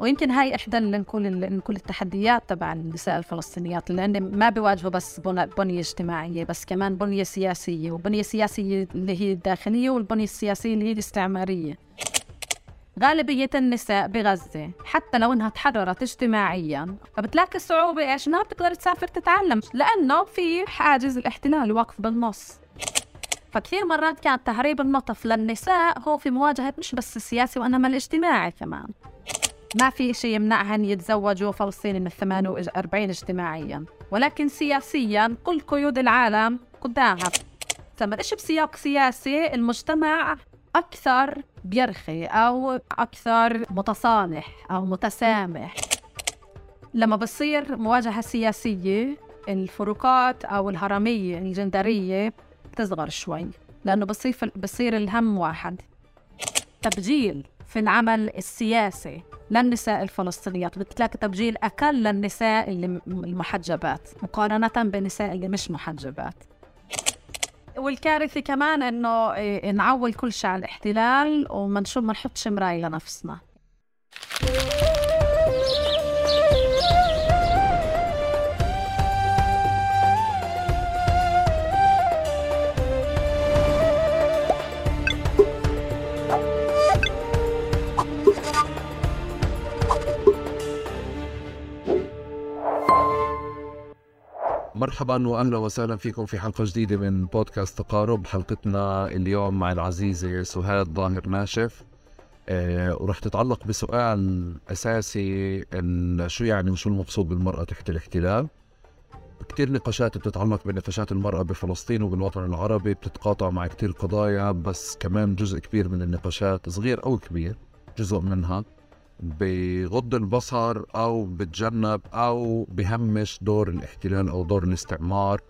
ويمكن هاي إحدى ال- نقول نقول التحديات تبع النساء الفلسطينيات لأن ما بيواجهوا بس بن- بنية اجتماعية بس كمان بنية سياسية وبنية سياسية اللي هي الداخلية والبنية السياسية اللي هي الاستعمارية. غالبية النساء بغزة حتى لو إنها تحررت اجتماعيا فبتلاقي صعوبة إيش؟ إنها بتقدر تسافر تتعلم لأنه في حاجز الاحتلال واقف بالنص. فكثير مرات كان تهريب النطف للنساء هو في مواجهة مش بس السياسي وإنما الاجتماعي كمان. ما في شيء يمنعهن يتزوجوا فلسطيني من 48 اجتماعيا. ولكن سياسيا كل قيود العالم قدامها. لما الإشي بسياق سياسي؟ المجتمع أكثر بيرخي أو أكثر متصالح أو متسامح. لما بصير مواجهة سياسية الفروقات أو الهرمية الجندرية بتصغر شوي لأنه بصير بصير الهم واحد. تبجيل. في العمل السياسي للنساء الفلسطينيات بتلاقي تبجيل أقل للنساء المحجبات مقارنة بالنساء اللي مش محجبات. والكارثة كمان إنه إيه، نعول كل شيء على الاحتلال وما نشوف ما نحطش مراية لنفسنا. مرحبا واهلا وسهلا فيكم في حلقة جديدة من بودكاست تقارب. حلقتنا اليوم مع العزيزة سهاد ظاهر ناشف. آه ورح تتعلق بسؤال أساسي إن شو يعني وشو المقصود بالمرأة تحت الاحتلال. كتير نقاشات بتتعلق بنقاشات المرأة بفلسطين وبالوطن العربي بتتقاطع مع كتير قضايا بس كمان جزء كبير من النقاشات صغير أو كبير جزء منها. بغض البصر أو بتجنب أو بهمش دور الاحتلال أو دور الاستعمار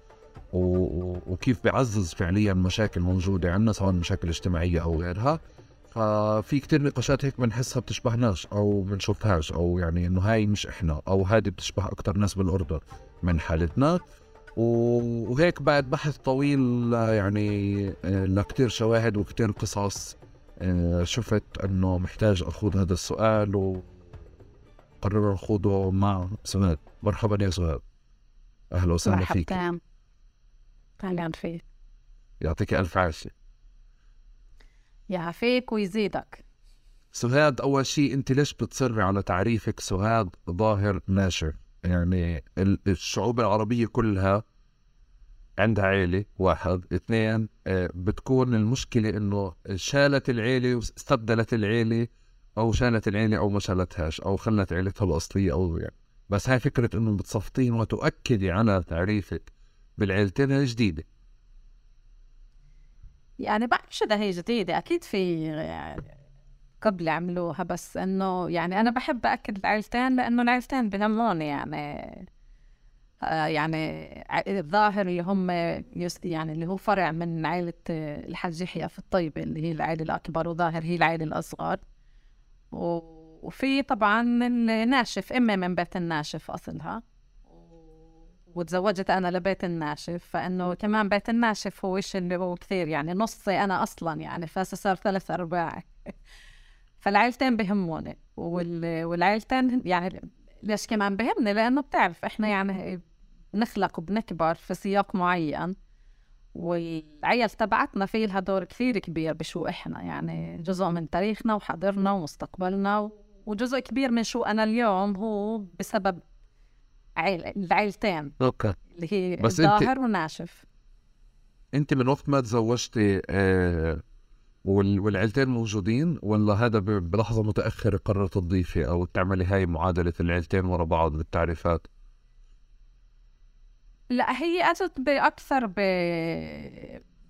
وكيف بيعزز فعليا مشاكل موجودة عندنا سواء مشاكل اجتماعية أو غيرها. ففي كتير نقاشات هيك بنحسها بتشبهناش أو بنشوفهاش أو يعني إنه هاي مش إحنا أو هذه بتشبه أكثر ناس بالأردن من حالتنا. وهيك بعد بحث طويل يعني آه، لكتير شواهد وكتير قصص شفت انه محتاج اخوض هذا السؤال وقرر اخوضه مع سهاد مرحبا يا سهاد أهلا وسهلا فيك. مرحبتين أهلا فيك. يعطيك ألف عافية. يعافيك ويزيدك. سهاد أول شيء أنت ليش بتصري على تعريفك سهاد ظاهر ناشر؟ يعني ال- الشعوب العربية كلها عندها عيلة واحد. اثنين آه، بتكون المشكلة إنه شالت العيلة واستبدلت العيلة أو شالت العيلة أو ما شالتهاش أو خلت عيلتها الأصلية أو يعني. بس هاي فكرة إنه بتصفطين وتؤكدي على تعريفك بالعيلتين هي جديدة. يعني بعرفش إذا هي جديدة. أكيد في يعني قبل عملوها بس إنه يعني أنا بحب أكد العيلتين لأنه العيلتين بهموني يعني. يعني ع- الظاهر اللي هم يعني اللي هو فرع من عائلة آه، الحاج يحيى في الطيبة اللي هي العائلة الأكبر وظاهر هي العائلة الأصغر. وفي طبعا الناشف أمي من بيت الناشف أصلها. وتزوجت أنا لبيت الناشف فإنه كمان بيت الناشف هو إيش اللي هو كثير يعني نصي أنا أصلا يعني فهسه صار ثلاث أرباع. فالعيلتين بهموني وال... والعيلتين يعني ليش كمان بهمني؟ لأنه بتعرف إحنا يعني بنخلق وبنكبر في سياق معين والعيل تبعتنا في لها دور كثير كبير بشو إحنا. يعني جزء من تاريخنا وحاضرنا ومستقبلنا. وجزء كبير من شو أنا اليوم هو بسبب عيل... العيلتين. أوكي. اللي هي بس أنت- الظاهر وناشف أنت من وقت ما تزوجتي آه وال- والعيلتين موجودين ولا هذا ب- بلحظة متأخرة قررت تضيفي أو تعملي هاي معادلة العيلتين ورا بعض بالتعريفات؟ لا هي أجت بأكثر ب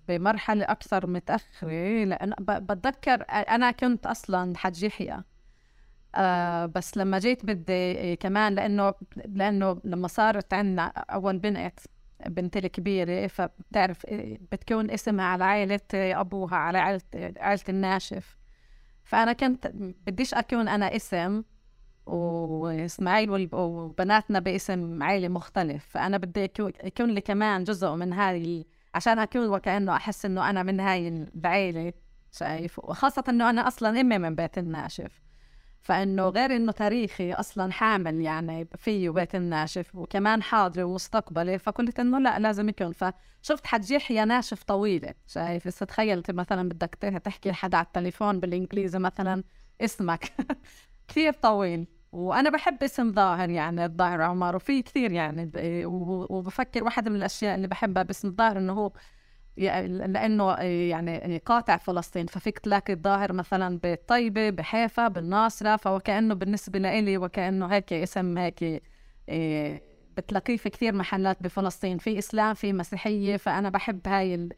بمرحلة أكثر متأخرة لأن ب- بتذكر أنا كنت أصلا حج يحيى. آه بس لما جيت بدي كمان لأنه لأنه لما صارت عندنا أول بنت بنتي الكبيرة فبتعرف بتكون اسمها على عائلة أبوها على عائلة عائلة الناشف. فأنا كنت بديش أكون أنا اسم واسماعيل وبناتنا باسم عائلة مختلف. فأنا بدي يكون لي كمان جزء من هاي عشان أكون وكأنه أحس إنه أنا من هاي العائلة شايف؟ وخاصة إنه أنا أصلا أمي من بيت الناشف. فإنه غير إنه تاريخي أصلا حامل يعني فيه بيت الناشف وكمان حاضري ومستقبلي فقلت إنه لا لازم يكون. فشفت حج يحيى ناشف طويلة شايف؟ بس تخيلت مثلا بدك تحكي لحدا على التليفون بالإنجليزي مثلا اسمك. كثير طويل. وأنا بحب اسم ظاهر يعني الظاهر عمر وفي كثير يعني وبفكر واحدة من الأشياء اللي بحبها باسم الظاهر إنه هو لأنه يعني قاطع فلسطين ففيك تلاقي الظاهر مثلا بالطيبة بحيفا بالناصرة فوكانه بالنسبة لإلي وكأنه هيك اسم هيك إيه، بتلاقيه في كثير محلات بفلسطين في إسلام في مسيحية فأنا بحب هاي.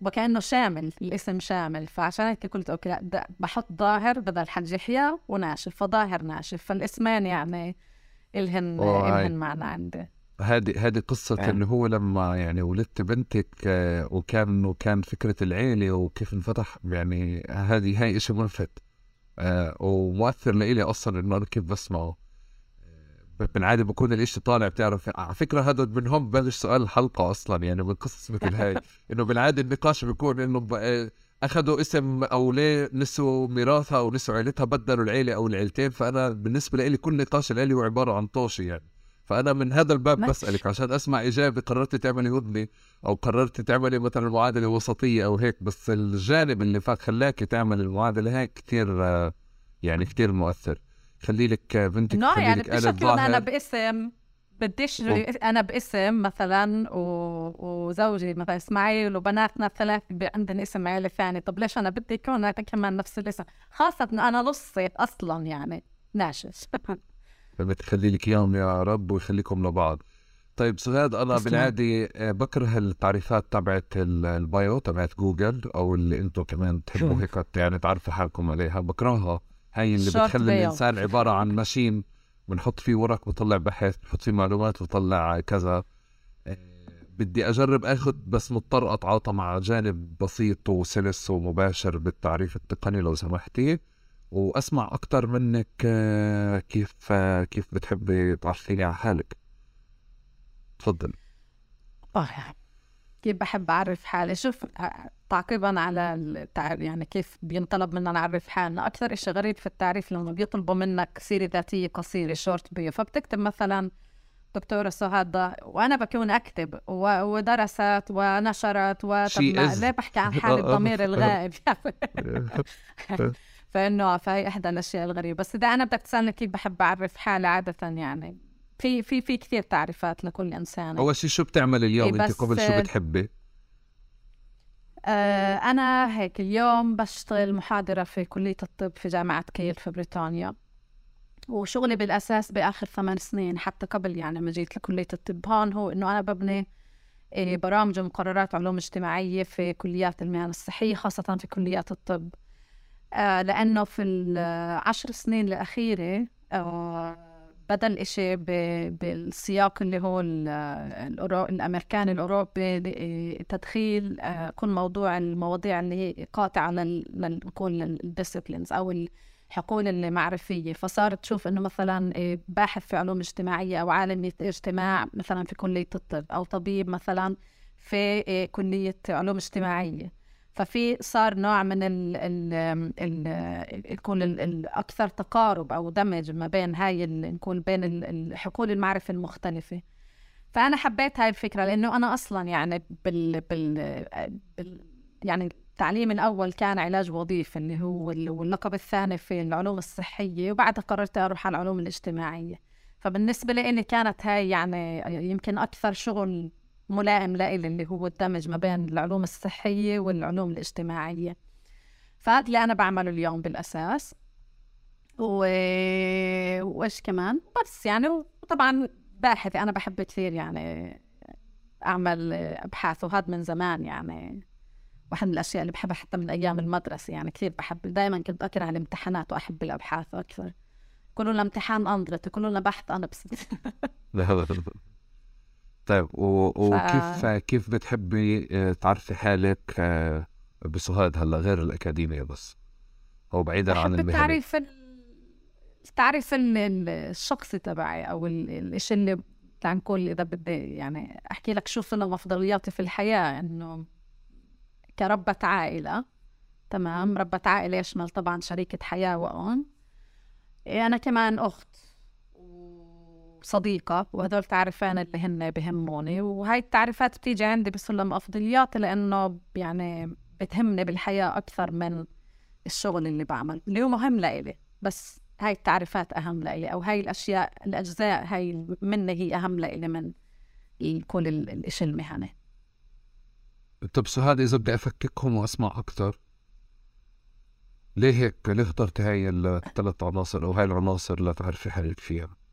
وكأنه شامل الاسم شامل. فعشان هيك قلت أوكي لا بحط ظاهر بدل حج يحيى وناشف. فظاهر ناشف. فالاسمين يعني الهن إلهن معنى عندي. هذه هذه قصة آه. إنه هو لما يعني ولدت بنتك آه، وكان وكان فكرة العيلة وكيف انفتح يعني هذه هاي شيء ملفت. آه ومؤثر لإلي أصلا إنه أنا كيف بسمعه. بالعادة بكون الإشي طالع بتعرف على فكرة هذا من هون ببلش سؤال الحلقة أصلا يعني من قصص مثل هاي إنه بالعادة النقاش بيكون إنه آه، أخذوا اسم أو ليه نسوا ميراثها أو نسوا عيلتها بدلوا العيلة أو العيلتين فأنا بالنسبة لي كل نقاش العيلة هو عبارة عن طوشي يعني فأنا من هذا الباب. بسألك عشان أسمع إجابة قررت تعملي هدنه أو قررت تعملي مثلا معادلة وسطية أو هيك بس الجانب اللي خلاك تعمل المعادلة هيك كثير يعني كثير مؤثر خلي لك بنتك نو يعني بشكل أنا باسم بديش. أنا باسم مثلا و... وزوجي مثلا إسماعيل وبناتنا الثلاث عندهم اسم عيلة ثاني طب ليش أنا بدي يكون كمان نفس الاسم؟ خاصة أنا نصي أصلا يعني ناشف. فبتخلي لك إياهم يا رب ويخليكم لبعض. طيب سهاد أنا بالعادة آه، بكره التعريفات تبعت البايو تبعت جوجل أو اللي أنتم كمان تحبوا هيك يعني تعرفوا حالكم عليها. بكرهها. هاي اللي بتخلي الإنسان عبارة عن ماشين بنحط فيه ورق بطلع بحث بنحط فيه معلومات بطلع كذا. آه، بدي أجرب آخذ بس مضطر أتعاطى مع جانب بسيط وسلس ومباشر بالتعريف التقني لو سمحتي وأسمع أكثر منك آه، كيف آه، كيف بتحبي تعرفيني على حالك. تفضل. آه كيف بحب أعرف حالي؟ شوف تعقيبا على يعني كيف بينطلب منا نعرف حالنا. أكثر إشي غريب في التعريف لما بيطلبوا منك سيره ذاتية قصيرة شورت بيو فبتكتب مثلا دكتورة سهاد وأنا بكون أكتب ودرست ونشرت وطب ليه بحكي عن حالي الضمير الغائب؟ فإنه فهي إحدى الأشياء الغريبة. بس إذا أنا بدك تسألني كيف بحب أعرف حالي عادة يعني في في في كثير تعريفات لكل إنسان. أول شيء شو بتعمل اليوم؟ إيه أنت قبل شو بتحبي؟ آه أنا هيك اليوم بشتغل محاضرة في كلية الطب في جامعة كيل في بريطانيا. وشغلي بالأساس بآخر ثمان سنين حتى قبل يعني ما جيت لكلية الطب. هون هو إنه أنا ببني إيه، برامج ومقررات علوم اجتماعية في كليات المهن الصحيه خاصة في كليات الطب. آه لأنه في العشر سنين الأخيرة بدا الإشي بالسياق اللي هو الأمريكاني الأوروبي تدخيل آه كل موضوع المواضيع اللي قاطعة لنقول الديسبلينز أو الحقول المعرفية. فصارت تشوف إنه مثلا آه، باحث في علوم اجتماعية أو عالم اجتماع مثلا في كلية الطب أو طبيب مثلا في آه، كلية علوم اجتماعية. ففي صار نوع من ال ال يكون الاكثر تقارب أو دمج ما بين هاي نكون بين الحقول المعرفة المختلفة. فأنا حبيت هاي الفكرة لأنه أنا أصلا يعني بال بال, بال يعني التعليم الأول كان علاج وظيفي اللي هو واللقب الثاني في العلوم الصحية وبعدها قررت أروح على العلوم الاجتماعية. فبالنسبة لي كانت هاي يعني يمكن أكثر شغل ملائم لإلي اللي هو الدمج ما بين العلوم الصحية والعلوم الاجتماعية. فهذا اللي أنا بعمله اليوم بالأساس. و... وإيش كمان؟ بس يعني وطبعا باحثة أنا بحب كثير يعني أعمل أبحاث وهذا من زمان يعني واحد من الأشياء اللي بحبها حتى من أيام المدرسة يعني كثير بحب. دائما كنت أكره الامتحانات وأحب الأبحاث أكثر. كلنا لنا امتحان أنظرة كلنا لنا بحث أنا بس طيب و... وكيف ف... كيف بتحبي آه، تعرفي حالك آه، بسهاد هلا غير الأكاديمية بس؟ أو بعيدا عن المهنة. التعريف التعريف الشخصي تبعي أو الشيء اللي تعال نقول إذا بدي يعني أحكي لك شو أنا أفضلياتي في الحياة إنه كربة عائلة تمام؟ ربة عائلة يشمل طبعا شريكة حياة وأم. إيه، أنا كمان أخت. وصديقة وهذول تعريفين اللي هن بهموني وهاي التعريفات بتيجي عندي بسلم أفضلياتي لأنه يعني بتهمني بالحياة أكثر من الشغل اللي بعمل اللي هو مهم لإلي بس هاي التعريفات أهم لإلي أو هاي الأشياء الأجزاء هاي مني هي أهم لإلي من كل الإشي المهني طب سهاد إذا بدي أفككهم وأسمع أكثر ليه هيك ليه اخترت هاي الثلاث عناصر أو هاي العناصر اللي تعرفي حالك فيها؟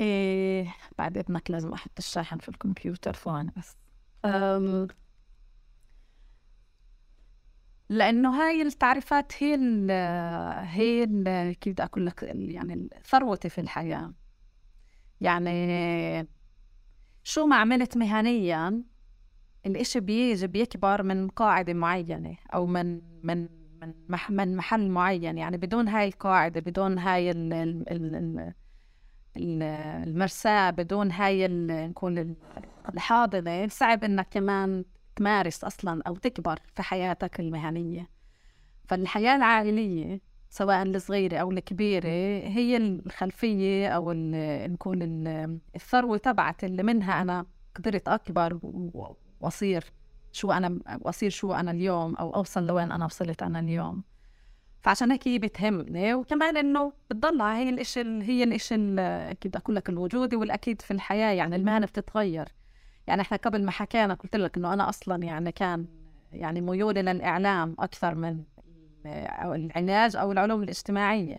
إيه بعد إذنك لازم أحط الشاحن في الكمبيوتر ثواني بس. أم. لأنه هاي التعريفات هي ال هي ال كيف بدي أقول لك يعني ثروتي في الحياة. يعني شو ما عملت مهنيا الإشي بيجي بيكبر من قاعدة معينة أو من من من من محل معين. يعني بدون هاي القاعدة بدون هاي ال ال ال المرساة بدون هاي نكون الحاضنة. صعب إنك كمان تمارس أصلا أو تكبر في حياتك المهنية. فالحياة العائلية سواء الصغيرة أو الكبيرة هي الخلفية أو نكون الثروة تبعت اللي منها أنا قدرت أكبر وأصير شو أنا وأصير شو أنا اليوم أو أوصل لوين أنا وصلت أنا اليوم. فعشان هيك هي بتهمني وكمان إنه بتضلها هي الإشي هي الإشي بدي أقول لك الوجودي والأكيد في الحياة يعني المهنة بتتغير. يعني إحنا قبل ما حكينا قلت لك إنه أنا أصلا يعني كان يعني ميولي للإعلام أكثر من العلاج أو العلوم الاجتماعية.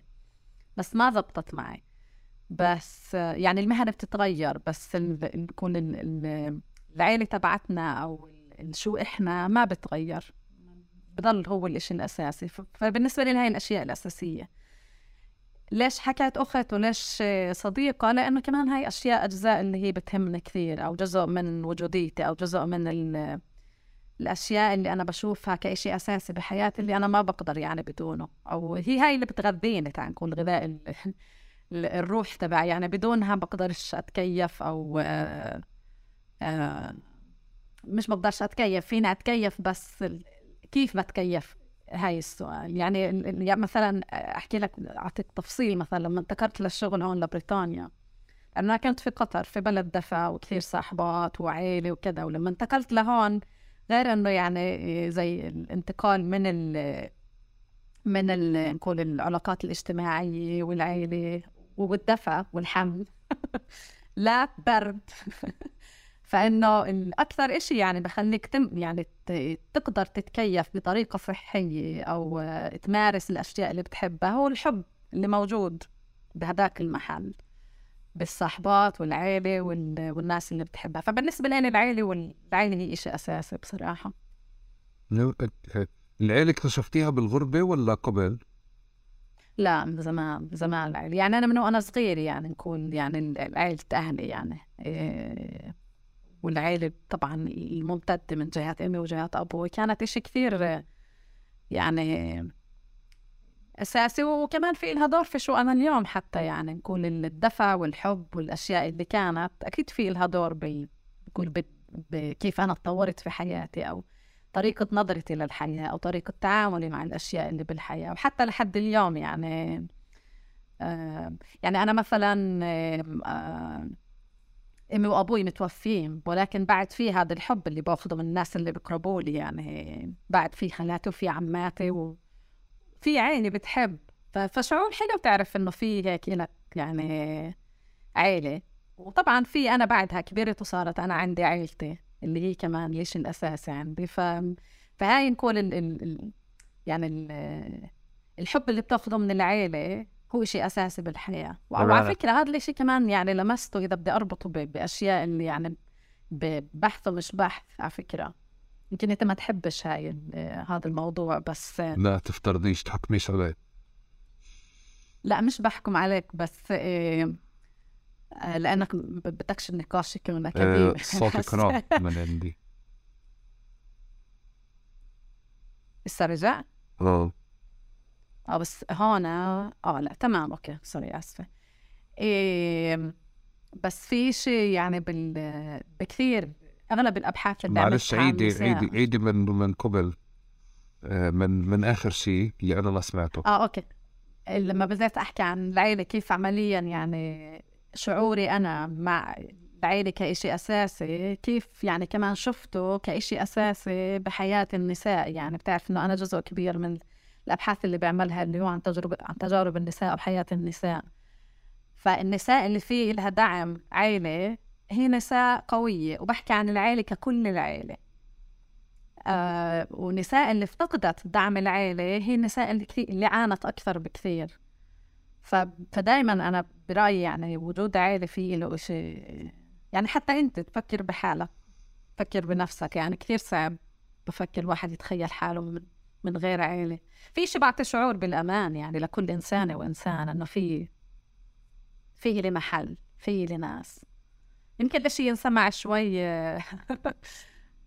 بس ما زبطت معي. بس يعني المهنة بتتغير بس نكون العيلة تبعتنا أو شو إحنا ما بتغير. بضل هو الإشي الأساسي. فبالنسبة لي هاي الأشياء الأساسية. ليش حكيت أخت وليش صديقة؟ لأنه كمان هاي أشياء أجزاء اللي هي بتهمني كثير أو جزء من وجوديتي أو جزء من الأشياء اللي أنا بشوفها كإشي أساسي بحياتي اللي أنا ما بقدر يعني بدونه. أو هي هاي اللي بتغذيني تعال نقول غذاء الروح تبعي. يعني بدونها بقدرش أتكيف أو آه، آه، مش بقدرش أتكيف. فيني أتكيف بس كيف بتكيف هاي السؤال؟ يعني, يعني مثلا أحكي لك أعطيك تفصيل مثلا لما انتقلت للشغل هون لبريطانيا أنا كنت في قطر في بلد دفا وكثير صاحبات وعائله وكذا ولما انتقلت لهون غير إنه يعني زي الانتقال من ال من ال نقول العلاقات الاجتماعية والعائله والدفا والحمل. لا برد. فإنه الأكثر إشي يعني بخليك تم يعني تقدر تتكيف بطريقة صحية أو تمارس الأشياء اللي بتحبها هو الحب اللي موجود بهداك المحل بالصحبات والعيلة والناس اللي بتحبها. فبالنسبة لي العيلة والعيلة هي إشي أساسي بصراحة. العيلة اكتشفتيها بالغربة ولا قبل؟ لا من زمان زمان العيلة. يعني أنا من وأنا صغير يعني نكون يعني عيلة أهلي يعني. إيه. والعيلة طبعا الممتدة من جهات أمي وجهات أبوي كانت إشي كثير يعني أساسي وكمان في إلها دور في شو أنا اليوم حتى يعني نقول الدفى والحب والأشياء اللي كانت أكيد في إلها دور بقول كيف أنا تطورت في حياتي أو طريقة نظرتي للحياة أو طريقة تعاملي مع الأشياء اللي بالحياة. وحتى لحد اليوم يعني آه يعني أنا مثلا آه إمي وأبوي متوفين ولكن بعد في هذا الحب اللي باخذه من الناس اللي بقربوا لي يعني بعد في خالاتي وفي عماتي وفي عيني بتحب. فشعور حلو تعرف إنه في هيك لك يعني عيلة. وطبعا في أنا بعدها كبرت وصارت أنا عندي عيلتي اللي هي كمان ليش الاساسي عندي. ف فهاي نقول ال... ال... يعني ال... الحب اللي بتاخذه من العيلة هو شيء أساسي بالحياة. وعلى فكرة هذا الشيء كمان يعني لمسته إذا بدي أربطه بأشياء اللي يعني ببحث ومش بحث على فكرة. يمكن أنت ما تحبش هاي هذا الموضوع بس لا تفترضيش تحكميش علي لا مش بحكم عليك بس إيه لأنك بدكش النقاش يكون كبير صوتك راح من عندي. لسه رجع؟ آه. آه بس هون آه لا تمام okay sorry آسفة. إيه بس في شيء يعني بال بكثير أغلب الأبحاث اللي معلش عيدي عيدي عيدي من من قبل. آه، من من آخر شيء اللي أنا ما سمعته. آه أوكي. لما بدأت أحكي عن العيلة كيف عمليا يعني شعوري أنا مع العيلة كإشي أساسي كيف يعني كمان شفته كإشي أساسي بحياة النساء يعني بتعرف إنه أنا جزء كبير من الأبحاث اللي بعملها اللي هو عن تجربة عن تجارب النساء وحياة النساء. فالنساء اللي فيه لها دعم عيلة هي نساء قوية وبحكي عن العيلة ككل العيلة. آه ونساء اللي افتقدت دعم العيلة هي النساء اللي, اللي عانت أكثر بكثير. فدائما أنا برأيي يعني وجود عيلة فيه له شيء يعني حتى أنت تفكر بحالك تفكر بنفسك يعني كثير صعب بفكر واحد يتخيل حاله من, غير عيلة. في شيء بعطي شعور بالأمان يعني لكل إنسانة وإنسان إنه في في لي محل في لي ناس. يمكن ده شيء ينسمع شوي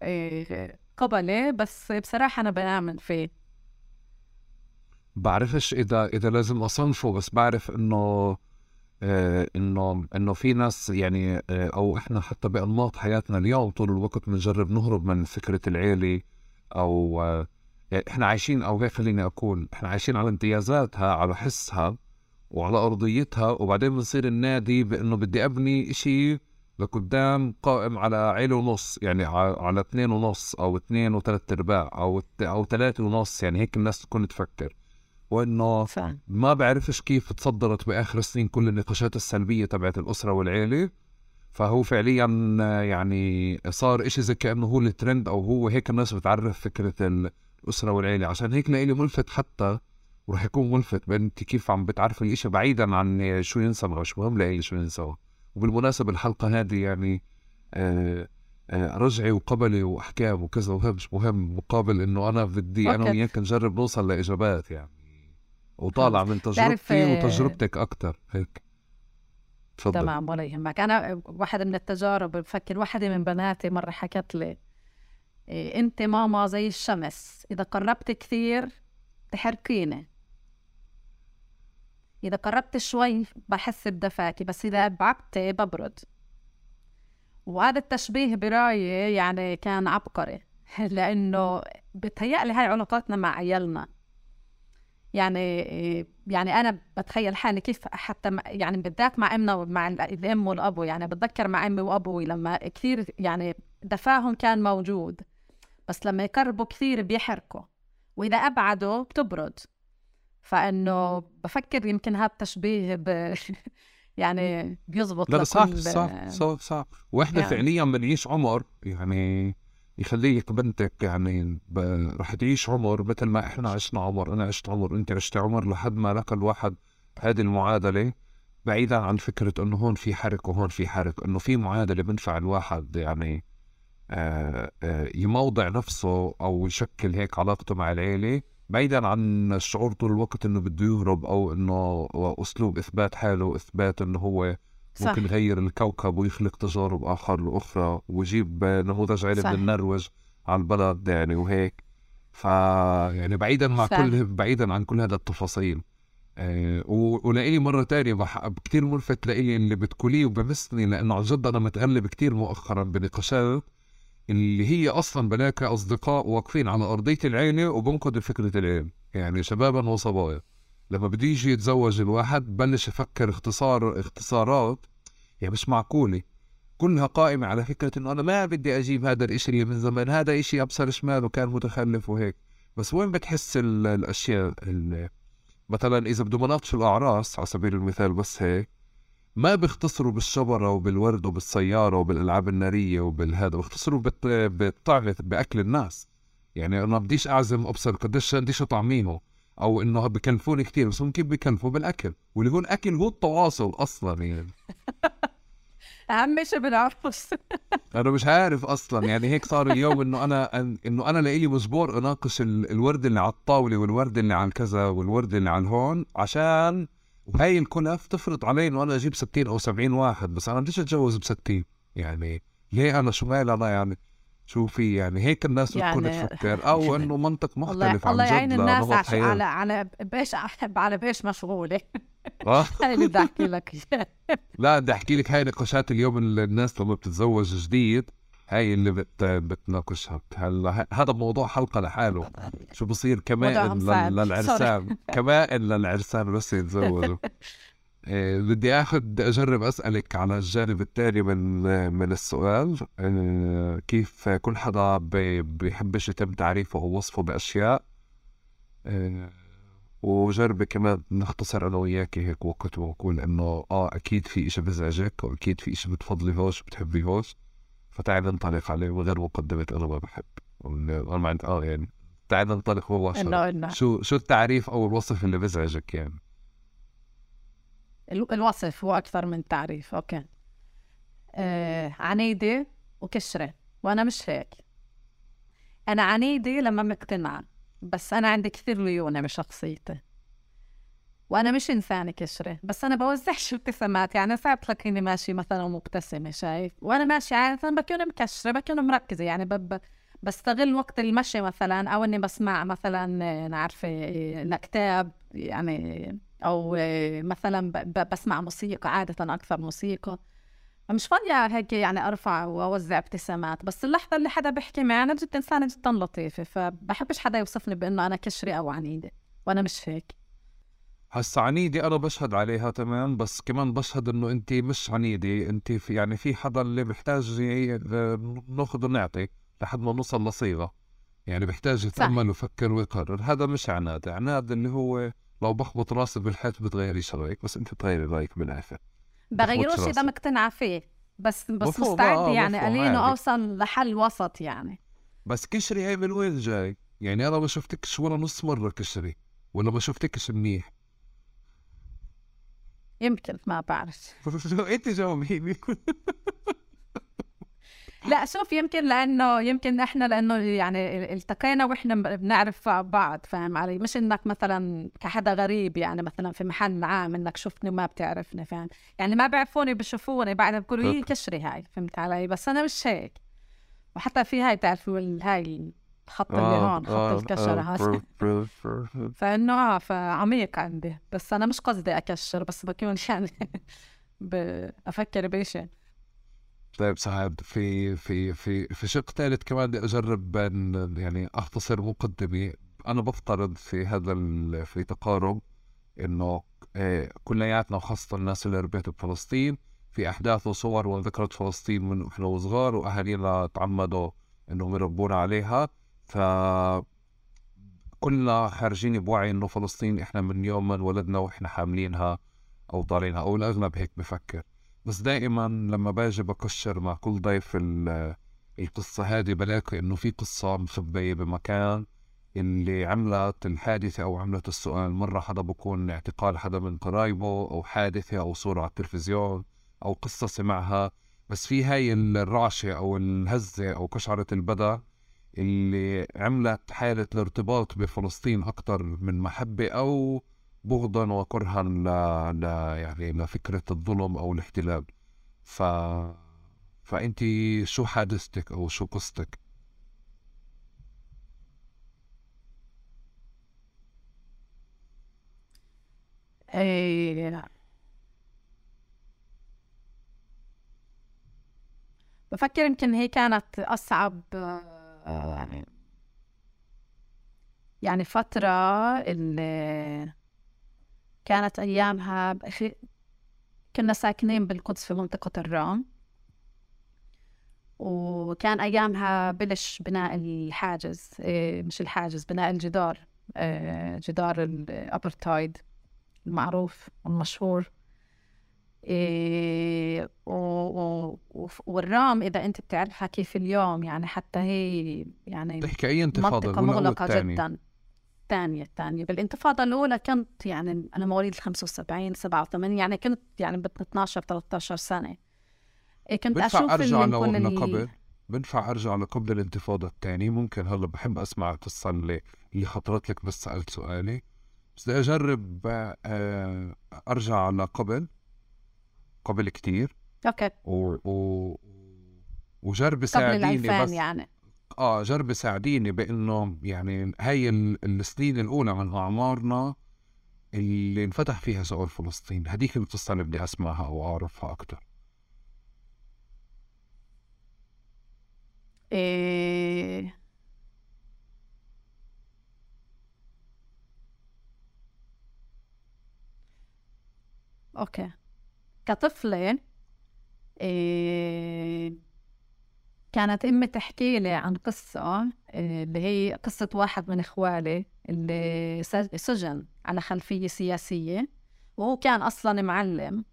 إيه، قبلي بس بصراحة أنا بآمن فيه. بعرفش إذا إذا لازم أصنفه بس بعرف إنه آه إنه إنه في ناس يعني آه أو إحنا حتى بأنماط حياتنا اليوم طول الوقت بنجرب نهرب من فكرة العيلة أو يعني إحنا عايشين أو هيك خليني أقول إحنا عايشين على امتيازاتها على حسها وعلى أرضيتها وبعدين بنصير النادي بأنه بدي أبني إشي لقدام قائم على عيلة ونص يعني على اثنين ونص أو اثنين وثلاث أرباع أو أو ثلاثة ونص يعني هيك الناس تكون تفكر. وإنه ما بعرفش كيف تصدرت بآخر السنين كل النقاشات السلبية تبعت الأسرة والعيلة. فهو فعليا يعني صار إشي زي كأنه هو الترند أو هو هيك الناس بتعرف فكرة الاسره والعيلة. عشان هيك لإلي ملفت حتى ورح يكون ملفت انت كيف عم بتعرفي الإشي بعيدا عن شو ينسى مش مهم لإلي شو ينسى. وبالمناسبة الحلقة هذه يعني آه آه رجعي وقبلي وأحكام وكذا وهذا مش مهم مقابل إنه أنا بدي أنا وياك نجرب نوصل لإجابات يعني. وطالع من تجربتي آه، وتجربتك أكثر هيك. تفضل. تمام ولا يهمك. أنا واحدة من التجارب بفكر واحدة من بناتي مرة حكت لي أنت ماما زي الشمس. إذا قربت كثير تحرقيني إذا قربت شوي بحس بدفاكي بس إذا بعدت ببرد. وهذا التشبيه برأيي يعني كان عبقري لأنه بتهيألي هاي علاقاتنا مع عيالنا. يعني يعني أنا بتخيل حالي كيف حتى يعني بالذات مع أمنا ومع الأم والابو يعني بتذكر مع أمي وأبوي لما كثير يعني دفاهم كان موجود. بس لما يقربوا كثير بيحرقوا وإذا أبعدوا بتبرد. فإنه بفكر يمكن هذا التشبيه ب يعني بيزبط لا صح صح صح صح. وإحنا يعني. فعليا بنعيش عمر يعني يخليك بنتك يعني ب... رح تعيش عمر مثل ما إحنا عشنا عمر. أنا عشت عمر أنت عشت عمر لحد ما لك الواحد هذه المعادلة. بعيدا عن فكرة إنه هون في حرق وهون في حرق إنه في معادلة بنفع الواحد يعني يموضع نفسه أو يشكل هيك علاقته مع العيلة بعيدا عن الشعور طول الوقت إنه بده يهرب أو إنه أسلوب إثبات حاله وإثبات إنه هو صح. ممكن يغير الكوكب ويخلق تجارب آخر أخرى ويجيب نموذج علم النرويج على البلد يعني وهيك ف يعني بعيدا مع صح. كل بعيدا عن كل هذا التفاصيل آه ولإلي مرة تانية بح... كتير ملفت لإلي اللي بتقوليه وبمسني لأنه عن جد أنا متغلب كتير مؤخرا بنقاشات اللي هي أصلا بلاك أصدقاء واقفين على أرضية العيلة وبنقدوا فكرة العلم يعني شبابا وصبايا. لما بده يجي يتزوج الواحد بلش يفكر اختصار اختصارات يعني مش معقولة. كلها قائمة على فكرة إنه أنا ما بدي أجيب هذا الإشي من زمان هذا إشي أبصر شمال وكان متخلف وهيك. بس وين بتحس الأشياء مثلا إذا بده مناقش الأعراس على سبيل المثال بس هيك ما بيختصروا بالشبرة وبالورد وبالسيارة وبالألعاب النارية وبالهذا بيختصروا بالطعمة بأكل الناس. يعني أنا بديش أعزم أبصر قديش قديش طعمينه أو إنه بكلفوني كثير بس هم كيف بكلفوا بالأكل. واللي هو الأكل هو التواصل أصلا يعني. أهم شيء بالعرس. أنا مش عارف أصلا. يعني هيك صار اليوم إنه أنا إنه أنا لإلي مجبور أناقش الورد اللي على الطاولة والورد اللي على كذا والورد اللي على هون عشان وهي الكلف تفرض علي إنه أنا أجيب 60 أو 70 واحد بس أنا بديش أتجوز ب 60 يعني ليه أنا شو مالي أنا؟ يعني شوفي يعني هيك الناس يعني بتكون تفكر. أو إنه منطق مختلف عن الله يعين الناس على على بيش على بيش مشغولة. آه. هاي اللي بدي أحكي لك. لا بدي أحكي لك هاي نقاشات اليوم الناس لما بتتزوج جديد هاي اللي بت بتناقشها. هلا هذا موضوع حلقة لحاله. شو بصير؟ كمائن. لل- للعرسان. كمائن للعرسان بس يتزوجوا. إيه، بدي آخذ أجرب أسألك على الجانب الثاني من من السؤال. إيه، كيف كل حدا بي- بيحبش يتم تعريفه أو وصفه بأشياء. إيه، وجربي كمان نختصر أنا وياكي هيك وقت ونقول إنه آه أكيد في إشي بزعجك وأكيد في إشي بتفضليهوش بتحبيهوش. فتعال ننطلق عليه من غير مقدمة أنا ما بحب. أنا ما عندي آه يعني تعال ننطلق انه شو شو التعريف أو الوصف اللي بزعجك يعني؟ ال- الوصف هو أكثر من تعريف أوكي. آه عنيدة وكشرة وأنا مش هيك. أنا عنيدة لما مقتنعة بس أنا عندي كثير ليونة بشخصيتي. وأنا مش إنسانة كشرة بس أنا بوزعش ابتسامات يعني ساعات تلاقيني ماشي مثلا مبتسمة شايف؟ وأنا ماشية عادة بكون مكشرة بكون مركزة يعني بب بستغل وقت المشي مثلا أو إني بسمع مثلا آه، أنا عارفة آه، كتاب يعني أو مثلا بسمع موسيقى عادة أكثر موسيقى. مش فاضية هيك يعني أرفع وأوزع ابتسامات بس اللحظة اللي حدا بيحكي معي أنا جد إنسانة جدا لطيفة فبحبش حدا يوصفني بإنه أنا كشري أو عنيدة وأنا مش هيك. هسا عنيدة أنا بشهد عليها تمام؟ بس كمان بشهد إنه أنت مش عنيدة أنت في يعني في حدا اللي بيحتاج ي- ناخذ ونعطي لحد ما نوصل لصيغة. يعني بيحتاج يتأمل ويفكر ويقرر. هذا مش عناد. عناد اللي هو لو بخبط راسي بالحيط بتغيري رأيك بس أنت بتغيري رأيك بالآخر. بغيروش. اذا مقتنعة فيه بس بس مفهوم، مستعدة آه، يعني مفهوم، قليل. أوصل لحل وسط يعني. بس كشري هاي من وين جاي؟ يعني أنا ما شفتكش ولا نص مرة كشري ولا ما شفتكش منيح. يمكن ما بعرف. أنت جاوبيني. لا شوف يمكن لأنه يمكن إحنا لأنه يعني التقينا وإحنا بنعرف بعض فاهم علي؟ مش إنك مثلا كحدا غريب يعني مثلا في محل عام إنك شفتني وما بتعرفني فاهم؟ يعني ما بيعرفوني بشوفوني بعدها بيقولوا هي كشري هاي فهمت علي؟ بس أنا مش هيك. وحتى في هاي تعرفوا هاي الخط اللي هون خط الكشرة هذا فإنه آه فعميق عندي. بس أنا مش قصدي أكشر بس بكون يعني بفكر بشيء طيب سعد في في في في شق ثالث كمان بدي أجرب ان يعني أختصر مقدمه أنا بفترض في هذا في تقارب إنه آه، كلياتنا وخاصة الناس اللي ربيت بفلسطين في أحداث وصور وذكرت فلسطين من إحنا وصغار وأهالينا تعمدوا إنهم يربونا عليها. ف كلنا خارجين بوعي إنه فلسطين إحنا من يوم ما انولدنا وإحنا حاملينها أو طالعينها أو الأغلب هيك بفكر. بس دائما لما باجي بكشر مع كل ضيف ال- القصة هذه بلاقي إنه في قصة مخبية بمكان اللي عملت الحادثة أو عملت السؤال. مرة حدا بكون اعتقال حدا من قرايبه أو حادثة أو صورة على التلفزيون أو قصة سمعها. بس في هاي الرعشة أو الهزة أو قشعرة البدن اللي عملت حالة الارتباط بفلسطين أكتر من محبة أو بغضا وكرها ل... ل... يعني لفكرة الظلم أو الاحتلال ف فأنت شو حادثتك أو شو قصتك؟ إيه بفكر يمكن هي كانت أصعب يعني يعني فترة اللي كانت أيامها بأخي- كنا ساكنين بالقدس في منطقة الرام. وكان أيامها بلش بناء الحاجز إيه، مش الحاجز بناء الجدار إيه، جدار الأبرتايد المعروف والمشهور. إيه و... و... وف- والرام إذا أنت بتعرفها كيف اليوم يعني حتى هي يعني تحكي الأولى أو مغلقة الثانية؟ جدا. الثانية الثانية بالانتفاضة الأولى كنت يعني أنا مواليد 75 87 يعني كنت يعني ب 12 13 سنة. إيه كنت بنفع أشوف أرجع اللي لو كل إنه ال- قبل؟ بنفع أرجع لقبل الانتفاضة الثانية؟ ممكن هلأ بحب أسمع القصة اللي اللي خطرت لك بس سألت سؤالي. بس بدي أجرب آه، أرجع لقبل. قبل كتير. أوكي. و... و... وجرب قبل ساعديني الألفين بس يعني. آه جرب ساعديني بإنه يعني هاي ال- السنين الأولى من أعمارنا اللي انفتح فيها سؤال فلسطين. هديك القصة اللي بدي أسمعها أو اعرفها أكتر. إيه. أوكي. كطفلة إيه كانت أمي تحكي لي عن قصة إيه اللي هي قصة واحد من إخوالي اللي سجن على خلفية سياسية وهو كان أصلا معلم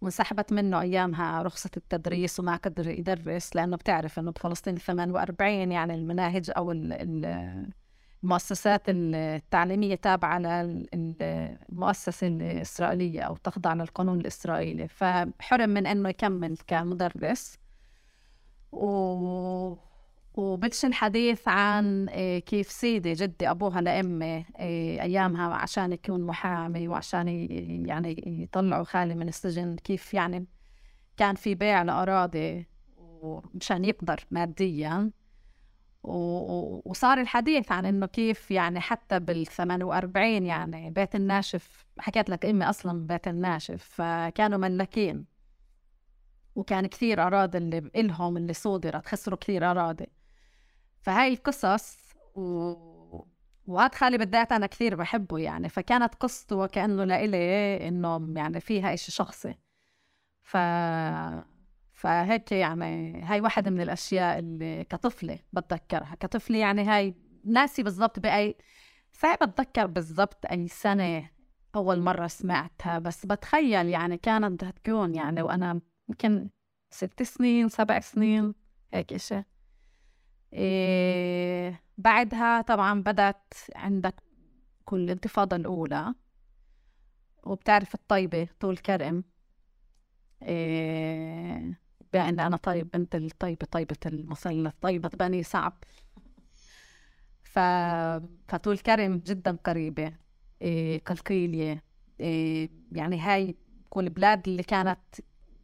وانسحبت منه أيامها رخصة التدريس وما قدر يدرس لأنه بتعرف إنه بفلسطين 48 يعني المناهج أو المؤسسات التعليمية تابعة للمؤسسة الإسرائيلية أو تخضع للقانون الإسرائيلي. فحرم من أنه يكمل كمدرس. و... وبدش الحديث عن آه، كيف سيدي جدي أبوها لأمي آه، أيامها عشان يكون محامي وعشان يعني يطلعوا خالي من السجن كيف يعني كان في بيع لأراضي ومشان يقدر ماديا. وصار الحديث عن إنه كيف يعني حتى بال 48 يعني بيت الناشف حكيت لك أمي أصلا بيت الناشف فكانوا ملكين. وكان كثير أراضي اللي إلهم اللي صودرت خسروا كثير أراضي. فهاي القصص و... وهذا خالي بالذات أنا كثير بحبه يعني. فكانت قصته وكانه لإلي إنه يعني فيها إشي شخصي. ف فهيك يعني هاي واحدة من الأشياء اللي كطفلة بتذكرها. كطفلة يعني هاي ناسي بالضبط بأي صعب أتذكر بالضبط أي سنة أول مرة سمعتها. بس بتخيل يعني كانت تكون يعني وأنا يمكن ست سنين سبع سنين هيك إشي. إيه بعدها طبعا بدأت عندك كل الانتفاضة الأولى. وبتعرف الطيبة طول كرم. إيه بأن أنا طيب بنت الطيبة طيبة المثلث طيبة بني صعب ف... فطول كرم جدا قريبة إيه قلقيلية إيه يعني هاي كل البلاد اللي كانت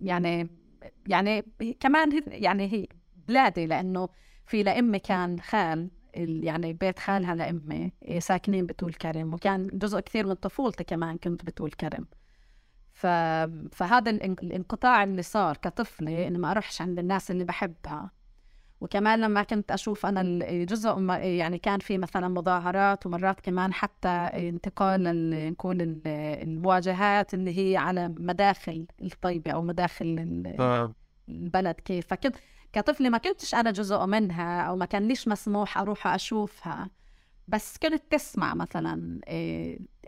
يعني يعني كمان يعني هي بلادي لأنه في لأمي كان خال يعني بيت خالها لأمي إيه ساكنين بطول كرم وكان جزء كثير من طفولتي كمان كنت بطول كرم. فهذا الانقطاع اللي صار كطفلة إني ما أروحش عند الناس اللي بحبها. وكمان لما كنت أشوف أنا جزء يعني كان في مثلا مظاهرات ومرات كمان حتى انتقال نقول المواجهات اللي هي على مداخل الطيبة أو مداخل نعم. البلد كيف. فكنت كطفلة ما كنتش أنا جزء منها أو ما كان ليش مسموح أروح أشوفها. بس كنت تسمع مثلا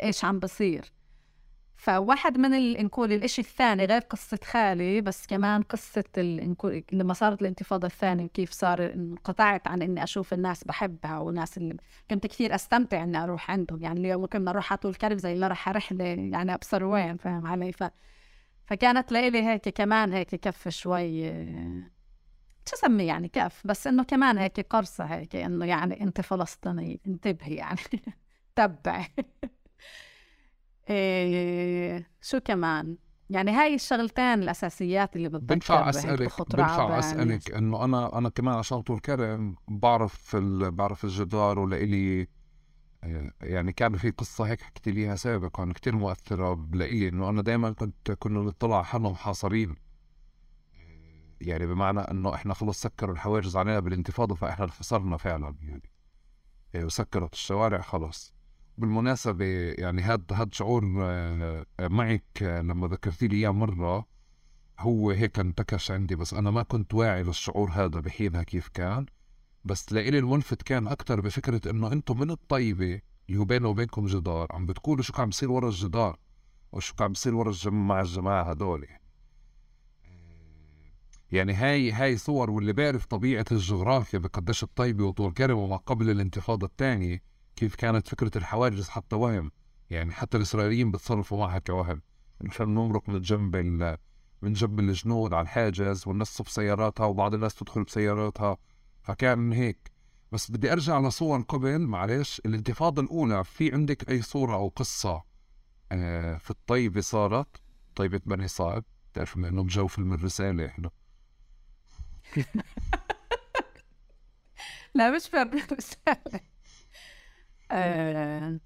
إيش عم بصير. فواحد من نقول الإشي الثاني غير قصة خالي بس كمان قصة لما صارت الانتفاضة الثانية وكيف صار انقطعت عن إني أشوف الناس بحبها وناس اللي كنت كثير أستمتع إني أروح عندهم. يعني اليوم كنا نروح على طول كرب زي اللي راح رحلة يعني أبصر وين فاهم علي؟ ف... فكانت لإلي هيك كمان هيك كف شوي شو اسمي يعني كف؟ بس إنه كمان هيك قرصة هيك إنه يعني انت فلسطيني انتبهي يعني تبعي. إيه شو كمان؟ يعني هاي الشغلتين الأساسيات اللي بتذكر بنفع اسالك بنفع أسألك إنه أنا أنا كمان عشان طول كرم بعرف بعرف الجدار ولإلي آه، يعني كان في قصة هيك حكيت ليها سابقا كتير مؤثرة بلاقي إنه أنا دائما كنت كنا نطلع حالنا محاصرين يعني بمعنى إنه إحنا خلص سكروا الحواجز علينا بالانتفاضة فإحنا انحصرنا فعلا يعني. إيه، وسكرت الشوارع خلص. بالمناسبة يعني هاد هاد شعور آه، معك لما ذكرتي لي إياه مرة هو هيك انتكش عندي بس أنا ما كنت واعي للشعور هذا بحينها كيف كان. بس لإلي الملفت كان أكتر بفكرة إنه أنتم من الطيبة اللي بينه وبينكم جدار. عم بتقولوا شو عم بصير ورا الجدار وشو عم بصير ورا الجماعة مع الجماعة هدول. يعني هاي هاي صور واللي بيعرف طبيعة الجغرافيا بقديش الطيبة وطول كرم وما قبل الانتفاضة الثانية كيف كانت فكرة الحواجز حتى وهم؟ يعني حتى الإسرائيليين بتصرفوا معها كوهم. مشان نمرق من جنب من جنب الجنود على الحاجز والناس بسياراتها وبعض الناس تدخل بسياراتها. فكان هيك. بس بدي أرجع لصور قبل معلش الانتفاضة الأولى في عندك أي صورة أو قصة؟ آه، في الطيبة صارت؟ طيبة بني صعب تعرف إنه بجو فيلم الرسالة إحنا. لا مش فيلم الرسالة آه،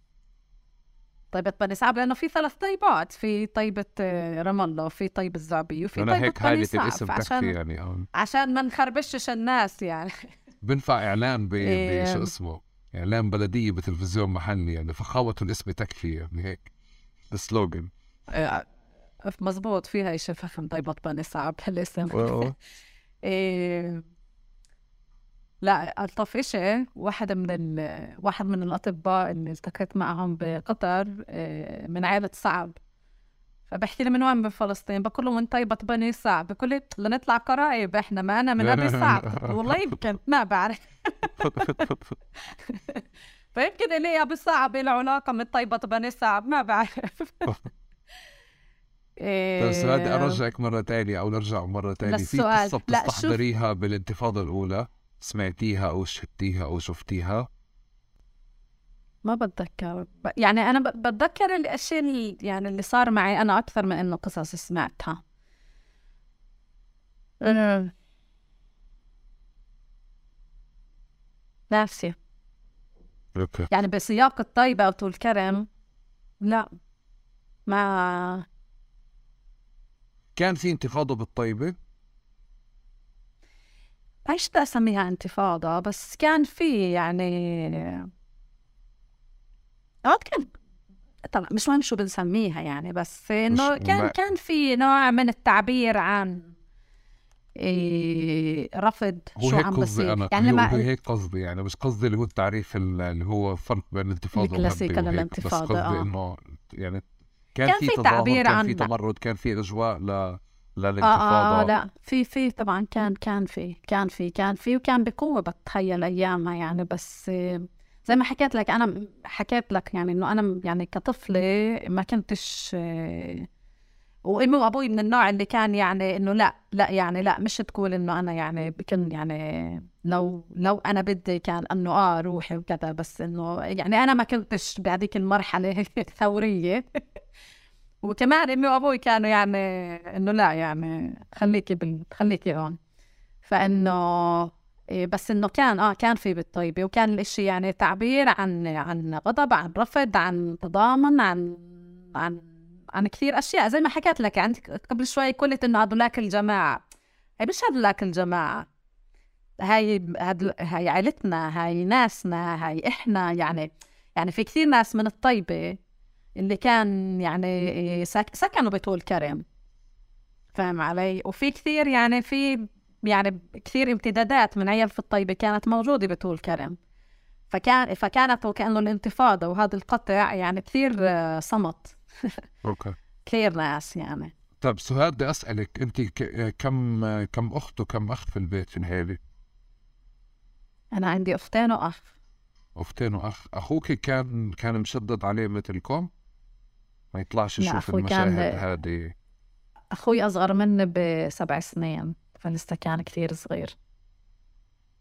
طيبة بني سعب لأنه في ثلاث طيبات في طيبة آه، رام الله وفي طيبة الزعبي وفي طيبة هيك بني الاسم عشان يعني عشان ما نخربشش الناس يعني. بنفع إعلان ب إيه. بشو اسمه إعلان بلديه بتلفزيون محلي يعني فخامه الاسم تكفي يعني هيك السلوغن آه، مزبوط فيها فخم طيبة بني صعب هالاسم إيه. لا ألطف إشي واحد من ال... واحد من الأطباء اللي التقيت معهم بقطر إيه من عائلة صعب. فبحكي لي من وين؟ من فلسطين. بقول له من طيبة بني صعب. بقول لي لنطلع قرايب إحنا ما أنا من أبي صعب. والله يمكن ما بعرف. فيمكن لي أبي صعب له علاقة من طيبة بني صعب ما بعرف. طيب سؤال أرجعك مرة ثانية أو نرجع مرة ثانية في قصة بتستحضريها بالانتفاضة الأولى؟ سمعتيها أو شفتيها أو شفتيها؟ ما بتذكر. يعني أنا بتذكر الأشياء اللي يعني اللي صار معي أنا أكثر من إنه قصص سمعتها. ناسي أوكي. يعني بسياق الطيبة أو الكرم لا. ما كان في انتفاضة بالطيبة؟ أيش بدي أسميها انتفاضة بس كان في يعني كان طبعا مش مهم شو بنسميها يعني بس إنه كان ما... كان في نوع من التعبير عن إيه رفض هو شو عم بصير أنا. يعني لما هو هيك قصدي يعني مش قصدي اللي هو التعريف اللي هو فرق بين الانتفاضة الكلاسيكي للانتفاضة بس قصدي آه. إنه يعني كان, كان في تعبير كان في تمرد كان في إجواء ل للانتفاضة. آه, آه لا في في طبعا كان كان في كان في كان في وكان بقوة بتخيل أيامها يعني بس زي ما حكيت لك أنا حكيت لك يعني إنه أنا يعني كطفلة ما كنتش وامي وابوي من النوع اللي كان يعني إنه لا لا يعني لا مش تقول إنه أنا يعني بكن يعني لو لو أنا بدي كان إنه آه روحي وكذا بس إنه يعني أنا ما كنتش بهذيك المرحلة الثورية. وكمان امي وأبوي كانوا يعني إنه لا يعني خليكي بال... خليكي هون. فإنه إيه بس إنه كان آه كان في بالطيبة وكان الإشي يعني تعبير عن عن غضب عن رفض عن تضامن عن عن عن كثير أشياء. زي ما حكيت لك عندك قبل شوي قلت إنه هذولاك الجماعة. هي مش هذولاك الجماعة. هاي هاد هاي عيلتنا هاي ناسنا هاي إحنا يعني يعني في كثير ناس من الطيبة اللي كان يعني سك... سكنوا بطول كرم فاهم علي؟ وفي كثير يعني في يعني كثير امتدادات من عيال في الطيبة كانت موجودة بطول كرم فكان فكانت وكأنه الانتفاضة وهذا القطع يعني كثير صمت. أوكي. كثير ناس يعني. طيب سهاد بدي أسألك أنت كم كم أخت وكم اخ في البيت في العيله؟ أنا عندي أختين وأخ. أختين وأخ. أخوك كان كان مشدد عليه مثلكم؟ ما يطلعش يشوف المشاهد هذه. أخوي أصغر مني بسبع سنين فلسه كان كثير صغير.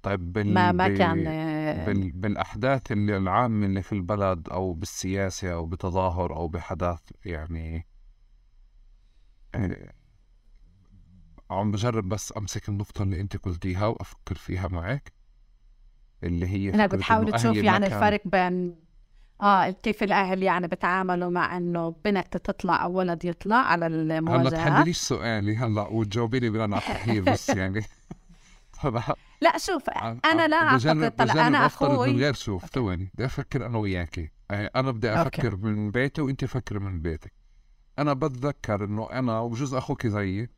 طيب بال... ما ما كان بال... بالأحداث اللي العامة اللي في البلد أو بالسياسة أو بتظاهر أو بحدث يعني عم بجرب بس أمسك النقطة اللي أنت قلتيها وأفكر فيها معك اللي هي أنا بتحاول تشوف يعني الفرق بين آه كيف الأهل يعني بتعاملوا مع إنه بنت تطلع أو ولد يطلع على المواجهة؟ هلا تحدليش سؤالي هلأ وتجاوبي لي على التحليل بس يعني لا شوف أنا لا أعتقد طلع أنا أخوي من غير شوف ثواني بدي أفكر أنا وياكي يعني أنا بدي أفكر أوكي. من بيتي وانت فكر من بيتك. أنا بتذكر إنه أنا وجزء أخوك زيي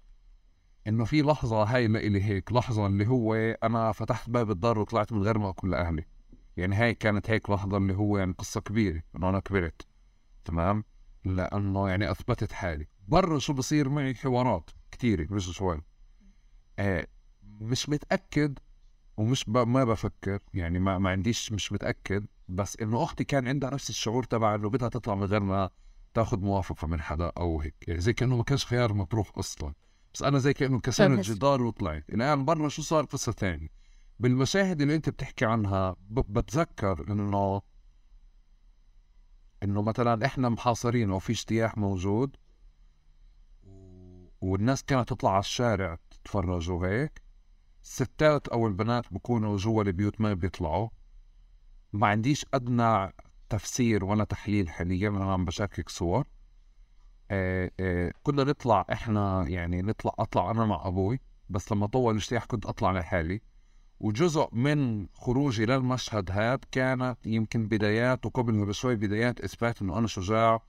إنه في لحظة هاي لإلي هيك لحظة اللي هو أنا فتحت باب الدار وطلعت من غير ما أقول لأهلي. يعني هاي كانت هيك لحظة اللي هو يعني قصة كبيرة إنه أنا كبرت تمام؟ لأنه يعني أثبتت حالي. برا شو بصير معي؟ حوارات كثيرة مش شوي. آه مش متأكد ومش ب... ما بفكر يعني ما, ما عنديش مش متأكد بس إنه أختي كان عندها نفس الشعور تبع إنه بدها تطلع من غير ما تاخذ موافقة من حدا أو هيك. يعني زي كأنه ما كانش خيار مطروح أصلا. بس أنا زي كأنه كسرت جدار وطلعت. الآن برا شو صار قصة ثانية بالمشاهد اللي انت بتحكي عنها بتذكر انه انه مثلا إحنا محاصرين وفي اجتياح موجود والناس كانت تطلع على الشارع تتفرج وهيك الستات أو البنات بكونوا جوا البيوت ما بيطلعوا. ما عنديش أدنى تفسير ولا تحليل حاليا أنا عم بشاركك صور. آه آه كنا نطلع إحنا يعني نطلع أطلع أنا مع أبوي بس لما طول الاجتياح كنت أطلع لحالي. وجزء من خروجي للمشهد هذا كانت يمكن بدايات وقبلها بشوي بدايات إثبات إنه أنا شجاع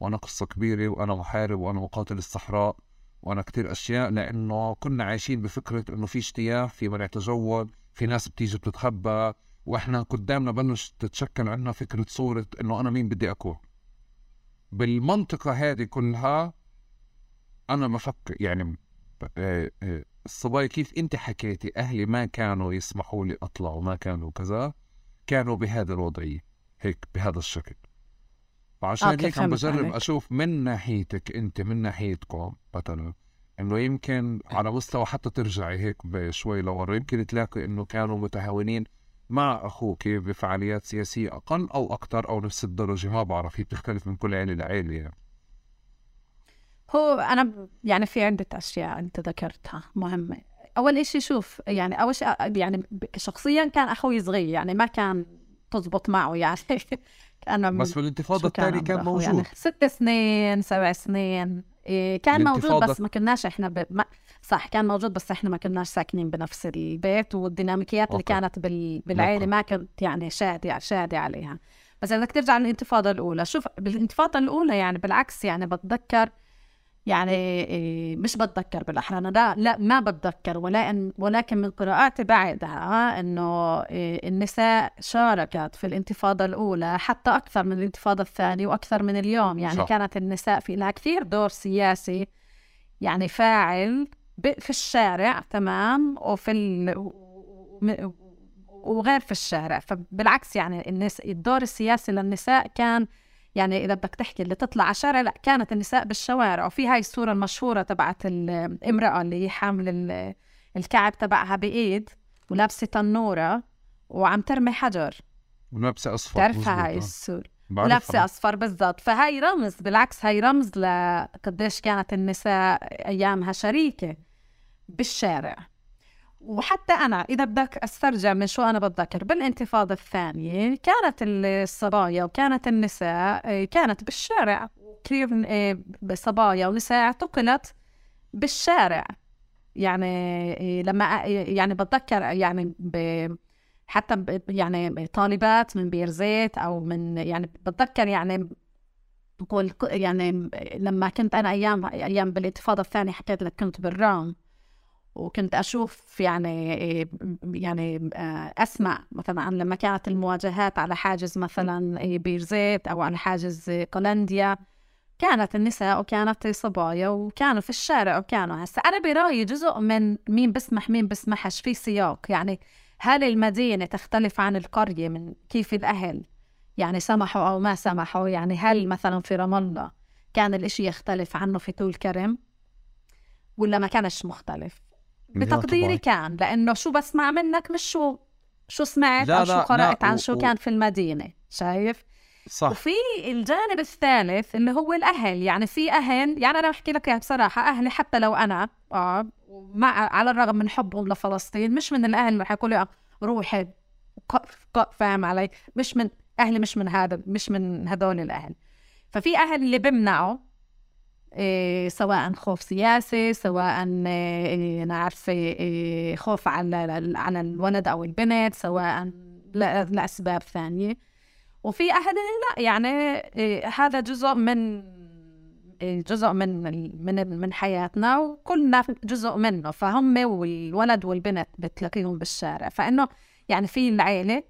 وأنا قصة كبيرة وأنا محارب وأنا مقاتل الصحراء وأنا كتير أشياء لأنه كنا عايشين بفكرة إنه في اجتياح في منع تجول في ناس بتيجي بتتخبى وإحنا قدامنا بلش تتشكل عندنا فكرة صورة إنه أنا مين بدي أكون. بالمنطقة هذه كلها أنا بفكر يعني آه، آه، الصبايا كيف انت حكيتي أهلي ما كانوا يسمحوا لي أطلع وما كانوا كذا كانوا بهذا الوضعيه هيك بهذا الشكل. فعشان هيك عم بجرب عليك. أشوف من ناحيتك أنت من ناحيتكم مثلا إنه يمكن على مستوى حتى ترجعي هيك شوي لورا. يمكن تلاقي إنه كانوا متهاونين مع أخوك بفعاليات سياسية أقل أو أكثر أو نفس الدرجة ما بعرف هي بتختلف من كل عيله لعيله يعني. هو أنا يعني في عدة أشياء أنت ذكرتها مهمه أول شيء شوف يعني أول شيء يعني شخصيا كان أخوي صغير يعني ما كان تزبط معه يعني أنا بس بالانتفاضة الثانية كان موجود يعني ست سنين سبع سنين. إيه كان موجود بس ما كناش إحنا ب... ما... صح كان موجود بس إحنا ما كناش ساكنين بنفس البيت والديناميكيات اللي كانت بال... بالعائله ما كنت يعني شاهده شاهده عليها. بس إذا بدك ترجع للانتفاضة الأولى شوف بالانتفاضة الأولى يعني بالعكس يعني بتذكر يعني إيه، مش بتذكر بالأحرى. أنا لا, لا ما بتذكر ولكن ولكن من قراءاتي بعدها إنه إيه، النساء شاركت في الانتفاضة الأولى حتى أكثر من الانتفاضة الثانية وأكثر من اليوم. يعني صح. كانت النساء في لها كثير دور سياسي يعني فاعل في الشارع تمام وفي ال... وغير في الشارع. فبالعكس يعني الدور السياسي للنساء كان يعني إذا بدك تحكي اللي تطلع على الشارع لا كانت النساء بالشوارع. وفي هاي الصورة المشهورة تبعت الامراه اللي هي حامله الكعب تبعها بإيد ولابسة تنورة وعم ترمي حجر. ولابسة أصفر. بتعرفها هاي الصورة؟ ولابسه أصفر بالضبط. فهاي رمز بالعكس هاي رمز لقديش كانت النساء أيامها شريكة بالشارع. وحتى أنا إذا بدك أسترجع من شو أنا بتذكر بالانتفاضة الثانية كانت الصبايا وكانت النساء آه، كانت بالشارع. كثير آه، صبايا ونساء اعتقلت بالشارع. يعني آه، لما يعني بتذكر يعني ب حتى يعني طالبات من بير زيت أو من يعني بتذكر يعني بقول يعني لما كنت أنا أيام أيام بالانتفاضة الثانية حكيت لك كنت بالرام. وكنت أشوف يعني يعني آه، أسمع مثلا عن لما كانت المواجهات على حاجز مثلا بيرزيت أو على حاجز قلنديا كانت النساء وكانت صبايا وكانوا في الشارع وكانوا هسا أنا برأيي جزء من مين بسمح مين بسمحش في سياق. يعني هل المدينة تختلف عن القرية من كيف الأهل؟ يعني سمحوا أو ما سمحوا؟ يعني هل مثلا في رام الله كان الإشي يختلف عنه في طول كرم؟ ولا ما كانش مختلف؟ بتقديري كان لأنه شو بسمع منك مش شو شو سمعت لا أو شو قرأت عن شو و... كان في المدينة شايف؟ صح. وفي الجانب الثالث اللي هو الأهل يعني في أهل يعني أنا بحكي لك بصراحة أهلي حتى لو أنا آه مع على الرغم من حبهم لفلسطين مش من الأهل اللي حيقولوا لي روحي فاهم علي؟ مش من أهلي مش من هذا مش من هذول الأهل. ففي أهل اللي بيمنعوا إيه سواء خوف سياسي سواء إيه نعرف إيه خوف على على الولد أو البنت سواء لأسباب ثانية. وفي أهل لا يعني إيه هذا جزء من إيه، جزء من من من حياتنا وكلنا جزء منه. فهم والولد والبنت بتلاقيهم بالشارع. فإنه يعني في العيلة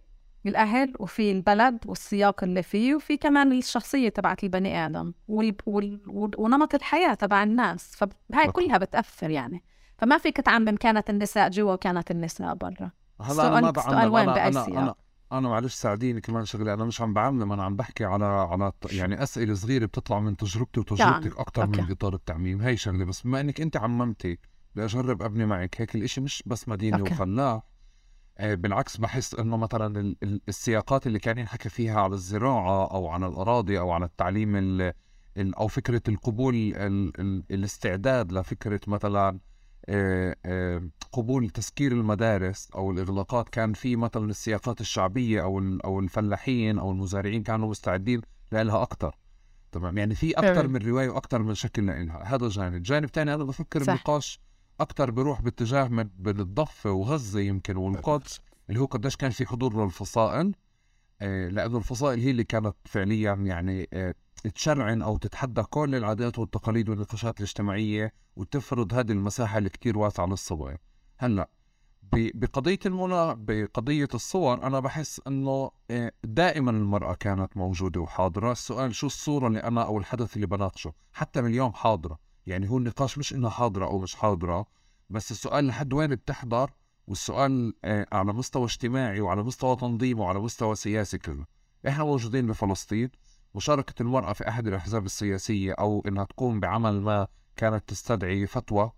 الأهل وفي البلد والسياق اللي فيه وفي كمان الشخصية تبعت البني آدم وال... وال... ونمط الحياة تبع الناس. فهاي كلها بتأثر يعني. فما فيك تعمم كانت النساء جوا وكانت النساء برا. هلا أنا ما بعمم وين أنا, أنا, أنا, أنا معلش ساعديني كمان شغلة أنا مش عم بعمم أنا عم بحكي على على يعني أسئلة صغيرة بتطلع من تجربتي وتجربتك يعني. أكثر من إطار التعميم. هي شغلة بس بما إنك أنت عممتي بدي أجرب أبني معك هيك. الإشي مش بس مدينة وفلاح. بالعكس بحس إنه مثلا السياقات اللي كان ينحكى فيها على الزراعة أو عن الأراضي أو عن التعليم ال أو فكرة القبول الاستعداد لفكرة مثلا آه، آه، قبول تسكير المدارس أو الإغلاقات. كان في مثلا السياقات الشعبية أو أو الفلاحين أو المزارعين كانوا مستعدين لها أكثر تمام؟ يعني في أكثر من رواية وأكثر من شكل لها. هذا جانب. جانب ثاني أنا بفكر صح. النقاش أكثر بيروح باتجاه من بالضفه وغزه يمكن والقدس اللي هو قديش كان في حضور للفصائل. آه، لأنه الفصائل هي اللي كانت فعليا يعني آه، تشرعن أو تتحدى كل العادات والتقاليد والنقاشات الاجتماعية وتفرض هذه المساحة اللي كتير واسعه للصبايا. هلأ بقضية المنا بقضية الصور أنا بحس إنه آه، دائما المرأة كانت موجودة وحاضرة. السؤال شو الصورة اللي أنا أو الحدث اللي بناقشه؟ حتى من اليوم حاضرة. يعني هو النقاش مش انها حاضرة أو مش حاضرة بس السؤال لحد وين بتحضر؟ والسؤال آه، على مستوى اجتماعي وعلى مستوى تنظيم وعلى مستوى سياسي كله. إحنا موجودين بفلسطين. مشاركة المرأة في أحد الأحزاب السياسية أو إنها تقوم بعمل ما كانت تستدعي فتوى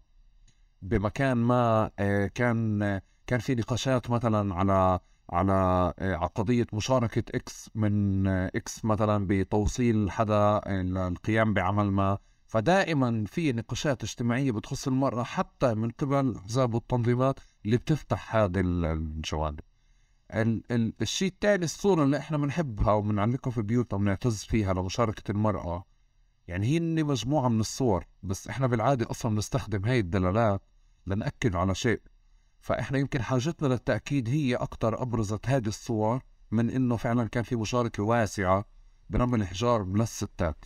بمكان ما آه، كان كان في نقاشات مثلا على على على قضية مشاركة X من X مثلا بتوصيل حدا للقيام بعمل ما. فدائما في نقاشات اجتماعية بتخص المرأة حتى من قبل الأحزاب والتنظيمات اللي بتفتح هذه الجوانب. ال ال الشيء الثاني الصورة اللي إحنا بنحبها وبنعلقها في بيوتنا وبنعتز فيها لمشاركة المرأة يعني هي مجموعة من الصور بس إحنا بالعادة أصلا بنستخدم هاي الدلالات لنأكد على شيء. فإحنا يمكن حاجتنا للتأكيد هي أكثر أبرزت هذه الصور من إنه فعلا كان في مشاركة واسعة برمي الحجار من الستات.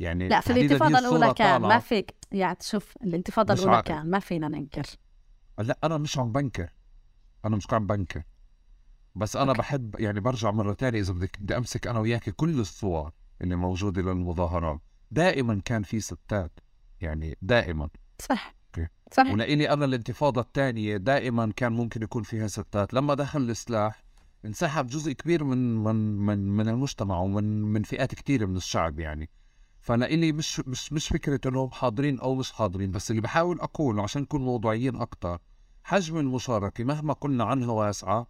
يعني لا في الانتفاضة الأولى كان ما فيك يعني شوف الانتفاضة الأولى عارف. كان ما فينا ننكر. لا أنا مش عم بنكر. أنا مش عم بنكر. بس أنا okay. بحب يعني برجع مرة ثانية إذا بدك بدي أمسك أنا وياك كل الصور اللي موجودة للمظاهرات. دائما كان في ستات يعني دائما. صح. okay. صح. ولإلي أنا الانتفاضة الثانية دائما كان ممكن يكون فيها ستات. لما دخل السلاح انسحب جزء كبير من من من من المجتمع ومن من فئات كثيره من الشعب يعني. فلإلي مش مش مش فكرة انهم حاضرين أو مش حاضرين بس اللي بحاول اقوله عشان نكون موضوعيين أكثر حجم المشاركة مهما قلنا عنها واسعه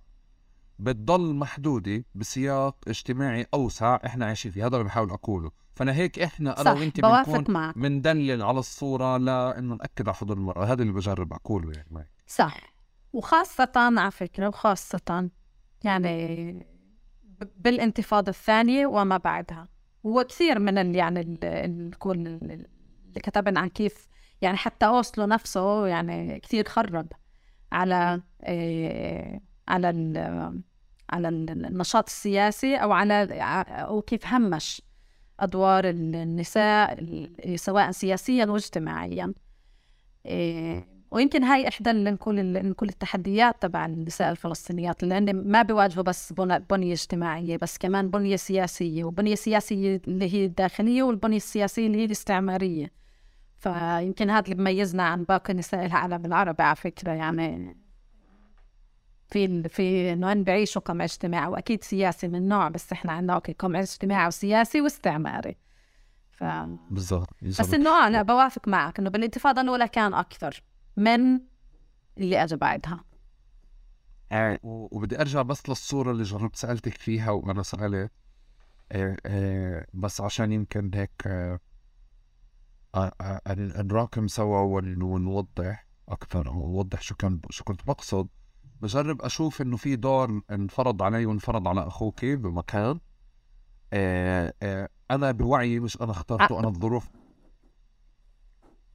بتضل محدودة بسياق اجتماعي أوسع إحنا عايشين فيه هذا اللي بحاول أقوله فأنا هيك إحنا أنا وأنت بنكون معك. مندلل على الصورة لأنه نأكد على حضور المرأة هذا اللي بجرب أقوله يعني معي. صح وخاصة على فكرة وخاصة يعني بالانتفاضة الثانية وما بعدها وكثير من ال يعني الكل اللي كتبنا عن كيف يعني حتى أوسلو نفسه يعني كثير خرب على إيه على على النشاط السياسي أو على أو كيف همش أدوار النساء سواء سياسيا واجتماعيا. إيه، ويمكن هاي إحدى نقول كل التحديات تبع النساء الفلسطينيات لأن ما بيواجهوا بس بنية اجتماعية بس كمان بنية سياسية وبنية سياسية اللي هي الداخلية والبنية السياسية اللي هي الاستعمارية. فيمكن هذا اللي بيميزنا عن باقي نساء العالم العربي على فكرة يعني في في إنه بيعيشوا قمع اجتماعي وأكيد سياسي من نوع بس إحنا عندنا أوكي قمع اجتماعي وسياسي واستعماري. ف بالضبط بس إنه آه أنا بوافق معك إنه بالانتفاضه الاولى كان أكثر. من اللي اجى بعدها. آه وبدي أرجع بس للصورة اللي جربت سألتك فيها وأنا سألت. آه آه بس عشان يمكن هيك آه آه آه نراكم سوا ونوضح أكثر أو نوضح شو كان شو كنت بقصد. بجرب أشوف إنه في دور انفرض علي وانفرض على أخوك بمكان. آه آه أنا بوعي مش أنا اخترته. أنا الظروف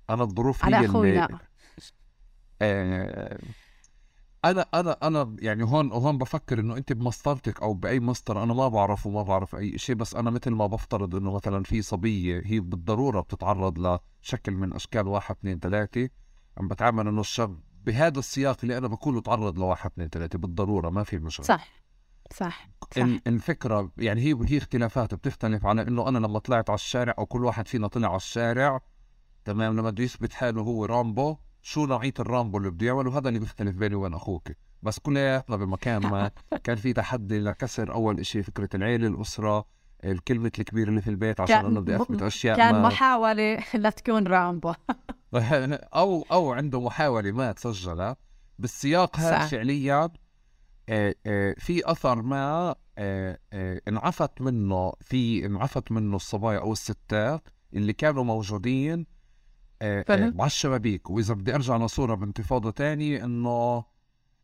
أنا الظروف هي اللي آه أنا أنا أنا يعني هون هون بفكر إنه أنت بمسطرتك أو بأي مسطره أنا ما بعرف وما بعرف أي شيء بس أنا مثل ما بفترض إنه مثلا في صبية هي بالضرورة بتتعرض لشكل من أشكال واحد اثنين ثلاثة عم بتعامل إنه الشاب بهذا السياق اللي أنا بقوله تعرض لواحد اثنين ثلاثة بالضرورة ما في مشكله صح صح, صح. الفكرة يعني هي هي اختلافات بتختلف على إنه أنا لما طلعت على الشارع أو كل واحد فينا طلع على الشارع تمام لما بده يثبت حاله هو رامبو شو نوعية الرامبو اللي بده يعمله هذا اللي بيختلف بيني وبين أخوك. بس كلياتنا بمكان ما. كان في تحدي لكسر أول شيء فكرة العيلة الأسرة الكلمة الكبيرة اللي في البيت عشان أنا بدي اثبت أشياء كان ما... محاولة لتكون رامبو. أو أو عنده محاولة ما تسجلها. بالسياق هذا فعليا آه، آه، في أثر ما آه، انعفت منه في انعفت منه الصبايا أو الستات اللي كانوا موجودين مع الشبابيك وإذا بدي أرجع لصورة بانتفاضه تانية إنه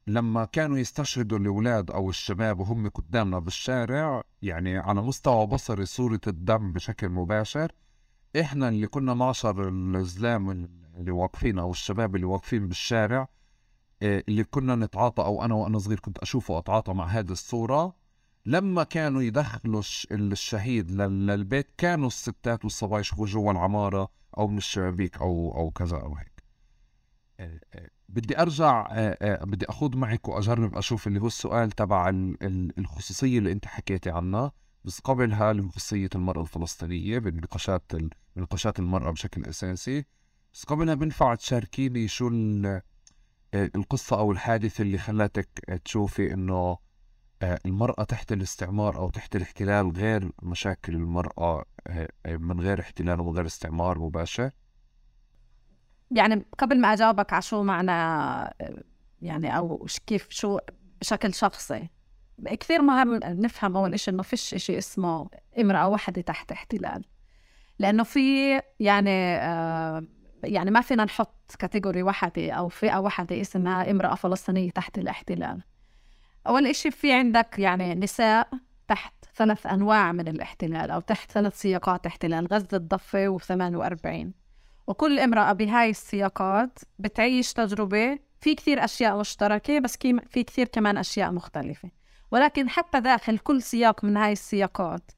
لما كانوا يستشهدوا الأولاد أو الشباب وهم قدامنا بالشارع يعني على مستوى بصري صورة الدم بشكل مباشر إحنا اللي كنا معشر الزلام اللي واقفين أو الشباب اللي واقفين بالشارع آه، اللي كنا نتعاطى أو أنا وأنا صغير كنت أشوفه اتعاطى مع هذه الصورة. لما كانوا يدخلوا الشهيد للبيت كانوا الستات والصبايا يشوفوا جوا العماره أو من الشبابيك أو أو كذا أو هيك. آه، آه، بدي أرجع بدي أخوض معك وأجرب أشوف اللي هو السؤال تبع الخصوصيه اللي أنت حكيتي عنها. بس قبلها لخصوصيه المرأة الفلسطينية بنقاشات بنقاشات المرأة بشكل أساسي. بس قبلها بنفع تشاركيني شو آه، القصة أو الحادثة اللي خلتك تشوفي آه، المرأة تحت الاستعمار أو تحت الاحتلال غير مشاكل المرأة آه، من غير احتلال ومن غير استعمار مباشر؟ يعني قبل ما أجاوبك على شو معنى يعني أو كيف شو بشكل شخصي كثير مهم نفهم أول إشي إنه فيش إشي اسمه امرأة واحدة تحت احتلال لأنه في يعني آه يعني ما فينا نحط كاتيجوري واحدة أو فئة واحدة اسمها امرأة فلسطينية تحت الاحتلال أول إشي في عندك يعني نساء تحت ثلاث أنواع من الاحتلال أو تحت ثلاث سياقات احتلال غزة الضفة و48 وكل امرأة بهاي السياقات بتعيش تجربة في كثير أشياء مشتركة بس في كثير كمان أشياء مختلفة. ولكن حتى داخل كل سياق من هاي السياقات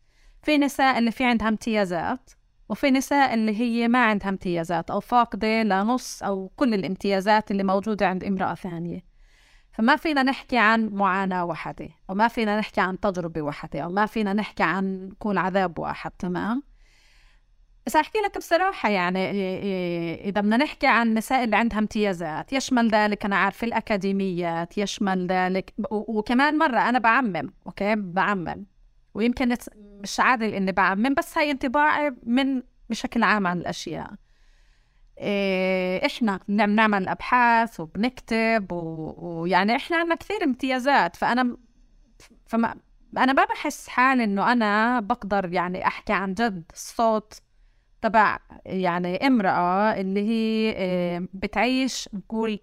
في نساء اللي في عندها امتيازات وفي نساء اللي هي ما عندها امتيازات أو فاقدة لنص أو كل الامتيازات اللي موجودة عند امرأة ثانية. فما فينا نحكي عن معاناة واحدة أو ما فينا نحكي عن تجربة واحدة أو ما فينا نحكي عن كل عذاب واحد تمام؟ بس أحكي لك بصراحة يعني إذا بدنا نحكي عن النساء اللي عندها امتيازات يشمل ذلك أنا عارفة الأكاديميات يشمل ذلك وكمان مرة أنا بعمم أوكي؟ بعمم ويمكن مش عادل إني بعمم بس هاي انطباعي من بشكل عام عن الأشياء. إيه إحنا بنعمل أبحاث وبنكتب ويعني إحنا عندنا كثير امتيازات فأنا فما أنا ما بحس حالي إنه أنا بقدر يعني أحكي عن جد الصوت تبع يعني امرأة اللي هي إيه بتعيش نقول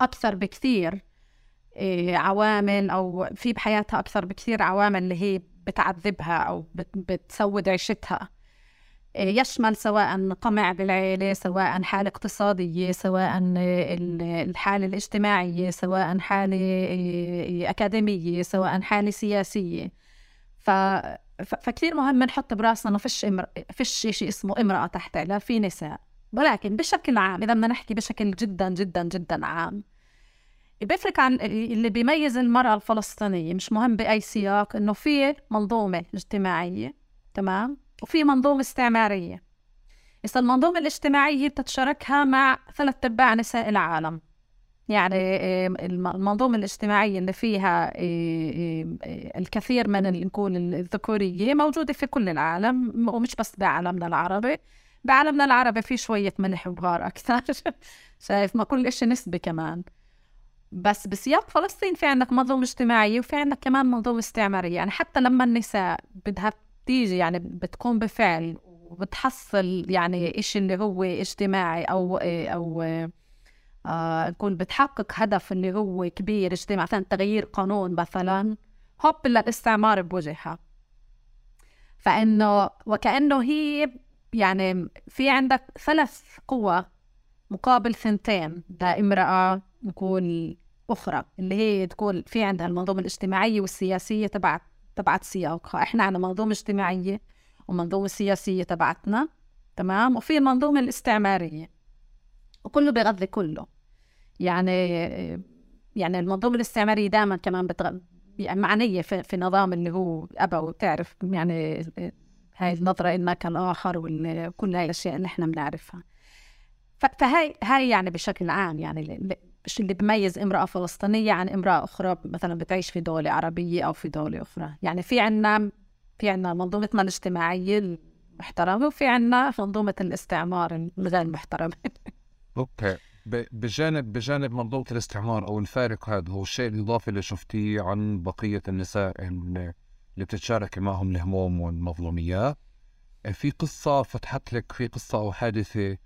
أكثر بكثير إيه عوامل أو في بحياتها أكثر بكثير عوامل اللي هي بتعذبها أو بتسود عيشتها. إيه، يشمل سواء قمع بالعيلة سواء حالة اقتصادية سواء الحالة الاجتماعية سواء حالة إيه، أكاديمية سواء حالة سياسية. ف... فكثير مهم نحط براسنا إنه فيش أمر... فيش شيء اسمه امرأة تحت لا في نساء. ولكن بشكل عام إذا بدنا نحكي بشكل جدا جدا جدا عام بيفرق عن اللي بيميز المرأة الفلسطينية مش مهم بأي سياق إنه في منظومة اجتماعية تمام؟ وفي منظومة استعمارية. إذا المنظومة الاجتماعية بتتشاركها مع ثلاث أرباع نساء العالم. يعني المنظومة الاجتماعية اللي فيها الكثير من نقول الذكورية موجودة في كل العالم ومش بس بعالمنا العربي. بعالمنا العربي في شوية ملح وبغار أكثر. شايف ما كل إشي نسبي كمان. بس بسياق فلسطين في عندك منظومة اجتماعية وفي عندك كمان منظومة استعمارية. يعني حتى لما النساء بدها تيجي يعني بتقوم بفعل وبتحصل يعني إشي اللي هو اجتماعي أو أو آه بتحقق هدف اللي هو كبير اجتماعي مثلا تغيير قانون مثلا هوب الاستعمار بوجهها. فإنه وكأنه هي يعني في عندك ثلاث قوى مقابل ثنتين لامرأة نقول أخرى اللي هي تكون في عندها المنظومة الاجتماعية والسياسية تبعت تبعت سياقها إحنا عندنا منظومة اجتماعية ومنظومة سياسية تبعتنا تمام؟ وفي المنظومة الاستعمارية وكله بيغذي كله. يعني يعني المنظومة الاستعمارية دائما كمان بتغ... يعني معنية في, في نظام اللي هو أبوي بتعرف يعني هاي النظرة إنك الآخر وكل هاي الأشياء اللي إحنا بنعرفها. فهاي هاي يعني بشكل عام يعني اللي بميز امرأة فلسطينية عن امرأة أخرى مثلا بتعيش في دولة عربية أو في دولة أخرى. يعني في عنا في عنا منظومتنا الاجتماعية المحترمة وفي عنا منظومة الاستعمار الغير محترمة. أوكي. بجانب بجانب منظومة الاستعمار أو الفارق هذا هو الشيء الإضافي اللي شفتيه عن بقية النساء اللي بتتشارك معهم الهموم والمظلوميات. في قصة فتحت لك في قصة أو حادثة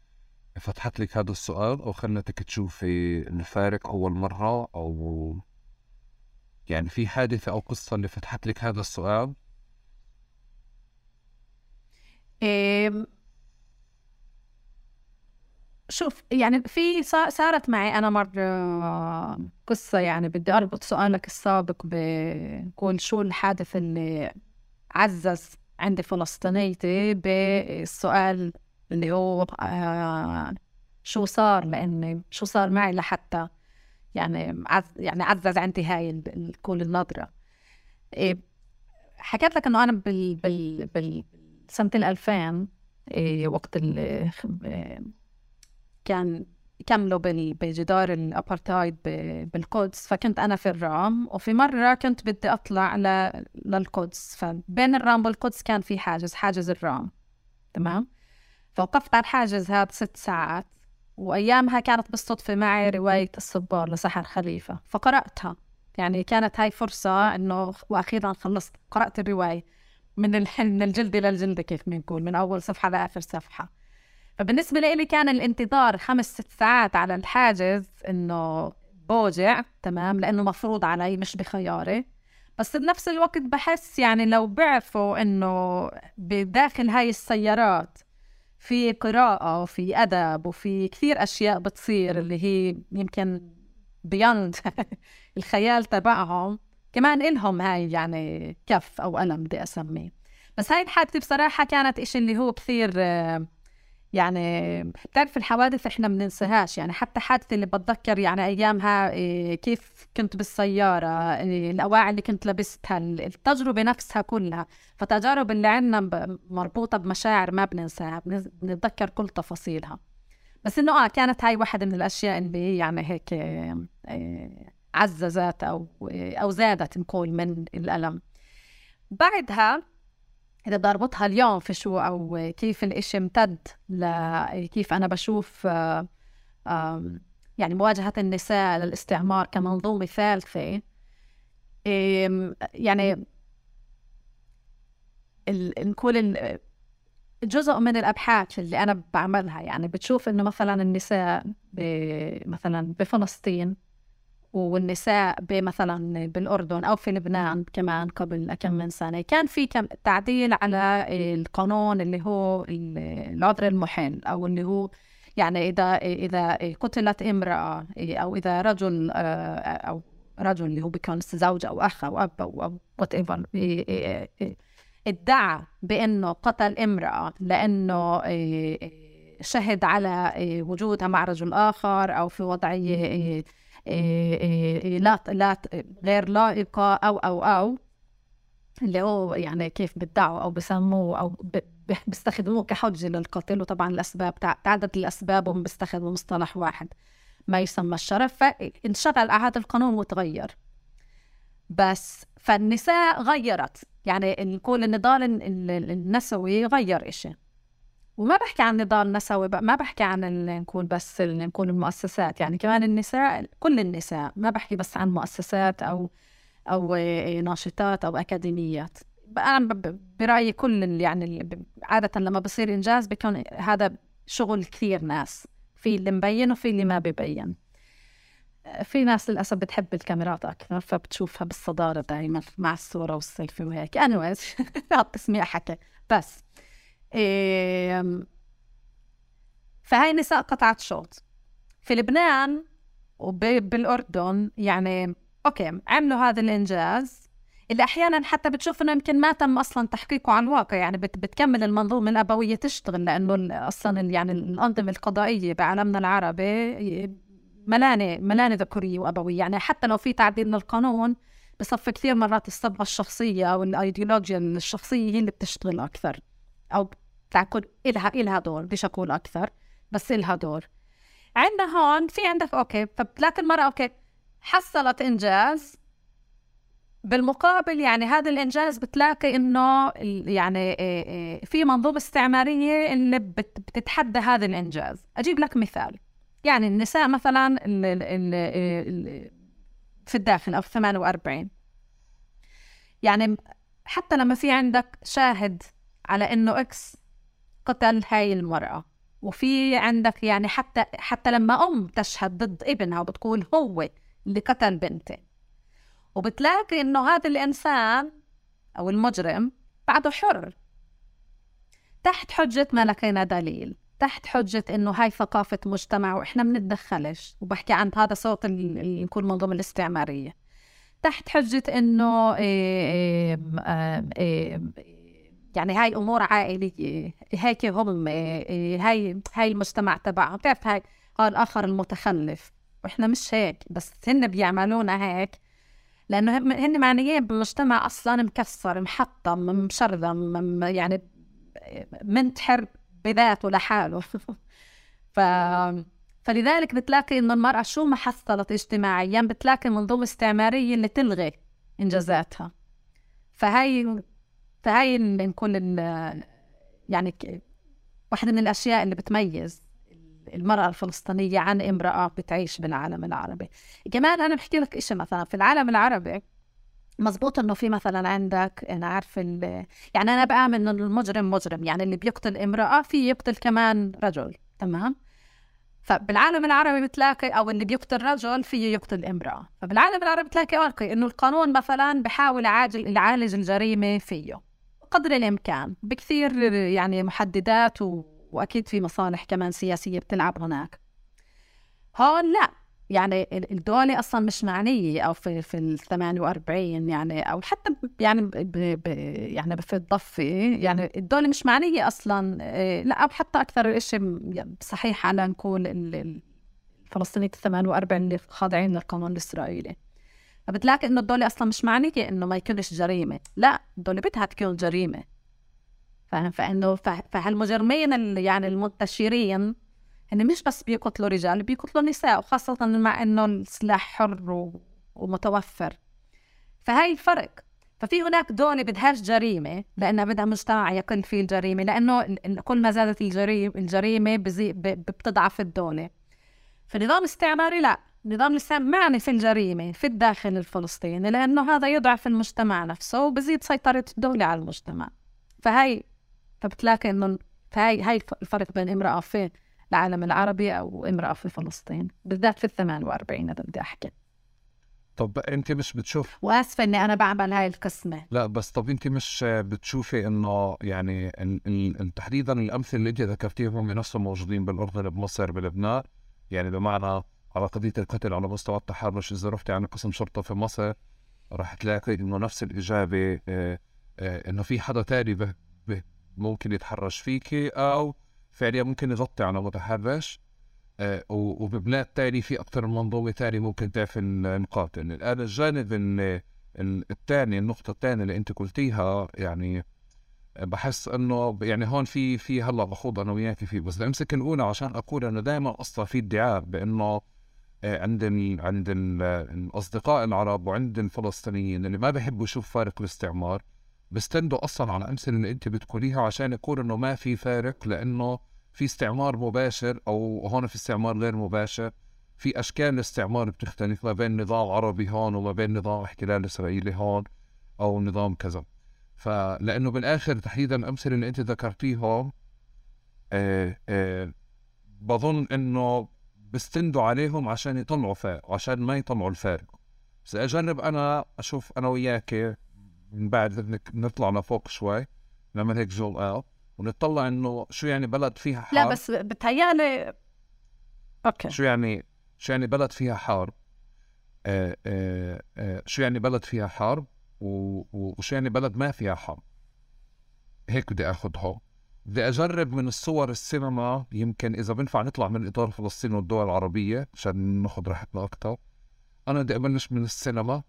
فتحت لك هذا السؤال أو خلتك تشوفي الفارق أول مرة أو يعني في حادثة أو قصة اللي فتحت لك هذا السؤال؟ إيه شوف يعني في صارت معي أنا مرة قصة يعني بدي أربط سؤالك السابق بقول شو الحادث اللي عزز عندي فلسطينيتي بالسؤال اللي هو آه شو صار لأني شو صار معي لحتى يعني يعني عزز عندي هاي كل النظرة إيه حكيت لك إنه أنا بال بال بال سنة 2000 إيه وقت اللي كان كملوا بجدار الأبارتايد بالقدس فكنت أنا في الرام وفي مرة كنت بدي أطلع. للقدس فبين الرام والقدس كان في حاجز حاجز الرام تمام فوقفت على الحاجز هذا ست ساعات وأيامها كانت بالصدفة معي رواية الصبار لسحر خليفة فقرأتها. يعني كانت هاي فرصة إنه وأخيرا خلصت قرأت الرواية. من من الجلد إلى الجلد كيف بنقول من أول صفحة لآخر صفحة. فبالنسبة لي كان الانتظار خمس ست ساعات على الحاجز إنه بوجع تمام لأنه مفروض علي مش بخياري. بس بنفس الوقت بحس يعني لو بعرفوا إنه بداخل هاي السيارات في قراءة وفي أدب وفي كثير أشياء بتصير اللي هي يمكن بيند الخيال تبعهم. كمان إلهم هاي يعني كف أو ألم بدي أسميه. بس هاي الحادثة بصراحة كانت إشي اللي هو كثير يعني بتعرف الحوادث إحنا ما بننساهاش يعني حتى حادثة اللي بتذكر يعني أيامها إيه، كيف كنت بالسيارة إيه، الأواعي اللي كنت لبستها التجربة نفسها كلها. فتجارب اللي عندنا مربوطة بمشاعر ما بننساها بنتذكر كل تفاصيلها. بس إنه آه كانت هاي واحدة من الأشياء اللي يعني هيك إيه، عززت أو أو زادت نقول من الألم. بعدها إذا بدي أربطها اليوم في شو أو كيف الإشي امتد لكيف أنا بشوف يعني مواجهة النساء للاستعمار كمنظومة ثالثة يعني نقول جزء من الأبحاث اللي أنا بعملها يعني بتشوف إنه مثلا النساء مثلا بفلسطين والنساء مثلا بالأردن أو في لبنان كمان قبل كم من سنة. كان في كم تعديل على القانون اللي هو العذر المحل أو اللي هو يعني إذا إذا قتلت امرأة أو إذا رجل أو رجل اللي هو بيكون زوج أو أخ أو أب أو whatever ادعى بأنه قتل امرأة لأنه شهد على وجودها مع رجل آخر أو في إيه، إيه، إيه، لا لا غير لائقة أو أو أو اللي هو يعني كيف بدعوا أو بسموه أو بيستخدموه كحجة للقتل وطبعا الأسباب تعدد الأسباب وهم بيستخدموا مصطلح واحد ما يسمى الشرف فانشغل هذا القانون وتغير بس فالنساء غيرت يعني نقول النضال النسوي غير إشي. وما بحكي عن نضال نسوي ما بحكي عن نكون بس نكون المؤسسات يعني كمان النساء كل النساء ما بحكي بس عن مؤسسات أو أو ناشطات أو أكاديميات. أنا برأيي كل يعني عادة لما بصير إنجاز بيكون هذا شغل كثير ناس في اللي مبين وفي اللي ما ببين. في ناس للأسف بتحب الكاميرات أكثر فبتشوفها بالصدارة دائما مع الصورة والسيلفي وهيك. Anyways هذا تسميع حكي. بس فهاي نساء قطعت شوط. في لبنان وبالأردن يعني أوكي عملوا هذا الإنجاز. اللي أحيانا حتى بتشوف إنه يمكن ما تم أصلا تحقيقه على الواقع يعني بت بتكمل المنظومة الأبوية تشتغل لأنه أصلا يعني الأنظمة القضائية بعالمنا العربي ملانة ملانة ذكورية وأبوية. يعني حتى لو في تعديل للقانون بصفي كثير مرات الصبغة الشخصية أو الأيديولوجيا الشخصية هي اللي بتشتغل أكثر أو تاكل إلها إلها دور بديش أقول أكثر بس إلها دور. عندنا هون في عندك okay فبتلاقي المرأة okay حصلت إنجاز بالمقابل يعني هذا الإنجاز بتلاقي إنه يعني في منظومة استعمارية اللي بتتحدى هذا الإنجاز. أجيب لك مثال. يعني النساء مثلا في الداخل في 48 يعني حتى لما في عندك شاهد على إنه إكس قتل هاي المرأة. وفي عندك يعني حتى حتى لما أم تشهد ضد ابنها وبتقول هو اللي قتل بنتي. وبتلاقي إنه هذا الإنسان أو المجرم بعده حر. تحت حجة ما لقينا دليل. تحت حجة إنه هاي ثقافة مجتمع وإحنا بنتدخلش وبحكي عن هذا صوت يكون منظومة الاستعمارية. تحت حجة إنه إيه إيه إيه يعني هاي أمور عائلية هيك هم هاي هاي المجتمع تبعهم. بتعرف هاي قال آخر المتخلف. وإحنا مش هيك بس هن بيعملونا هيك. لأنه هن معنيين بمجتمع أصلا مكسر محطم مشرذم يعني منتحر بذاته لحاله. ف فلذلك بتلاقي إنه المرأة شو ما حصلت اجتماعيا بتلاقي منظومة استعمارية اللي تلغي إنجازاتها. فهي فهي نكون يعني واحدة من الأشياء اللي بتميز المرأة الفلسطينية عن امرأة بتعيش بالعالم العربي. كمان أنا بحكي لك إشي مثلا في العالم العربي مزبوط إنه في مثلا عندك أنا عارف يعني أنا بآمن إنه المجرم مجرم يعني اللي بيقتل امرأة في يقتل كمان رجل تمام؟ فبالعالم العربي بتلاقي أو اللي بيقتل رجل فيه يقتل امرأة. فبالعالم العربي بتلاقي أوكي إنه القانون مثلا بحاول يعالج الجريمة فيه. قدر الإمكان بكثير يعني محددات و... وأكيد في مصالح كمان سياسية بتلعب هناك. هون لا يعني الدولة أصلا مش معنية أو في في ال 48 يعني أو حتى يعني ب ب يعني في الضفة يعني الدولة مش معنية أصلا آه، لا أو حتى أكثر شيء صحيح على نقول الفلسطينيين ال 48 اللي خاضعين للقانون الإسرائيلي. فبتلاقي إنه الدولة أصلا مش معنية إنه ما يكونش جريمة. لا الدولة بدها تكون جريمة. فاهم؟ فإنه فهالمجرمين يعني المنتشرين هن مش بس بيقتلوا رجال بيقتلوا نساء وخاصة مع إنه السلاح حر ومتوفر. فهاي الفرق. ففي هناك دولة بدهاش جريمة لأنها بدها مجتمع يقل فيه الجريمة لأنه كل ما زادت الجريمة الجريمة بتضعف الدولة. في النظام الاستعماري لا. النظام الاستعماري معني في الجريمة في الداخل الفلسطيني لأنه هذا يضعف المجتمع نفسه وبزيد سيطرة الدولة على المجتمع. فهي فبتلاقي إنه فهي هاي الفرق بين امرأة في العالم العربي أو امرأة في فلسطين بالذات في ال 48 إذا بدي أحكي. طب أنت مش بتشوف وأسفة إني أنا بعمل هاي القسمة. لا بس طب أنت مش بتشوفي إنه يعني تحديدا الأمثلة اللي أنت ذكرتيهم بنفسهم موجودين بالأردن بمصر بلبنان؟ يعني بمعنى على قضيه القتل على مستوى التحرش. إذا رحتي عن قسم شرطة في مصر راح تلاقي إنه نفس الإجابة آه آه إنه في حدا تاني ممكن يتحرش فيكي أو فعليا ممكن يغطي على متحرش آه وببلاد تاني في أكثر من منظومة تانية ممكن تعفي المقاتل الآن الجانب الثاني النقطة الثانية اللي أنت قلتيها يعني بحس إنه يعني هون في في هلأ بخوض أنا وياك فيه. بس بدي امسك الأولى عشان أقول انه دائما أصلا في ادعاء بإنه آه، عند عند ال الأصدقاء العرب وعند الفلسطينيين اللي ما بيحبوا يشوف فارق الاستعمار بيستندوا أصلا على الامثله اللي أنت بتقوليها عشان يقول إنه ما في فارق لأنه في استعمار مباشر أو هون في استعمار غير مباشر في أشكال الاستعمار بتختلف ما بين نظام عربي هون وما بين نظام احتلال إسرائيلي هون أو نظام كذا. فلانه بالآخر تحديدا الامثله اللي أنت ذكرتيهم آه آه بظن إنه بستندوا عليهم عشان يطلعوا فارق وعشان ما يطلعوا الفارق. بس أجرب أنا أشوف أنا وياك من بعد نطلع لفوق شوي نعمل هيك زول آوت ونطلع إنه شو يعني بلد فيها حرب. لا بس بتهيألي أوكي. شو يعني شو يعني بلد فيها حرب؟ آه آه آه شو يعني بلد فيها حرب؟ وشو يعني بلد ما فيها حرب؟ هيك بدي اخذها بدي أجرب من الصور السينما يمكن إذا بنفع نطلع من إطار فلسطين والدول العربية عشان ناخذ راحتنا أكثر أنا بدي أبلش من السينما.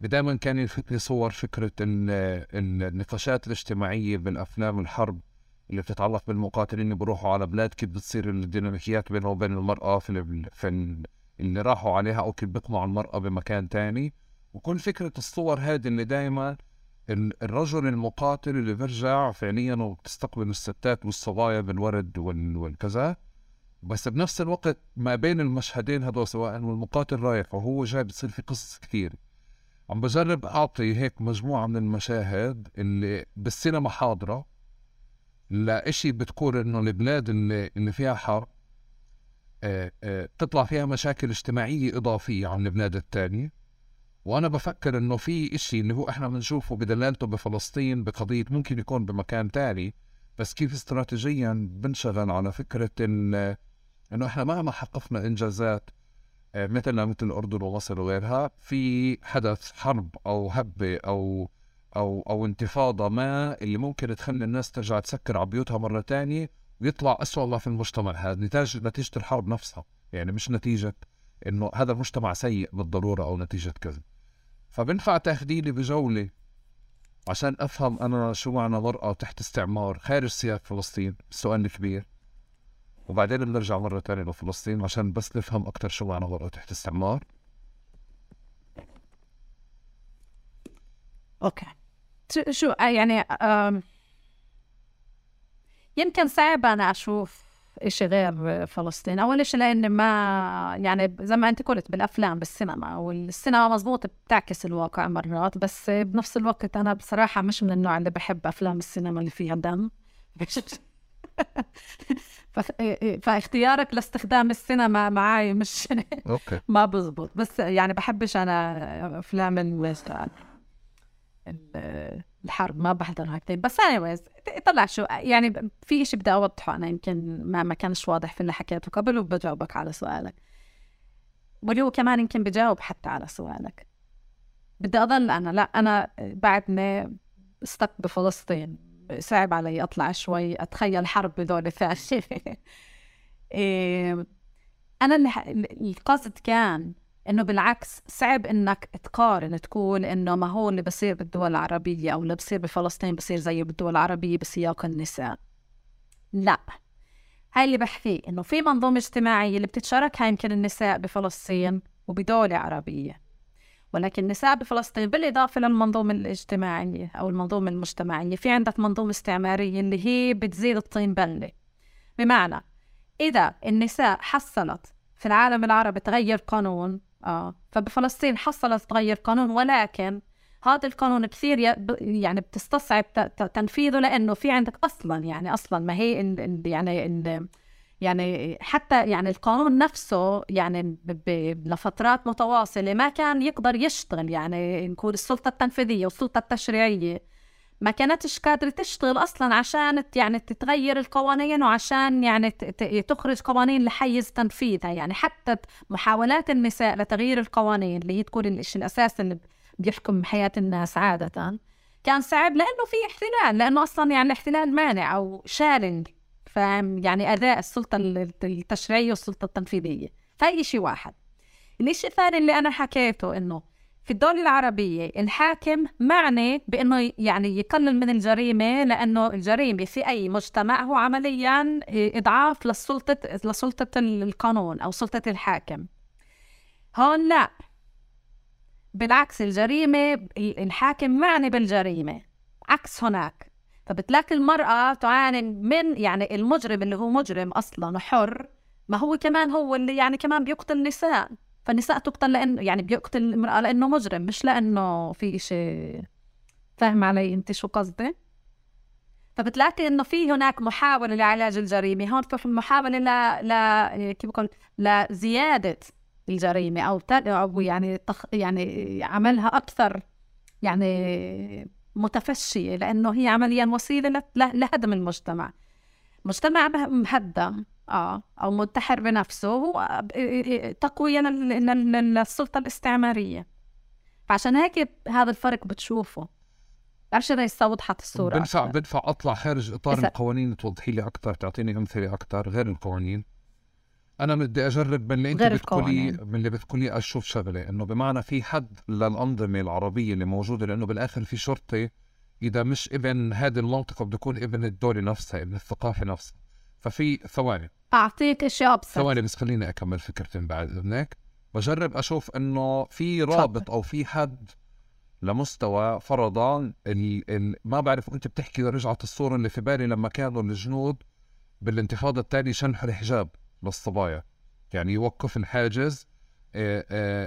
دائما كان يلفتني صور فكرة النقاشات الاجتماعية بالأفلام الحرب اللي بتتعلق بالمقاتلين اللي بروحوا على بلاد كيف بتصير الديناميكيات بينهم وبين المرأة في, اللي راحوا عليها أو كيف بيقمعوا المرأة بمكان تاني. وكل فكرة الصور هذه اللي دائما الرجل المقاتل اللي بيرجع فعليا وبتستقبل الستات والصبايا بالورد والكذا بس بنفس الوقت ما بين المشهدين هدول سواء المقاتل رايح وهو جاي بتصير في قصص كثير. عم بجرب أعطي هيك مجموعة من المشاهد اللي بالسينما حاضرة لإشي بتقول إنه البلاد اللي, اللي فيها حرب آه، آه، تطلع فيها مشاكل اجتماعية إضافية عن البلاد الثانية وأنا بفكر إنه في إشي اللي هو إحنا بنشوفه بدلالته بفلسطين بقضية ممكن يكون بمكان تاني بس كيف استراتيجيا بنشغل على فكرة إن إنه إحنا مهما حققنا إنجازات آه، مثلنا مثل الأردن ومصر وغيرها في حدث حرب أو هبة أو أو أو انتفاضة ما اللي ممكن تخلي الناس ترجع تسكر على بيوتها مرة تانية ويطلع أسوأ ما في المجتمع. هذا نتاج نتيجة الحرب نفسها يعني مش نتيجة إنه هذا المجتمع سيء بالضرورة أو نتيجة كذا. فبنفع تاخذيني بجوله عشان أفهم أنا شو معنى مرأة تحت استعمار خارج سياق فلسطين؟ السؤال الكبير وبعدين بنرجع مرة تانية لفلسطين عشان بس نفهم أكتر شو معنى مرأة تحت استعمار. okay. شو آه، يعني يمكن صعب أنا أشوف إشي غير فلسطين. أول شيء لأن ما يعني زي ما أنت قلت بالأفلام بالسينما والسينما مزبوط بتعكس الواقع مرات بس بنفس الوقت أنا بصراحة مش من النوع اللي بحب أفلام السينما اللي فيها دم. فاختيارك لاستخدام السينما معي مش okay. ما بزبط. بس يعني بحبش أنا أفلام الحرب ما بحضرها كثير بس anyways طلع شو يعني في شيء بدي أوضحه أنا يمكن ما ما كانش واضح في اللي حكيته قبل وبجاوبك على سؤالك. واللي هو كمان يمكن بجاوب حتى على سؤالك. بدي أضل أنا لا أنا بعدني استك بفلسطين صعب علي أطلع شوي أتخيل حرب بدول ثانية إيه أنا اللي القصد كان إنه بالعكس صعب إنك تقارن تقول إنه ما هو اللي بصير بالدول العربية أو اللي بصير بفلسطين بصير زي بالدول العربية بسياق النساء. لا. هاي اللي بحكيه إنه في منظومة اجتماعية اللي بتتشاركها يمكن النساء بفلسطين وبدولة عربية. ولكن النساء بفلسطين بالإضافة للمنظومة الاجتماعية أو المنظومة المجتمعية في عندك منظومة استعمارية اللي هي بتزيد الطين بلة. بمعنى إذا النساء حصلت في العالم العربي تغير قانون آه. فبفلسطين حصلت تغير قانون ولكن هذا القانون كثير يعني بتستصعب تنفيذه لأنه في عندك أصلا يعني أصلا ما هي يعني يعني حتى يعني القانون نفسه يعني لفترات متواصلة ما كان يقدر يشتغل يعني نقول السلطة التنفيذية والسلطة التشريعية. ما كانتش قادرة تشتغل أصلا عشان يعني تتغير القوانين وعشان يعني تخرج قوانين لحيز تنفيذها. يعني حتى محاولات النساء لتغيير القوانين اللي هي تكون الشيء الأساسي اللي بيحكم حياة الناس عادة كان صعب لأنه في احتلال لأنه أصلا يعني الاحتلال مانع أو شالنج فاهم؟ يعني أداء السلطة التشريعية والسلطة التنفيذية. فهي شيء واحد. الشيء الثاني اللي أنا حكيته إنه في الدول العربية الحاكم معني بأنه يعني يقلل من الجريمة لأنه الجريمة في أي مجتمع هو عمليا إضعاف للسلطة لسلطة القانون أو سلطة الحاكم. هون لا. بالعكس الجريمة الحاكم معني بالجريمة. عكس هناك. فبتلاقي المرأة تعاني من يعني المجرم اللي هو مجرم أصلا حر ما هو كمان هو اللي يعني كمان بيقتل نساء فالنساء تقتل لأنه يعني بيقتل المراه لأنه مجرم مش لأنه في شيء فاهم علي أنت شو قصدي؟ فبتلاقي إنه في هناك محاولة لعلاج الجريمة هون في محاولة ل ل كيف بقول لزيادة الجريمة أو أو يعني تخ... يعني عملها أكثر يعني متفشية لأنه هي عمليا وسيلة لهدم المجتمع. مجتمع مهدم. آه أو منتحر بنفسه هو تقويه للسلطة الاستعمارية. فعشان هيك هذا الفرق بتشوفه. بعرفش إذا وضحت الصورة بنفع بنفع أطلع خارج إطار إذا... القوانين توضحي لي أكثر تعطيني أمثلة أكثر غير القوانين؟ أنا بدي أجرب من اللي أنت بتقولي من اللي بتقولي أشوف شغلة إنه بمعنى في حد للأنظمة العربية اللي موجودة لأنه بالآخر في شرطي إذا مش إبن هذه المنطقة بده يكون إبن الدولة نفسها إبن الثقافة نفسها. ففي ثواني. أعطيك أشياء أبسط. ثواني بس خليني أكمل فكرتين بعد إذنك. بجرب أشوف إنه في رابط أو في حد لمستوى فرضا ال ال ما بعرف انت بتحكي رجعت الصورة اللي في بالي لما كانوا الجنود بالانتفاضة الثانية شنحوا الحجاب للصبايا. يعني يوقف الحاجز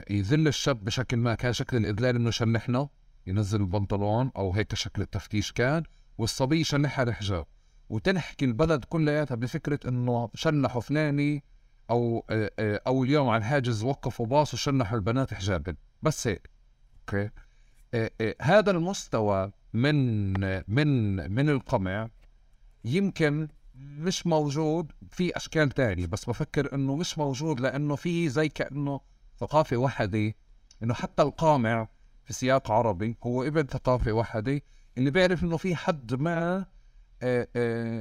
يذل الشاب بشكل ما كان شكل الإذلال إنه شنحنا ينزل البنطلون أو هيك شكل التفتيش كان والصبي شنحها الحجاب. وتنحكي البلد كلياتها بفكرة إنه شنحوا فلاني أو آه، آه، أو اليوم على الحاجز وقفوا باص وشنحوا البنات حجابا. بس هيك أوكي؟ آه، هذا المستوى من من من القمع يمكن مش موجود في أشكال تانية. بس بفكر إنه مش موجود لأنه في زي كأنه ثقافة وحدة. إنه حتى القامع في سياق عربي هو ابن ثقافة وحدة. اللي بيعرف إنه في حد ما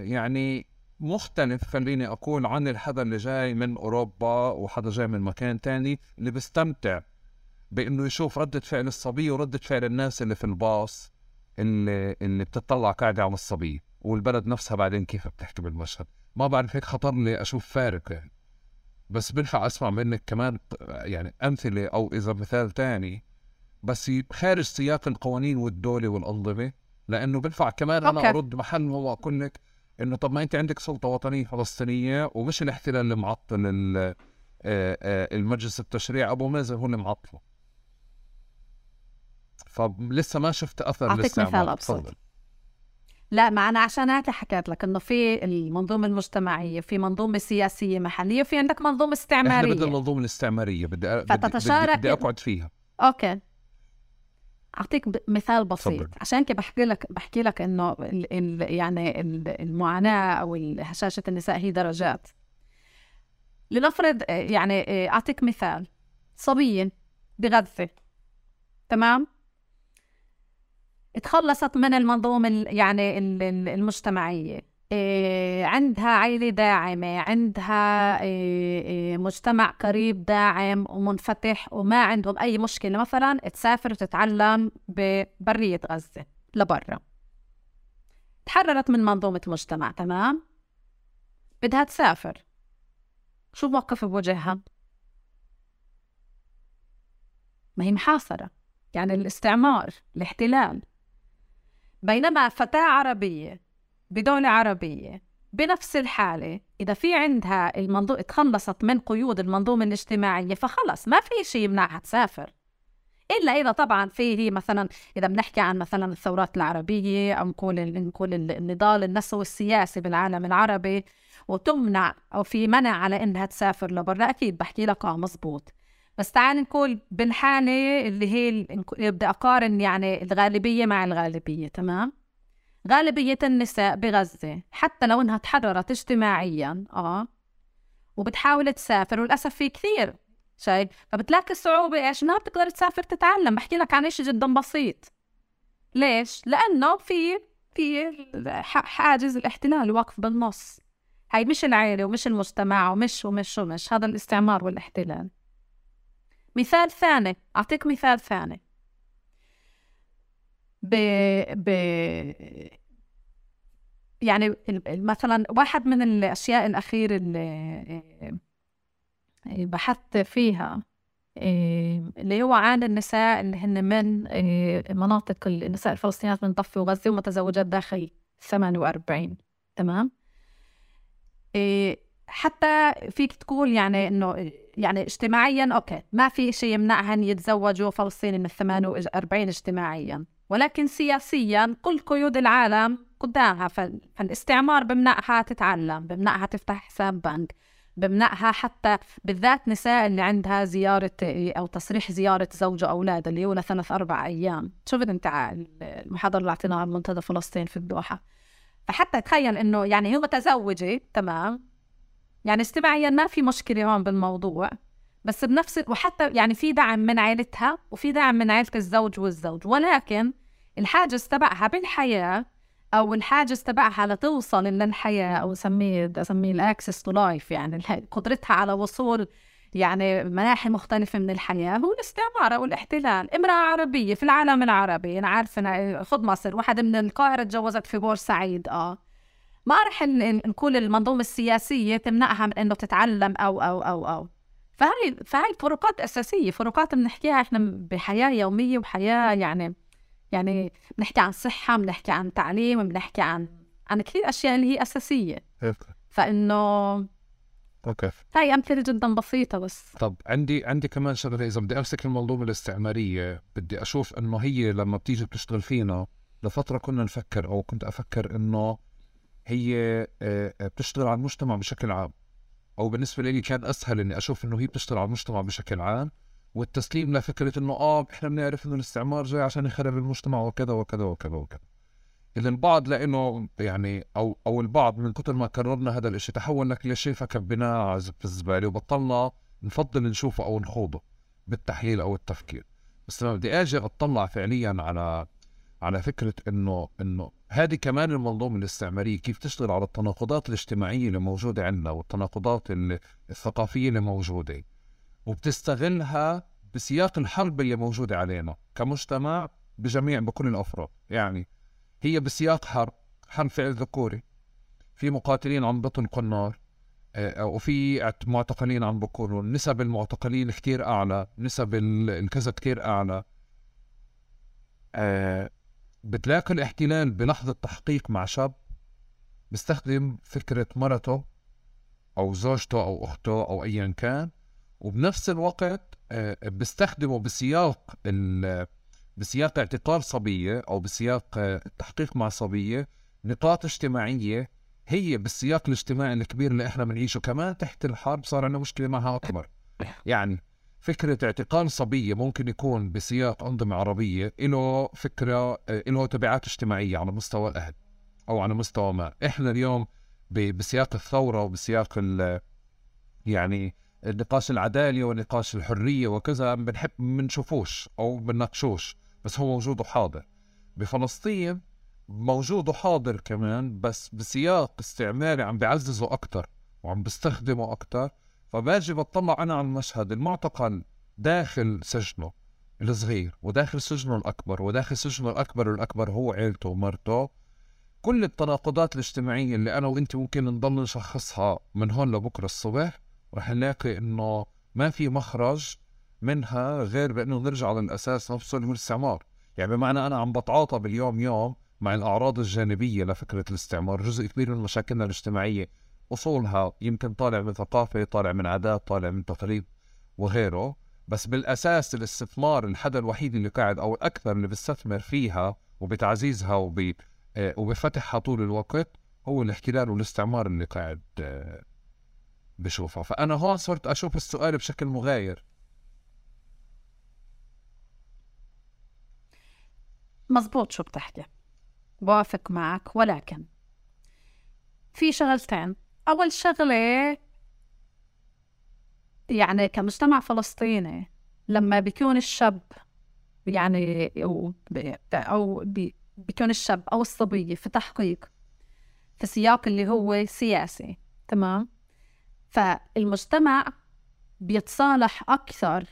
يعني مختلف خليني أقول عن الحدا اللي جاي من أوروبا وحدا جاي من مكان تاني اللي بيستمتع بإنه يشوف ردة فعل الصبي وردة فعل الناس اللي في الباص اللي اللي بتطلع قاعدة على الصبي والبلد نفسها بعدين كيف بتحكي بالمشهد. ما بعرف هيك خطر لي أشوف فارق. يعني بس بنفع أسمع منك كمان يعني أمثلة أو إذا مثال تاني. بس خارج سياق القوانين والدولة والأنظمة لأنه بنفع كمان أنا أوكي. أرد محل هو أقول لك إنه طب ما أنت عندك سلطة وطنية فلسطينية ومش الاحتلال اللي معطل آه، آه، المجلس التشريع أبو مازن هو اللي معطله فلسه ما شفت أثر الاستعمار. مثال. تفضل. لا ما أنا عشان هيك حكيت لك إنه في المنظومة المجتمعية في منظومة سياسية محلية وفي عندك منظومة إحنا بدنا استعمارية المنظومه الاستعماريه بدي أ- بدي, بدي أقعد فيها أوكي أعطيك مثال بسيط. تفضل. عشان كده بحكي لك بحكي لك إنه ال ال يعني ال- المعاناة أو هشاشة النساء هي درجات. لنفرض يعني أعطيك مثال. صبيه بغزه تمام؟ تخلصت من المنظومة ال- يعني ال- ال- المجتمعية. عندها عائلة داعمة عندها إيه، إيه، مجتمع قريب داعم ومنفتح وما عندهم أي مشكلة. مثلا تسافر وتتعلم ببرية غزة لبرا. تحررت من منظومة المجتمع تمام؟ بدها تسافر. شو موقف بوجهها؟ ما هي محاصرة يعني الاستعمار الاحتلال. بينما فتاة عربية بدولة عربية. بنفس الحالة إذا في عندها المنظومة تخلصت من قيود المنظومة الاجتماعية فخلص ما في شيء يمنعها تسافر. إلا إذا طبعا في هي مثلا إذا بنحكي عن مثلا الثورات العربية أو نقول نقول النضال النسوي السياسي بالعالم العربي وتمنع أو في منع على إنها تسافر لبرا أكيد بحكي لك آه مزبوط. بس تعال نقول بالحالة اللي هي بدي أقارن يعني الغالبية مع الغالبية تمام؟ غالبية النساء بغزة حتى لو إنها تحررت اجتماعيا آه. وبتحاول تسافر وللأسف في كثير شايف؟ فبتلاقي الصعوبة إيش؟ إنها بتقدر تسافر تتعلم. بحكي لك عن شيء جدا بسيط. ليش؟ لأنه في في حاجز الاحتلال واقف بالنص. هاي مش العائلة ومش المجتمع ومش ومش ومش. هذا الاستعمار والاحتلال. مثال ثاني أعطيك مثال ثاني. ب... يعني مثلا واحد من الأشياء الأخيرة اللي اللي بحثت فيها إيه، اللي هو عن النساء اللي هن من مناطق النساء الفلسطينيات من ضفة وغزة ومتزوجات داخل 48 تمام؟ حتى فيك تقول يعني إنه يعني اجتماعيا أوكي ما في شيء يمنعها ان يتزوجوا فلسطيني من 48 اجتماعيا. ولكن سياسيا كل قيود العالم قدامها فال- فالاستعمار بمنعها تتعلم بمنعها تفتح حساب بنك بمنعها حتى بالذات نساء اللي عندها زيارة أو تصريح زيارة زوج وأولاد اللي هو لثلاث أربع أيام. شفت أنت المحاضرة اللي أعطيناها منتدى فلسطين في الدوحة. فحتى تخيل إنه يعني هي متزوجة تمام؟ يعني اجتماعيا ما في مشكلة هون بالموضوع. بس بنفس وحتى يعني في دعم من عائلتها وفي دعم من عائلة الزوج والزوج. ولكن الحاجز تبعها بالحياة أو الحاجز تبعها لتوصل للحياة أو سميه بدي أسميه ال access to life يعني قدرتها على وصول يعني مناحي مختلفة من الحياة هو الاستعمار أو الاحتلال. امرأة عربية في العالم العربي أنا عارفة خد مصر واحدة من القاهرة تجوزت في بورسعيد آه. ما رح نقول المنظومة السياسية تمنعها من إنه تتعلم أو أو أو أو. فهي فهي فروقات أساسية فروقات بنحكيها إحنا بحياة يومية وحياة يعني يعني بنحكي عن صحة بنحكي عن تعليم بنحكي عن عن كثير أشياء اللي هي أساسية. هيك فإنه أوكي هاي أمثلة جدا بسيطة بس. طب عندي عندي كمان شغلة إذا بدي أمسك المنظومه الاستعماريه بدي أشوف إنه هي لما بتيجي بتشتغل فينا لفترة كنا نفكر أو كنت أفكر إنه هي آه، آه، بتشتغل على المجتمع بشكل عام. أو بالنسبة لي كان أسهل إني أشوف إنه هي بتشتغل على المجتمع بشكل عام والتسليم لفكرة إنه آه إحنا بنعرف إنه الاستعمار جاي عشان يخرب المجتمع وكذا وكذا وكذا وكذا. اللي البعض لأنه يعني أو أو البعض من كثر ما كررنا هذا الشيء تحول لك لشيء فكبناه في الزباله وبطلنا نفضل نشوفه أو نخوضه بالتحليل أو التفكير. بس لما بدي أجي أطلع فعليا على على فكرة إنه إنه هذه كمان المنظومة الاستعمارية كيف تشتغل على التناقضات الاجتماعية اللي موجودة عندنا والتناقضات الثقافية اللي موجودة؟ وبتستغلها بسياق الحرب اللي موجودة علينا كمجتمع بجميع بكل الأفراد. يعني هي بسياق حرب حرب فعل ذكوري. في مقاتلين عم بطلقوا النار آه، وفي معتقلين عم بكونوا نسب المعتقلين كتير أعلى نسب الكذا كتير أعلى. آه، بتلاقي الاحتلال بلحظة تحقيق مع شاب بيستخدم فكرة مرته أو زوجته أو أخته أو أيا كان وبنفس الوقت آه، بيستخدمه بسياق بسياق اعتقال صبية أو بسياق التحقيق مع صبية نقاط اجتماعية هي بالسياق الاجتماعي الكبير اللي إحنا بنعيشه. كمان تحت الحرب صار عندنا مشكلة معها أكبر. يعني فكرة اعتقال صبية ممكن يكون بسياق أنظمة عربية له فكرة له تبعات اجتماعية على مستوى الأهل أو على مستوى ما. إحنا اليوم بسياق الثورة وبسياق يعني النقاش العدالة ونقاش الحرية وكذا بنحب منشوفوش أو بنناقشوش بس هو موجود وحاضر بفلسطين موجود وحاضر كمان بس بسياق استعماري عم بيعززه أكتر وعم بيستخدمه أكتر فباجي بطلع أنا على المشهد المعتقل داخل سجنه الصغير وداخل سجنه الأكبر وداخل سجنه الأكبر والأكبر هو عيلته ومرته. كل التناقضات الاجتماعية اللي أنا وأنت ممكن نضل نشخصها من هون لبكرة الصبح. رح نلاقي إنه ما في مخرج منها غير بأنه نرجع للأساس نفسه اللي هو الاستعمار. يعني بمعنى أنا عم بتعاطى باليوم يوم مع الأعراض الجانبية لفكرة الاستعمار جزء كبير من مشاكلنا الاجتماعية. أصولها يمكن طالع من ثقافة طالع من عادات طالع من تقاليد وغيره بس بالأساس الاستثمار الحدا الوحيد اللي قاعد أو الأكثر اللي بيستثمر فيها وبتعزيزها وب آه، وبفتحها طول الوقت هو الاحتلال والاستعمار اللي قاعد آه، بشوفها فأنا هون صرت أشوف السؤال بشكل مغاير. مزبوط شو بتحكي. بوافق معك ولكن في شغلتين. أول شغلة يعني كمجتمع فلسطيني لما بيكون الشاب يعني أو, أو بيكون الشاب أو الصبية في تحقيق في سياق اللي هو سياسي تمام؟ فالمجتمع بيتصالح أكثر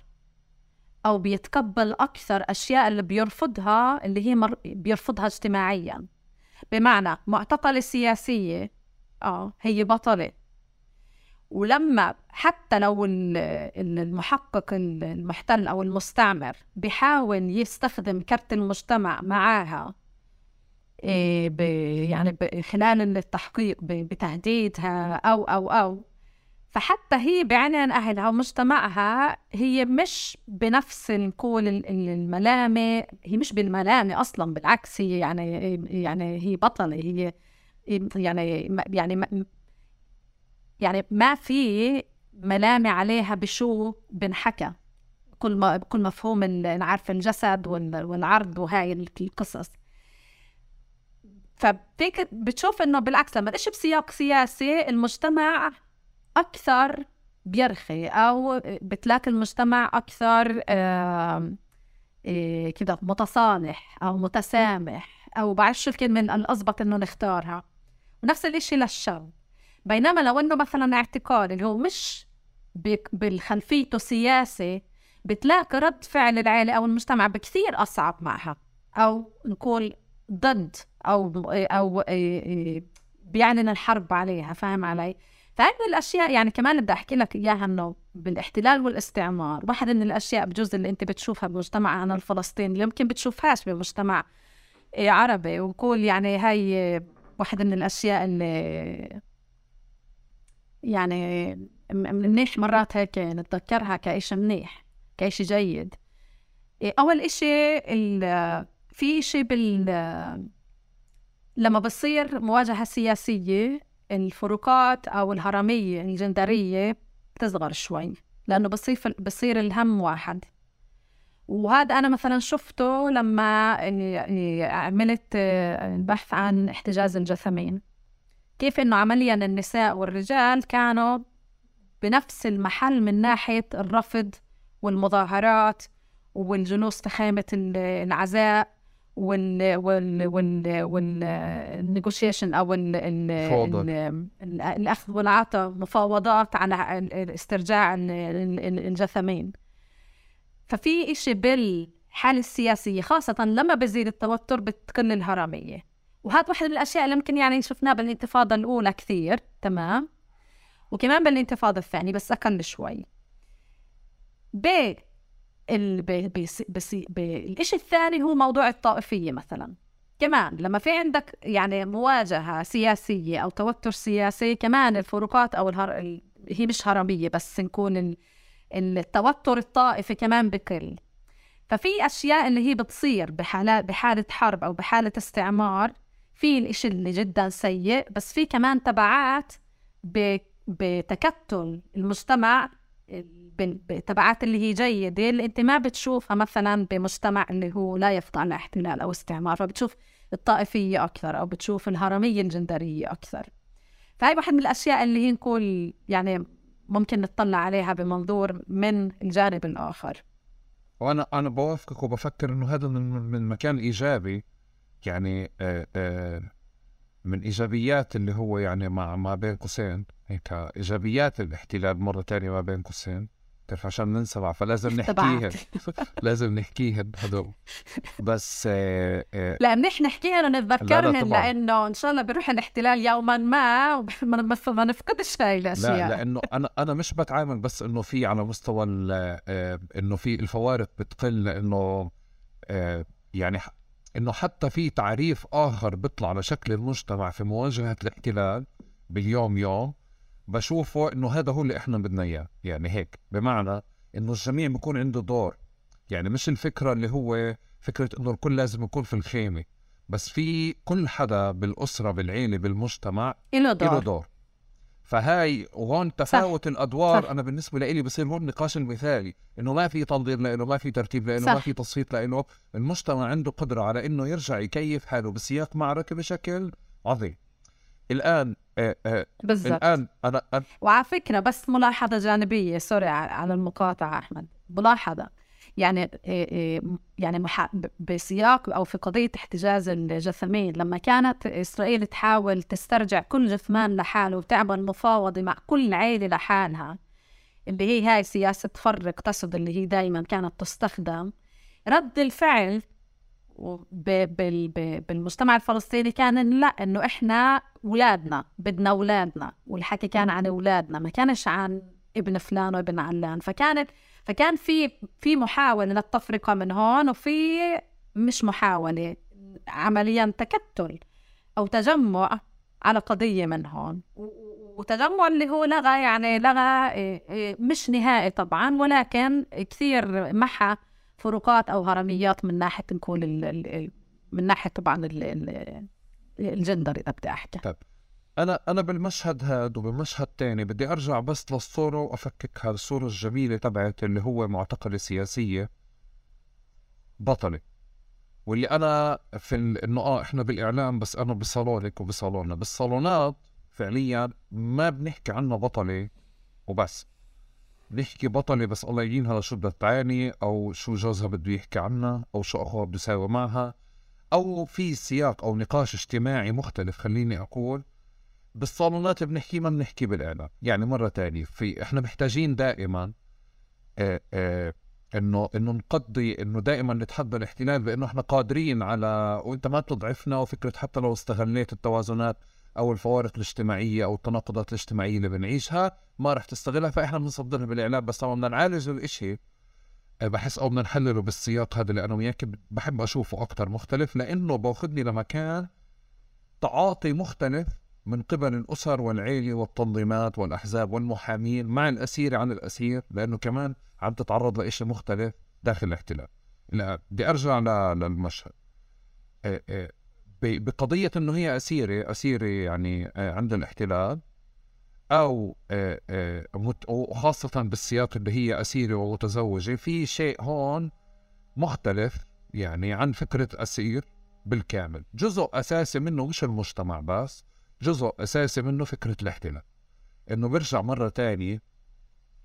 أو بيتقبل أكثر أشياء اللي بيرفضها اللي هي مر... بيرفضها اجتماعيا. بمعنى معتقلة سياسية آه. هي بطلة. ولما حتى لو المحقق المحتل أو المستعمر بيحاول يستخدم كرت المجتمع معاها إيه يعني خلال التحقيق بتهديدها أو أو أو. فحتى هي بعينين أهلها ومجتمعها هي مش بنفس نقول الملامة هي مش بالملامة أصلا بالعكس هي يعني يعني هي بطلة هي يعني يعني يعني ما في ملامة عليها بشو بنحكى. كل ما كل مفهوم نعرف الجسد والعرض وهاي القصص. فبيك بتشوف إنه بالعكس لما الإشي بسياق سياسي المجتمع أكثر بيرخي أو بتلاقي المجتمع أكثر إيه كده متصالح أو متسامح أو بعرف شو الكلمة الأضبط إنه نختارها. ونفس الإشي للشاب بينما لو إنه مثلا اعتقال اللي هو مش بالخلفيته سياسي بتلاقي رد فعل العائلة أو المجتمع بكثير أصعب معها أو نقول ضد أو أو إيه، إيه، بيعلن الحرب عليها فاهم علي؟ فهذه الأشياء يعني كمان بدي أحكي لك إياها إنه بالاحتلال والاستعمار واحد من الأشياء بجوز اللي أنت بتشوفها بمجتمعنا الفلسطيني يمكن بتشوفهاش بمجتمع إيه، عربي ونقول يعني هاي واحدة من الأشياء اللي يعني منيح مرات هيك نتذكرها كإشي منيح كإشي جيد. إيه، أول إشي في إشي بال لما بصير مواجهة سياسية الفروقات أو الهرمية الجندرية بتصغر شوي لأنه بصير بصير الهم واحد. وهذا أنا مثلا شفته لما عملت البحث عن احتجاز الجثمين. كيف إنه عمليا النساء والرجال كانوا بنفس المحل من ناحية الرفض والمظاهرات والجلوس في خيمة العزاء وال وال وال والنيغوشيشن أو ال ال الأخذ والعطاء مفاوضات على استرجاع الجثمين. ففي إشي بالحالة السياسية خاصة لما بزيد التوتر بتقل الهرمية. وهذا واحد من الأشياء اللي ممكن يعني شفناها بالانتفاضة الأولى كثير تمام؟ وكمان بالانتفاضة الثانية بس أقل شوي. ب ال... ب... بس... بس... ب... الإشي الثاني هو موضوع الطائفية مثلا. كمان لما في عندك يعني مواجهة سياسية أو توتر سياسي كمان الفروقات أو الهر... هي مش هرمية بس نكون ال... التوتر الطائفي كمان بقل ففي أشياء اللي هي بتصير بحالات بحالة حرب أو بحالة استعمار في الإشي اللي جدا سيء بس في كمان تبعات بتكتل المجتمع تبعات اللي هي جيدة اللي أنت ما بتشوفها مثلا بمجتمع اللي هو لا يخضع لاحتلال أو استعمار فبتشوف الطائفية أكثر أو بتشوف الهرمية الجندرية أكثر. فهي واحد من الأشياء اللي هي نقول يعني ممكن نطلع عليها بمنظور من الجانب الآخر. وأنا أنا بوافقك وبفكر إنه هذا من مكان إيجابي. يعني آآ آآ من إيجابيات اللي هو يعني مع ما بين قوسين هيك إيجابيات الاحتلال مرة تانية ما بين قوسين. بتعرف عشان ننسمع فلازم نحكيها. لازم نحكيها هدول. بس آه آه لا منيح نحكيها ونتذكرهن لأنه إن شاء الله بيروح الاحتلال يوما ما ما نفقدش هاي الأشياء. لا لأنه أنا أنا مش بتعامل بس إنه في على مستوى آه إنه في الفوارق بتقل لأنه يعني إنه حتى في تعريف آخر بيطلع لشكل المجتمع في مواجهة الاحتلال باليوم يوم بشوفه إنه هذا هو اللي إحنا بدنا إياه يعني هيك بمعنى إنه الجميع بيكون عنده دور يعني مش الفكرة اللي هو فكرة إنه الكل لازم يكون في الخيمة بس في كل حدا بالأسرة بالعيلة بالمجتمع له دور, دور. فهاي وهون تفاوت صح. الأدوار صح. أنا بالنسبة لي بصير هون النقاش المثالي إنه ما في تنظير لأنه ما في ترتيب لأنه صح. ما في تصفيت لأنه المجتمع عنده قدرة على إنه يرجع يكيف حاله بسياق معركة بشكل عظيم الآن آه آه بالزبط. الآن أنا, أنا وعلى فكرة بس ملاحظة جانبية سوري على المقاطعة أحمد. ملاحظة. يعني يعني بسياق أو في قضية احتجاز الجثمين لما كانت إسرائيل تحاول تسترجع كل جثمان لحاله وتعمل مفاوضة مع كل عائله لحالها اللي هي هاي سياسة فرق تسد اللي هي دائما كانت تستخدم رد الفعل بالمجتمع الفلسطيني كان لا إنه إحنا اولادنا بدنا اولادنا والحكي كان عن اولادنا ما كانش عن ابن فلان وابن علان. فكانت فكان في في محاولة للتفرقة من هون وفي مش محاولة عمليا تكتل أو تجمع على قضية من هون. وتجمع اللي هو لغى يعني لغى إيه، إيه، مش نهائي طبعا ولكن كثير محى فروقات أو هرميات من ناحية نقول من ناحية طبعا الجندر إذا بدي أحكي. طيب. أنا أنا بالمشهد هذا وبمشهد تاني بدي أرجع بس للصورة وافكك هالصوره الجميلة تبعت اللي هو معتقلة سياسية بطلة واللي أنا في إنه آه إحنا بالإعلام بس أنا بصالونك وبصالوننا بالصالونات فعليا ما بنحكي عنها بطلة وبس. بنحكي بطلة بس الله يعينها لشو بدها تعاني أو شو جوزها بده يحكي عنها أو شو أخوها بده يساوي معها أو في سياق أو نقاش اجتماعي مختلف خليني أقول. بالصالونات بنحكي ما بنحكي بالإعلام. يعني مرة تانية في إحنا محتاجين دائما آآ آه، آآ آه، إنه إنه نقضي إنه دائما نتحدى الاحتلال بإنه إحنا قادرين على وإنت ما تضعفنا وفكرة حتى لو استغليت التوازنات أو الفوارق الاجتماعية أو التناقضات الاجتماعية اللي بنعيشها ما رح تستغلها فإحنا بنصدرها بالإعلام. بس طبعا بدنا نعالج الاشي آه، بحس أو بدنا نحلله بالسياق هذا اللي أنا وياك بحب أشوفه أكثر مختلف. لأنه باخذني لمكان تعاطي مختلف من قبل الأسر والعيلة والتنظيمات والأحزاب والمحامين مع الأسير عن الأسير لأنه كمان عم تتعرض لإشي مختلف داخل الاحتلال. لا بدي أرجع للمشهد. بقضية إنه هي أسيرة أسيرة يعني آه، عند الاحتلال أو آه، آه، وخاصة بالسياق اللي هي أسيرة ومتزوجة في شيء هون مختلف يعني عن فكرة أسير بالكامل. جزء أساسي منه مش المجتمع بس جزء أساسي منه فكرة الاحتلال. إنه بيرجع مرة تانية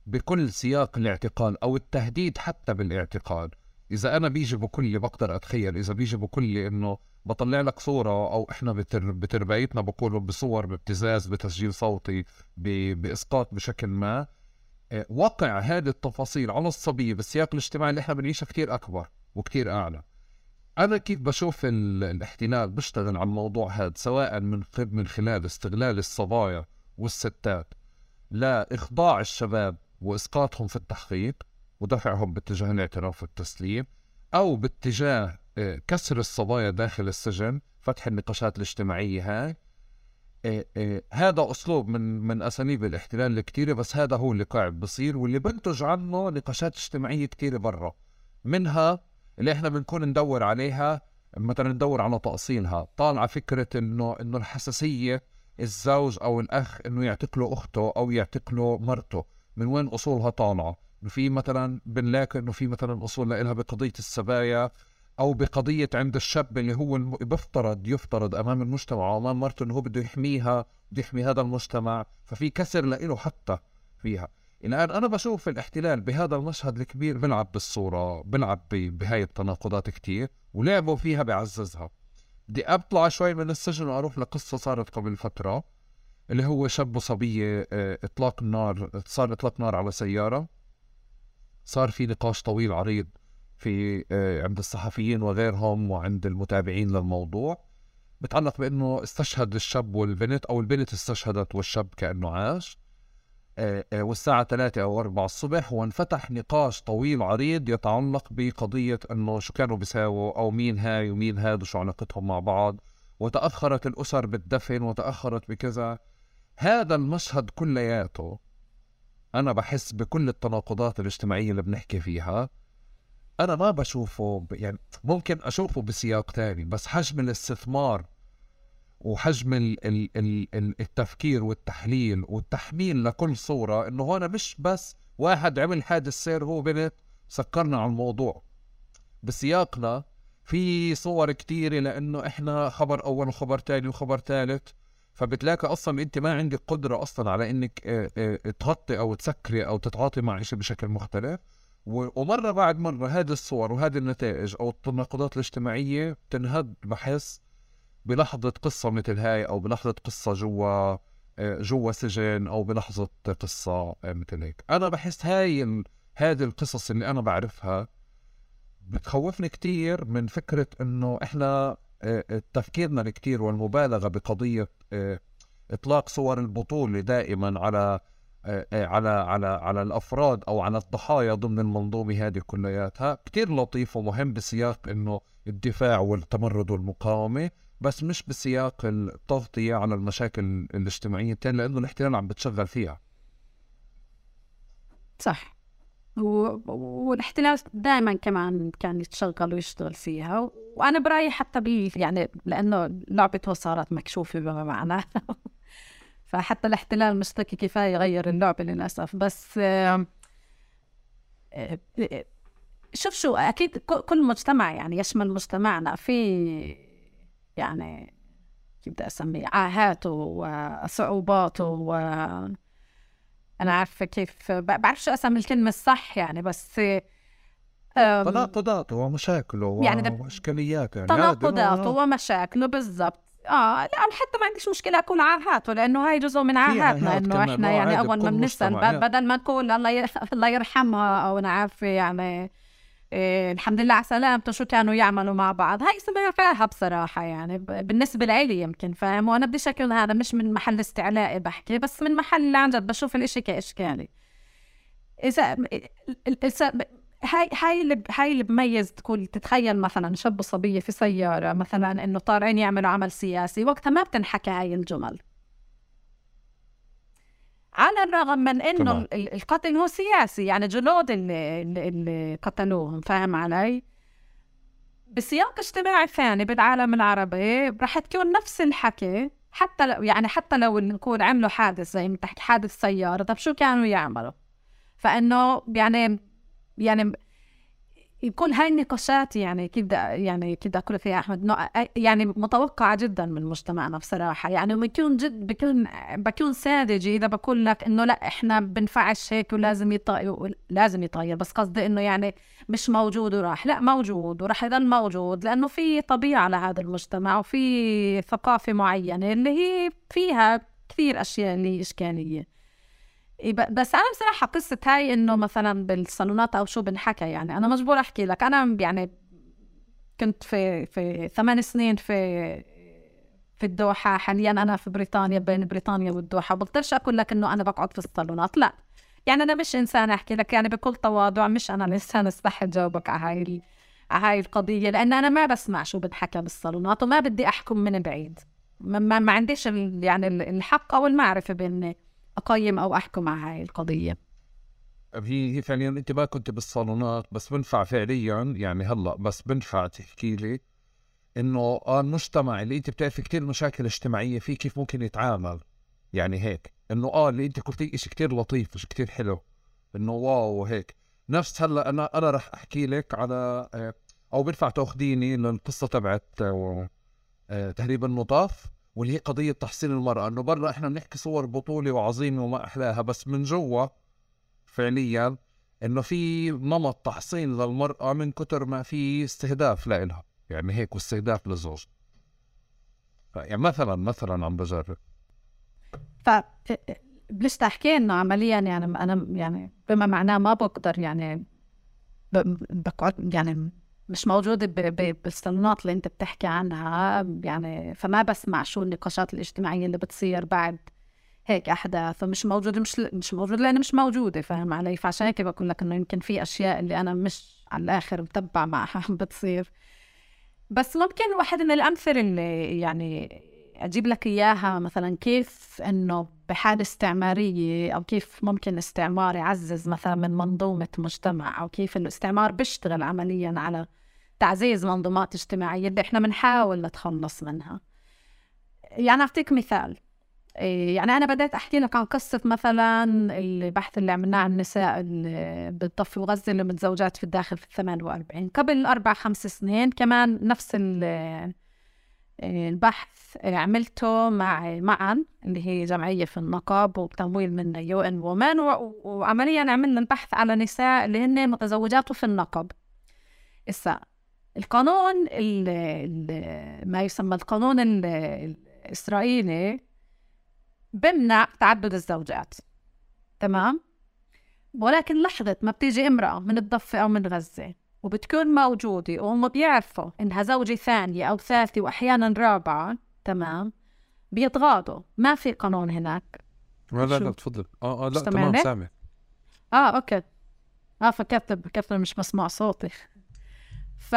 بكل سياق الاعتقال أو التهديد حتى بالاعتقال. إذا أنا بيجي بكل بقدر أتخيل إذا بيجي بكل إنه بطلع لك صورة أو إحنا بتر بتربيتنا بقولوا بصور بابتزاز بتسجيل صوتي بإسقاط بشكل ما. آه، وقع هذه التفاصيل على الصبية بالسياق الاجتماعي اللي إحنا بنعيشه كتير أكبر وكتير أعلى. أنا كيف بشوف الاحتلال بيشتغل على الموضوع هذا سواء من من خلال استغلال الصبايا والستات لإخضاع الشباب وإسقاطهم في التحقيق ودفعهم باتجاه الاعتراف والتسليم أو باتجاه كسر الصبايا داخل السجن فتح النقاشات الاجتماعية هاي. آه، آه، هذا أسلوب من من أساليب الاحتلال الكثيرة بس هذا هو اللي قاعد بصير واللي بنتج عنه نقاشات اجتماعية كثيرة برا. منها اللي إحنا بنكون ندور عليها مثلا ندور على تأصيلها. طالعة فكرة إنه إنه الحساسية الزوج أو الأخ إنه يعتقلوا أخته أو يعتقلوا مرته. من وين أصولها طالعة؟ في مثلا بنلاقي إنه في مثلا أصول لها بقضية السبايا أو بقضية عند الشاب اللي هو بيفترض يفترض أمام المجتمع وامام مرته إنه هو بده يحميها بده يحمي هذا المجتمع ففي كسر له حتى فيها. الآن أنا بشوف الاحتلال بهذا المشهد الكبير بلعب بالصورة بلعب بهاي التناقضات كتير ولعبوا فيها بعززها. بدي أطلع شوي من السجن وأروح لقصة صارت قبل فترة اللي هو شاب وصبية آه، إطلاق النار صار إطلاق نار على سيارة. صار في نقاش طويل عريض في آه، عند الصحفيين وغيرهم وعند المتابعين للموضوع بتعلق بأنه استشهد الشاب والبنت أو البنت استشهدت والشاب كأنه عاش. آه، آه، والساعة 3 أو 4 الصبح وانفتح نقاش طويل عريض يتعلق بقضية أنه شو كانوا بيساووا أو مين هاي ومين هاد وشو علاقتهم مع بعض. وتأخرت الأسر بالدفن وتأخرت بكذا. هذا المشهد كلياته. أنا بحس بكل التناقضات الاجتماعية اللي بنحكي فيها. أنا ما بشوفه يعني ممكن أشوفه بسياق تاني بس حجم الاستثمار وحجم ال ال ال التفكير والتحليل والتحميل لكل صورة إنه هون مش بس واحد عمل حادث سير هو بنت سكرنا على الموضوع. بسياقنا في صور كتيرة لإنه إحنا خبر أول وخبر تاني وخبر ثالث فبتلاقي أصلا أنت ما عندك قدرة أصلا على إنك آه، آه، تغطي أو تسكري أو تتعاطي مع شيء بشكل مختلف. ومرة بعد مرة هذه الصور وهذه النتائج أو التناقضات الاجتماعية بتنهد بحس بلحظة قصة مثل هاي أو بلحظة قصة جوا آه، جوا سجن أو بلحظة قصة آه، مثل هيك أنا بحس هاي. هذه القصص اللي أنا بعرفها بتخوفني كتير من فكرة إنه إحنا آه، تفكيرنا الكتير والمبالغة بقضية إطلاق صور البطولة دائما على على على على الأفراد أو على الضحايا ضمن المنظومة هذه كلياتها. كثير لطيف ومهم بسياق إنه الدفاع والتمرد والمقاومة بس مش بسياق التغطية على المشاكل الاجتماعية التانية لأنه الاحتلال عم بتشغل فيها. صح. و... والاحتلال دائما كمان كان يتشغل ويشتغل فيها. وأنا برأيي حتى بي يعني لأنه لعبته صارت مكشوفة بما معناه فحتى الاحتلال مش ذكي كفاية يغير اللعبة للأسف. بس شوف شو أكيد كل مجتمع يعني يشمل مجتمعنا. في يعني كيف بدي أسميه عاهاته وصعوباته و أنا عارفة كيف بعرف شو أسمي الكلمة الصح يعني بس تناقضاته ومشاكله يعني واشكالياته يعني. تناقضاته ومشاكله بالضبط. آه لا حتى ما عنديش مشكلة أكون عاهاته لأنه هاي جزء من عاهاتنا إنه إحنا يعني أول ما بنسأل بدل ما نقول الله الله يرحمها أو أنا عارفه يعني إيه الحمد لله على سلامته شو كانوا يعملوا مع بعض. هاي سمعتها بصراحة يعني بالنسبة لي يمكن فاهم؟ وأنا بدي شكل هذا مش من محل استعلائي بحكي بس من محل عن جد بشوف الإشي كإشكالي. إذا هاي هاي اللي هاي اللي بميز تقول تتخيل مثلا شاب وصبية في سيارة مثلا إنه طالعين يعملوا عمل سياسي وقتها ما بتنحكى هاي الجمل على الرغم من إنه القتل هو سياسي يعني جنود اللي, اللي قتلوهم فاهم علي؟ بسياق اجتماعي ثاني بالعالم العربي رح تكون نفس الحكي حتى لو يعني حتى لو نكون عملوا حادث زي ما تحكي حادث سيارة طب شو كانوا يعملوا؟ فإنه يعني يعني كل هاي النقاشات يعني كيف يعني كيف بدي أقول فيها أحمد؟ يعني متوقعة جدا من مجتمعنا بصراحة. يعني بكون جد بكون بكون ساذجه إذا بقول لك إنه لا إحنا بنفعش هيك ولازم يطير لازم يطير. بس قصدي إنه يعني مش موجود وراح. لا موجود وراح يضل موجود لأنه في طبيعة لهذا المجتمع وفي ثقافة معينة اللي هي فيها كثير أشياء اللي إشكالية. بس أنا بصراحة قصة هاي إنه مثلا بالصالونات أو شو بنحكى يعني أنا مجبور أحكي لك. أنا يعني كنت في في ثمان سنين في في الدوحة. حاليا أنا في بريطانيا بين بريطانيا والدوحة. بقدرش أقول لك إنه أنا بقعد في الصالونات. لا. يعني أنا مش إنسان أحكي لك. يعني بكل تواضع مش أنا الإنسان الصح جاوبك على هاي على هاي القضية. لأن أنا ما بسمع شو بنحكى بالصالونات وما بدي أحكم من بعيد. ما, ما عنديش يعني الحق أو المعرفة بإني أقيم أو أحكم على هاي القضية. هي هي فعليا أنت ما كنت بالصالونات بس بنفع فعليا يعني هلأ بس بنفع تحكي لي إنه آه المجتمع اللي أنت بتعرفي كثير مشاكل اجتماعية فيه كيف ممكن يتعامل. يعني هيك إنه آه اللي أنت قلتي شيء كثير لطيف شيء كثير حلو إنه واو وهيك. نفس هلأ أنا أنا رح أحكي لك على آه، أو بنفع تأخذيني للقصة تبعت آه، تهريب النطاف واللي هي قضية تحصين المرأة إنه برا إحنا بنحكي صور بطولة وعظيمة وما إحلاها بس من جوا فعليا إنه في نمط تحصين للمرأة من كتر ما في استهداف لإلها. يعني هيك واستهداف للزوج يعني مثلا مثلا عم بجرب. ف بلشت أحكي إنه عمليا يعني أنا يعني بما معناه ما بقدر يعني بقعد يعني مش موجودة بالصالونات اللي انت بتحكي عنها يعني فما بسمع شو النقاشات الاجتماعية اللي بتصير بعد هيك أحداث فمش موجودة مش مش موجودة لاني مش موجودة فاهم علي؟ فعشان هيك بقول لك إنه يمكن في أشياء اللي أنا مش على الآخر متبع معها بتصير. بس ممكن واحد من الأمثلة اللي يعني أجيب لك إياها مثلا كيف إنه بحالة استعمارية أو كيف ممكن الاستعمار يعزز مثلا من منظومة مجتمع أو كيف الاستعمار بيشتغل عمليا على تعزيز منظومات اجتماعية اللي إحنا بنحاول نتخلص منها. يعني أعطيك مثال. إيه، يعني أنا بدأت أحكي لك عن قصة مثلا البحث اللي عملناه عن النساء بالضفة وغزة اللي متزوجات في الداخل في الثمان وأربعين. قبل أربع خمس سنين كمان نفس البحث عملته مع معا اللي هي جمعية في النقاب وبتمويل من يو إن وومن وعمليا عملنا البحث على نساء اللي هن متزوجات في النقب إسا القانون ال ما يسمى القانون الإسرائيلي بمنع تعدد الزوجات. تمام؟ ولكن لحظة ما بتيجي امرأة من الضفة أو من غزة وبتكون موجودة وهم بيعرفوا إنها زوجة ثانية أو ثالثة وأحيانا رابعة تمام؟ بيتغاضوا. ما في قانون هناك. لا لا لا تفضل. آه آه لا تمام سامع. آه أوكي. آه فكرت فكرت مش مسموع صوتي. ف...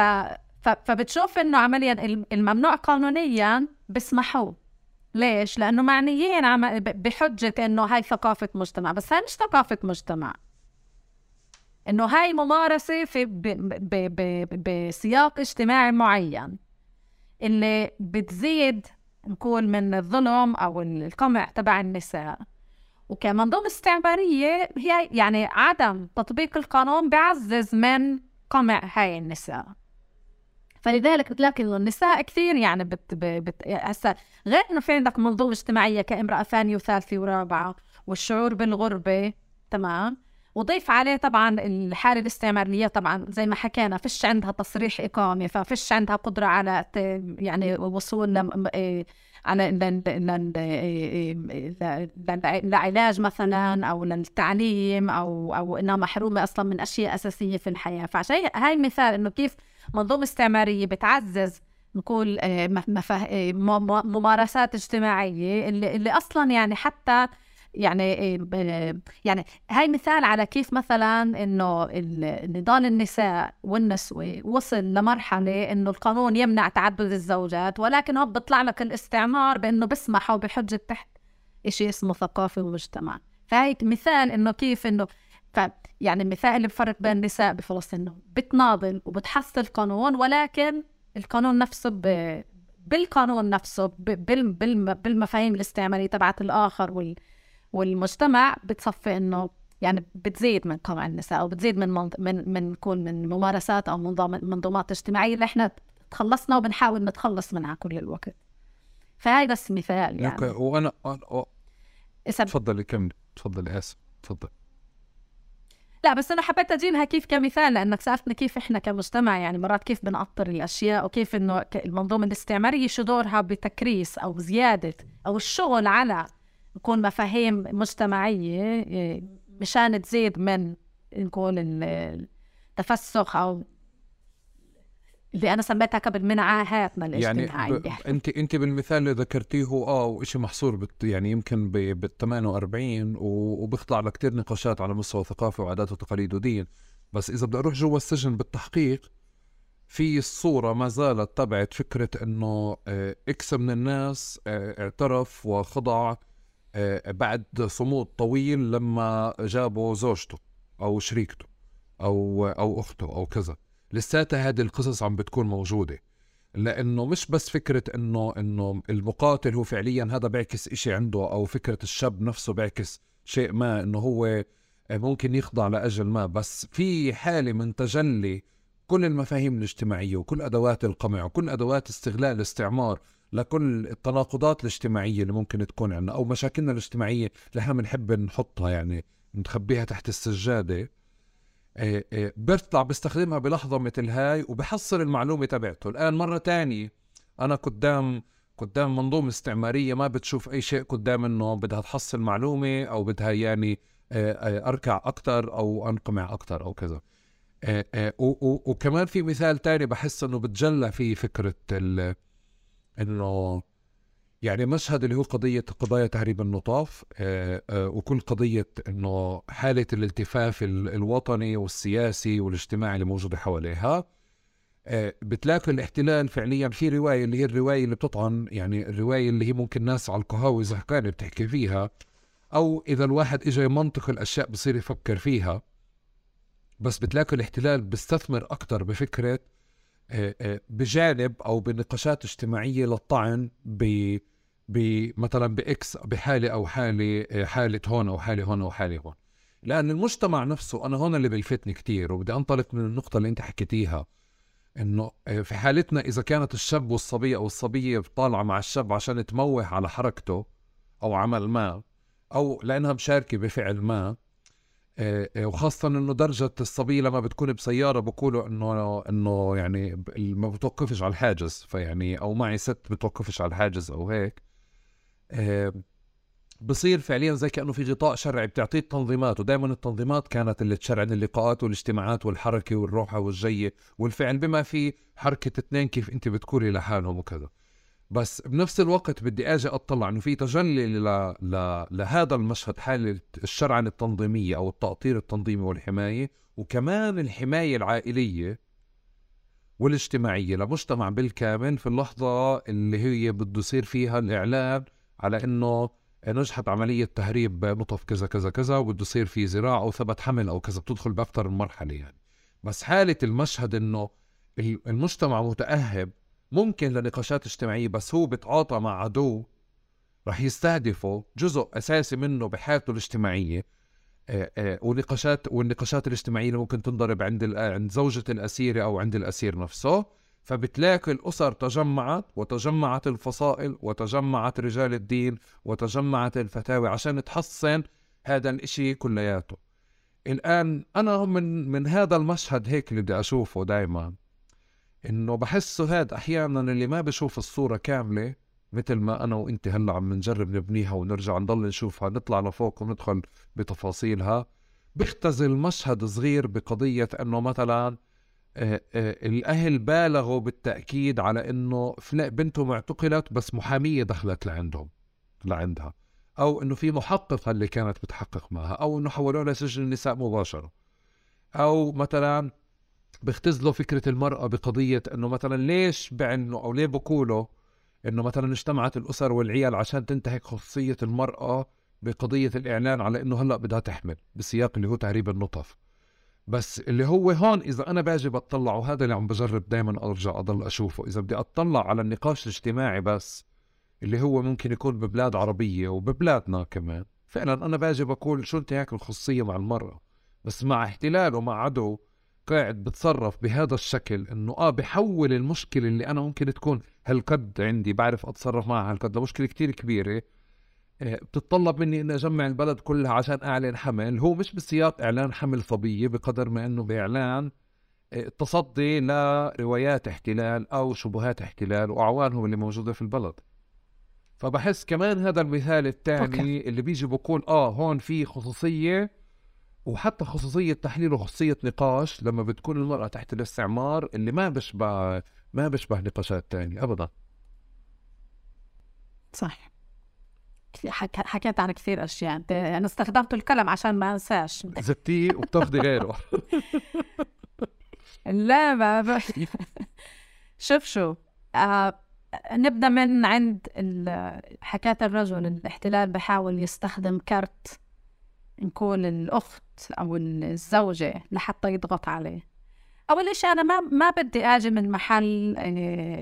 فبتشوف إنه عمليا الممنوع قانونيا بسمحوا ليش؟ لأنه معنيين عم... بحجة إنه هاي ثقافة مجتمع. بس هاي مش ثقافة مجتمع. إنه هاي ممارسة في. بسياق اجتماعي معين اللي بتزيد نقول من الظلم أو القمع تبع النساء وكمنظومة استعمارية هي يعني عدم تطبيق القانون بعزز من قمع هاي النساء فلذلك بتلاقي إنه النساء كثير يعني بت, بت... هسا غير إنه في عندك منظومة اجتماعية كامرأة ثانية وثالثة ورابعة والشعور بالغربة تمام وضيف عليه طبعا الحالة الاستعمارية طبعا زي ما حكينا فيش عندها تصريح إقامة ففيش عندها قدرة على يعني وصول إيه، على لعلاج مثلا أو للتعليم أو أو إنها محرومة أصلا من أشياء أساسية في الحياة. فعشان هاي مثال إنه كيف منظومة استعمارية بتعزز نقول إيه، إيه، ممارسات اجتماعية اللي, اللي أصلا يعني حتى يعني إيه، يعني هاي مثال على كيف مثلا إنه نضال النساء والنسوة وصل لمرحلة إنه القانون يمنع تعدد الزوجات ولكن هو بيطلع لك الاستعمار بإنه بسمحوا بحجة تحت شيء اسمه ثقافة ومجتمع. فهي مثال إنه كيف إنه ف يعني المثال اللي بفرق بين النساء بفلسطين إنه بتناضل وبتحصل قانون ولكن القانون نفسه ب... بالقانون نفسه بال... بال... بالمفاهيم الاستعمارية تبعت الآخر وال... والمجتمع بتصفي إنه يعني بتزيد من قمع النساء أو بتزيد من من من من كون من ممارسات أو منظومات اجتماعية اللي إحنا تخلصنا وبنحاول نتخلص منها كل الوقت. فهاي بس مثال يعني. أوكي وأنا تفضلي كملي. تفضلي آسف. تفضل لا بس أنا حبيت أجيبها كيف كمثال لأنك سألتني كيف إحنا كمجتمع يعني مرات كيف بنعطر الأشياء وكيف إنه المنظومة الاستعمارية شو دورها بتكريس أو زيادة أو الشغل على يكون مفاهيم مجتمعية إيه، مشان تزيد من نقول التفسخ أو اللي أنا سميتها قبل من عاهاتنا الاجتماعيه يعني. انت أنت بالمثال اللي ذكرتيه آه وشيء محصور بت... يعني يمكن بال 48 وبيخضع لكثير نقاشات على مستوى ثقافة وعادات وتقاليد ودين بس إذا بدي أروح جوا السجن بالتحقيق في الصورة ما زالت تبعت فكرة إنه آه، إكس من الناس آه، اعترف وخضع آه، بعد صمود طويل لما جابوا زوجته أو شريكته أو أو أخته أو كذا. لساتها هذه القصص عم بتكون موجودة لأنه مش بس فكرة إنه إنه المقاتل هو فعليا هذا بيعكس إشي عنده أو فكرة الشاب نفسه بيعكس شيء ما إنه هو ممكن يخضع لأجل ما. بس في حالة من تجلي كل المفاهيم الاجتماعية وكل أدوات القمع وكل أدوات استغلال الاستعمار لكل التناقضات الاجتماعية اللي ممكن تكون عندنا أو مشاكلنا الاجتماعية اللي إحنا بنحب نحطها يعني نخبيها تحت السجادة. آه، آه، بيطلع بيستخدمها بلحظة مثل هاي وبحصل المعلومة تبعته. الآن مرة تانية أنا قدام قدام منظومة استعمارية ما بتشوف أي شيء قدام إنه بدها تحصل معلومة أو بدها يعني آه، أركع أكثر أو أنقمع أكثر أو كذا. وكمان في مثال تاني بحس إنه بتجلى فيه فكرة إنه يعني مشهد اللي هو قضية قضايا تهريب النطاف آه، آه، وكل قضية إنه حالة الالتفاف الوطني والسياسي والاجتماعي اللي موجودة حواليها. آه، بتلاقي الاحتلال فعليا في رواية اللي هي الرواية اللي بتطعن يعني الرواية اللي هي ممكن ناس على القهاوي زهقانة بتحكي فيها أو إذا الواحد اجى يمنطق الأشياء بصير يفكر فيها. بس بتلاقي الاحتلال بيستثمر أكثر بفكرة بجانب أو بنقاشات اجتماعية للطعن ب مثلا باكس بحالة أو حالة حالة هون أو حالة هون أو حالة هون. لأن المجتمع نفسه أنا هون اللي بيلفتني كتير وبدي أنطلق من النقطة اللي أنت حكيتيها إنه في حالتنا إذا كانت الشاب والصبية أو الصبية طالعة مع الشاب عشان تموه على حركته أو عمل ما أو لأنها مشاركة بفعل ما آه، آه، وخاصة إنه درجة الصبية لما بتكون بسيارة بقولوا إنه إنه يعني ما بتوقفش على الحاجز فيعني أو معي ست بتوقفش على الحاجز أو هيك. آه، بصير فعليا زي كأنه في غطاء شرعي بتعطيه التنظيمات ودائما التنظيمات كانت اللي تشرعن اللقاءات والاجتماعات والحركة والروحة والجية والفعل بما في حركة اثنين كيف أنت بتقولي لحالهم وكذا. بس بنفس الوقت بدي آجي أطلع إنه في تجلي ل... ل... لهذا المشهد حال الشرعنه التنظيمية أو التأطير التنظيمي والحماية وكمان الحماية العائلية والاجتماعية لمجتمع بالكامل في اللحظة اللي هي بده يصير فيها الإعلان على إنه نجحت عملية تهريب نطف كذا كذا كذا وبده يصير في زراعة أو ثبت حمل أو كذا بتدخل بأكثر من مرحلة يعني. بس حالة المشهد إنه المجتمع متأهب ممكن لنقاشات اجتماعية بس هو بتعاطى مع عدو رح يستهدفه جزء أساسي منه بحياته الاجتماعية. آه، آه، ونقاشات والنقاشات الاجتماعية اللي ممكن تنضرب عند عند زوجة الأسير أو عند الأسير نفسه. فبتلاقي الأسر تجمعت وتجمعت الفصائل وتجمعت رجال الدين وتجمعت الفتاوى عشان تحصن هذا الإشي كلياته. الآن أنا من من هذا المشهد هيك اللي بدي أشوفه دائما إنه بحسه هاد أحيانا اللي ما بشوف الصورة كاملة مثل ما أنا وانت هلأ عم نجرب نبنيها ونرجع نضل نشوفها نطلع لفوق وندخل بتفاصيلها. بيختزل مشهد صغير بقضية إنه مثلا آه، آه، الأهل بالغوا بالتأكيد على إنه بنته اعتقلت بس محامية دخلت لعندهم لعندها. أو إنه في محققة اللي كانت بتحقق معها أو إنه حولوها لسجن النساء مباشرة. أو مثلا بيختزلوا فكرة المرأة بقضية إنه مثلا ليش بعنوا أو ليه بقولوا إنه مثلا اجتمعت الأسر والعيال عشان تنتهك خصوصيه المرأة بقضية الإعلان على إنه هلأ بدها تحمل بسياق اللي هو تهريب النطف بس اللي هو هون إذا أنا باجي بطلع وهذا اللي عم بجرب دائما أرجع أضل أشوفه إذا بدي أطلع على النقاش الاجتماعي بس اللي هو ممكن يكون ببلاد عربية وببلادنا كمان فعلا أنا باجي بقول شو انت هيك الخصوصيه مع المرأة؟ بس مع احتلال ومع عدو قاعد بتصرف بهذا الشكل إنه آه بحول المشكلة اللي أنا ممكن تكون هالقد عندي بعرف أتصرف معها هالقد لمشكلة كتير كبيرة آه، بتتطلب مني إني أجمع البلد كلها عشان أعلن حمل هو مش بسياق إعلان حمل صبية بقدر ما إنه بإعلان التصدي لروايات احتلال أو شبهات احتلال واعوانهم اللي موجودة في البلد. فبحس كمان هذا المثال الثاني اللي بيجي بقول آه هون في خصوصية وحتى خصوصية تحليل وخصوصية نقاش لما بتكون المرأة تحت الاستعمار اللي ما بشبه ما بشبه نقاشات تانية ابدا. صح حكيت عن كثير أشياء. أنا استخدمت الكلام عشان ما أنساش. زتيه وبتاخذي غيره. لا ما شوف شو آه نبدأ من عند حكاية الرجل الاحتلال بحاول يستخدم كرت نكون الأخت أو الزوجة لحتى يضغط عليه. أول شيء أنا ما ما بدي آجي من محل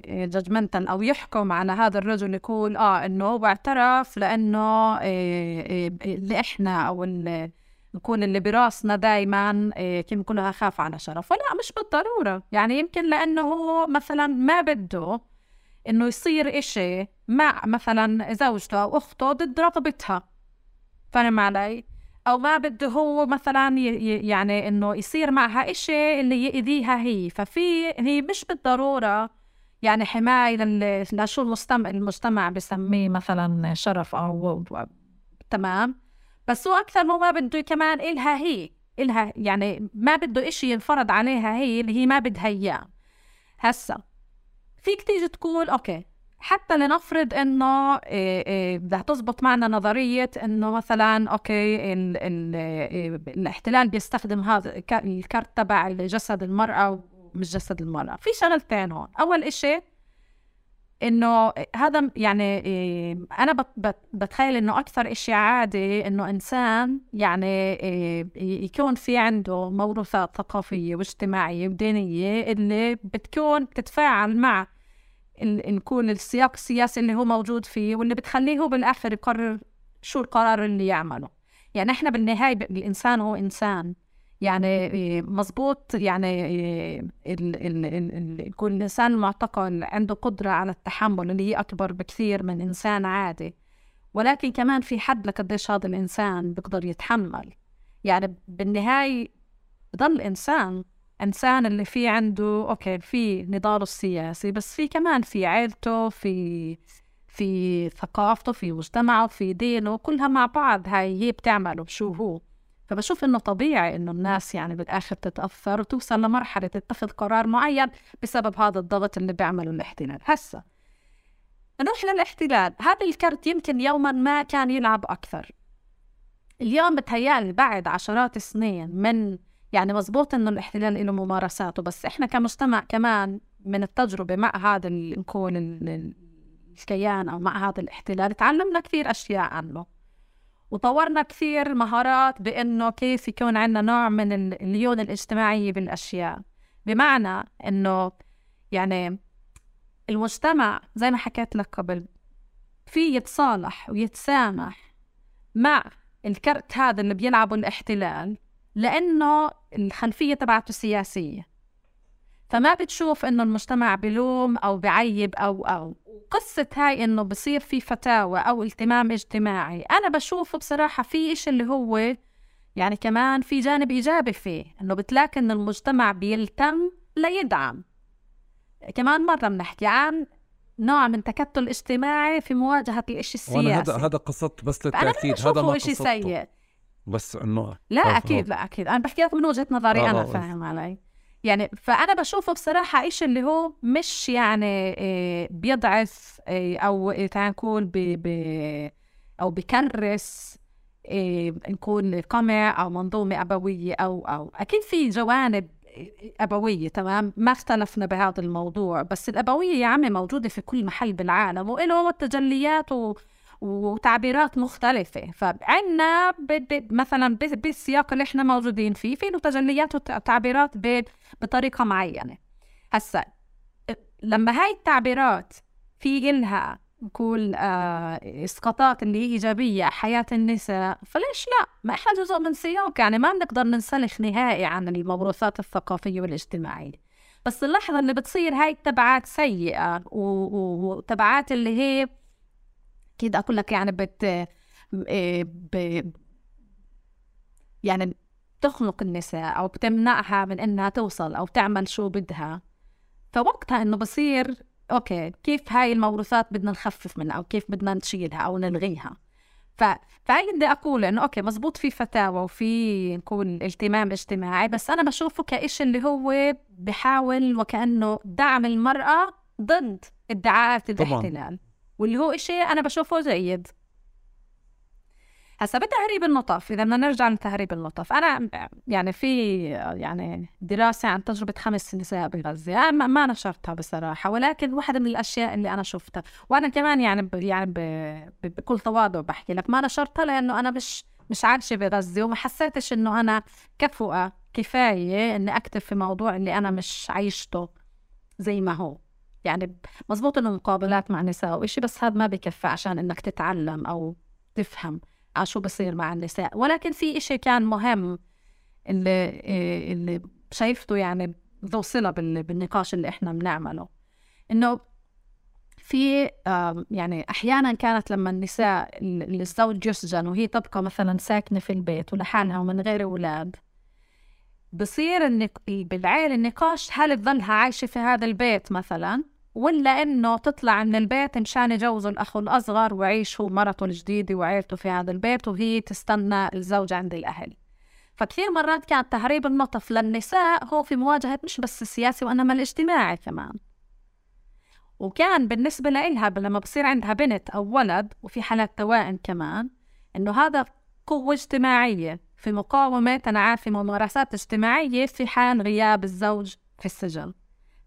ججمنتال أو يحكم على هذا الرجل يقول آه إنه هو اعترف لأنه اللي إحنا أو اللي نكون اللي براسنا دائما إيه، كيف كلها خاف على شرفه لا مش بالضرورة. يعني يمكن لأنه هو مثلا ما بده إنه يصير إشي مع مثلا زوجته أو أخته ضد رغبتها. فاهم علي؟ أو ما بده هو مثلا يعني إنه يصير معها إشي اللي يأذيها هي. ففي هي مش بالضرورة يعني حماية لشو المجتمع المجتمع بسميه مثلا شرف أو تمام. بس هو أكثر مو ما بده كمان إلها هي إلها يعني ما بده إشي ينفرض عليها هي اللي هي ما بدها إياه. هسا فيك تيجي تقول okay حتى لنفرض إنه إيه إيه بدها تزبط معنا نظرية إنه مثلا okay ال ال إيه الاحتلال بيستخدم هذا ال card تبع جسد المرأة ومش جسد المرأة. في شغلتين هون. أول إشي إنه هذا يعني أنا بتخيل إنه أكثر إشي عادي إنه إنسان يعني يكون في عنده موروثات ثقافية واجتماعية ودينية اللي بتكون بتتفاعل مع نكون السياق السياسي اللي هو موجود فيه واللي بتخليه هو بالآخر يقرر شو القرار اللي يعمله. يعني إحنا بالنهاية الإنسان هو إنسان. يعني مزبوط يعني يكون الإنسان المعتقل عنده قدرة على التحمل اللي هي أكبر بكثير من إنسان عادي. ولكن كمان في حد لقديش هذا الإنسان بيقدر يتحمل. يعني بالنهاية بضل إنسان إنسان اللي في عنده أوكي في نضاله السياسي بس في كمان في عيلته في في ثقافته في مجتمعه في دينه كلها مع بعض. هاي هي بتعمله شو هو. فبشوف إنه طبيعي إنه الناس يعني بالآخر تتأثر وتوصل لمرحلة تتخذ قرار معين بسبب هذا الضغط اللي بيعمله الاحتلال. هسا نروح للاحتلال. هذا الكرت يمكن يوما ما كان يلعب أكثر. اليوم بتهيألي بعد عشرات السنين من يعني مزبوط إنه الاحتلال له ممارساته بس إحنا كمجتمع كمان من التجربة مع هذا نكون الكيان أو مع هذا الاحتلال تعلمنا كثير أشياء عنه. وطورنا كثير مهارات بأنه كيف يكون عندنا نوع من الليونة الاجتماعية بالأشياء. بمعنى أنه يعني المجتمع زي ما حكيت لك قبل في يتصالح ويتسامح مع الكرت هذا اللي بيلعبه الاحتلال لأنه الخلفية تبعته سياسية. فما بتشوف إنه المجتمع بلوم أو بعيب أو أو قصة هاي إنه بصير في فتاوى أو التمام اجتماعي. أنا بشوفه بصراحة في إشي اللي هو يعني كمان في جانب إيجابي فيه إنه بتلاقي إن المجتمع بيلتم ليدعم. كمان مرة بنحكي عن نوع من تكتل اجتماعي في مواجهة الإشي السياسي هذا هذا قصدت بس للتأكيد هذا ما شيء سيء. بس إنه لا أكيد لا أكيد. أنا بحكي لك من وجهة نظري آه أنا آه. فاهم علي. يعني فأنا بشوفه بصراحة إيش اللي هو مش يعني آه، بيضعف آه، أو تعال نقول بي أو بكرس آه، نكون قمع أو منظومة أبوية أو أو أكيد في جوانب أبوية تمام؟ ما اختلفنا بهذا الموضوع. بس الأبوية يا عمي موجودة في كل محل بالعالم وإله تجليات و وتعبيرات مختلفة. فعنا مثلا بالسياق اللي إحنا موجودين فيه في له تجليات وتعبيرات بطريقة معينة. هسا لما هاي التعبيرات في إلها نقول آه إسقاطات اللي هي إيجابية حياة النساء فليش لا؟ ما إحنا جزء من سياق يعني ما بنقدر ننسلخ نهائي عن الموروثات الثقافية والاجتماعية. بس اللحظة اللي بتصير هاي التبعات سيئة وتبعات اللي هي أكيد أقول لك يعني بت إيه، ب... يعني تخنق النساء أو بتمنعها من إنها توصل أو تعمل شو بدها. فوقتها إنه بصير okay كيف هاي الموروثات بدنا نخفف منها أو كيف بدنا نشيلها أو نلغيها؟ ف... فهي بدي أقول إنه okay مزبوط في فتاوى وفي نكون التمام اجتماعي بس أنا بشوفه كإشي اللي هو بحاول وكأنه دعم المرأة ضد ادعاءات الاحتلال. واللي هو إشي أنا بشوفه جيد. هسا بتهريب النطف إذا بدنا نرجع لتهريب النطف. أنا يعني في يعني دراسة عن تجربة خمس نساء بغزة. ما نشرتها بصراحة ولكن واحدة من الأشياء اللي أنا شفتها. وأنا كمان يعني ب يعني ب بكل تواضع بحكي لك. ما نشرتها لأنه أنا مش مش عايشة بغزة وما حسيتش إنه أنا كفؤة كفاية إني أكتب في موضوع اللي أنا مش عايشته زي ما هو. يعني مزبوط إنه مقابلات مع نساء وإشي بس هذا ما بكفي عشان إنك تتعلم أو تفهم على شو بصير مع النساء. ولكن في إشي كان مهم اللي اللي شايفته يعني ذو صلة بالنقاش اللي إحنا بنعمله. إنه في يعني أحيانا كانت لما النساء الزوج يسجن وهي تبقى مثلا ساكنة في البيت ولحالها ومن غير أولاد بصير النق... بالعيلة النقاش هل تظلها عايشة في هذا البيت مثلا؟ ولا إنه تطلع من البيت مشان يجوزوا الأخ الأصغر ويعيش هو مرته الجديدة وعيلته في هذا البيت وهي تستنى الزوج عند الأهل. فكثير مرات كان تهريب النطف للنساء هو في مواجهة مش بس السياسي وإنما الاجتماعي كمان. وكان بالنسبة لإلها لما بصير عندها بنت أو ولد وفي حالات توائم كمان إنه هذا قوة اجتماعية في مقاومة أنا عارفة ممارسات اجتماعية في حال غياب الزوج في السجن.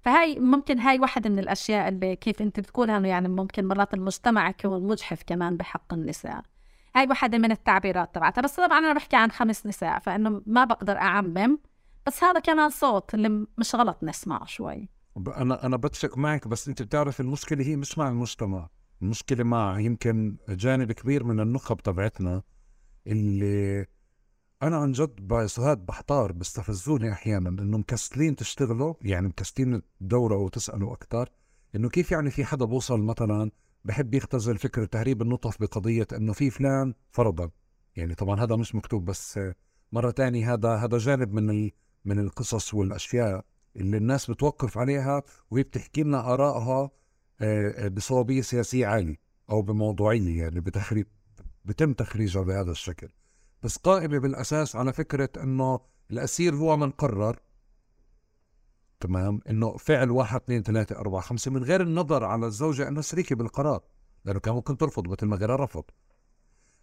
فهاي ممكن هاي واحدة من الأشياء اللي كيف أنت بتقولها إنه يعني ممكن مرات المجتمع يكون مجحف كمان بحق النساء. هاي واحدة من التعبيرات تبعتها. بس طبعا أنا بحكي عن خمس نساء فإنه ما بقدر أعمم بس هذا كمان صوت اللي مش غلط نسمعه شوي. أنا أنا بتفق معك بس أنت بتعرف المشكلة هي مش مع المجتمع. المشكلة مع يمكن جانب كبير من النخب تبعتنا اللي أنا عن جد بسهاد بحتار بستفزوني أحيانا إنه مكسلين تشتغلوا يعني مكسلين تدوروا وتسالوا أكثر إنه كيف يعني في حدا بوصل مثلا بحب يختزل فكرة تهريب النطف بقضية إنه في فلان فرضا؟ يعني طبعا هذا مش مكتوب بس مرة تانية هذا هذا جانب من من القصص والأشياء اللي الناس بتوقف عليها وهي بتحكي لنا آرائها آه، بصوابية سياسية عالية أو بموضوعية يعني بتخريب بتم تخريجها بهذا الشكل. بس قائمة بالأساس على فكرة أنه الأسير هو من قرر. تمام؟ أنه فعل واحد اثنين ثلاثة أربعة خمسة من غير النظر على الزوجة أنه شريكة بالقرار لأنه كان ممكن ترفض مثل ما غيرها رفض.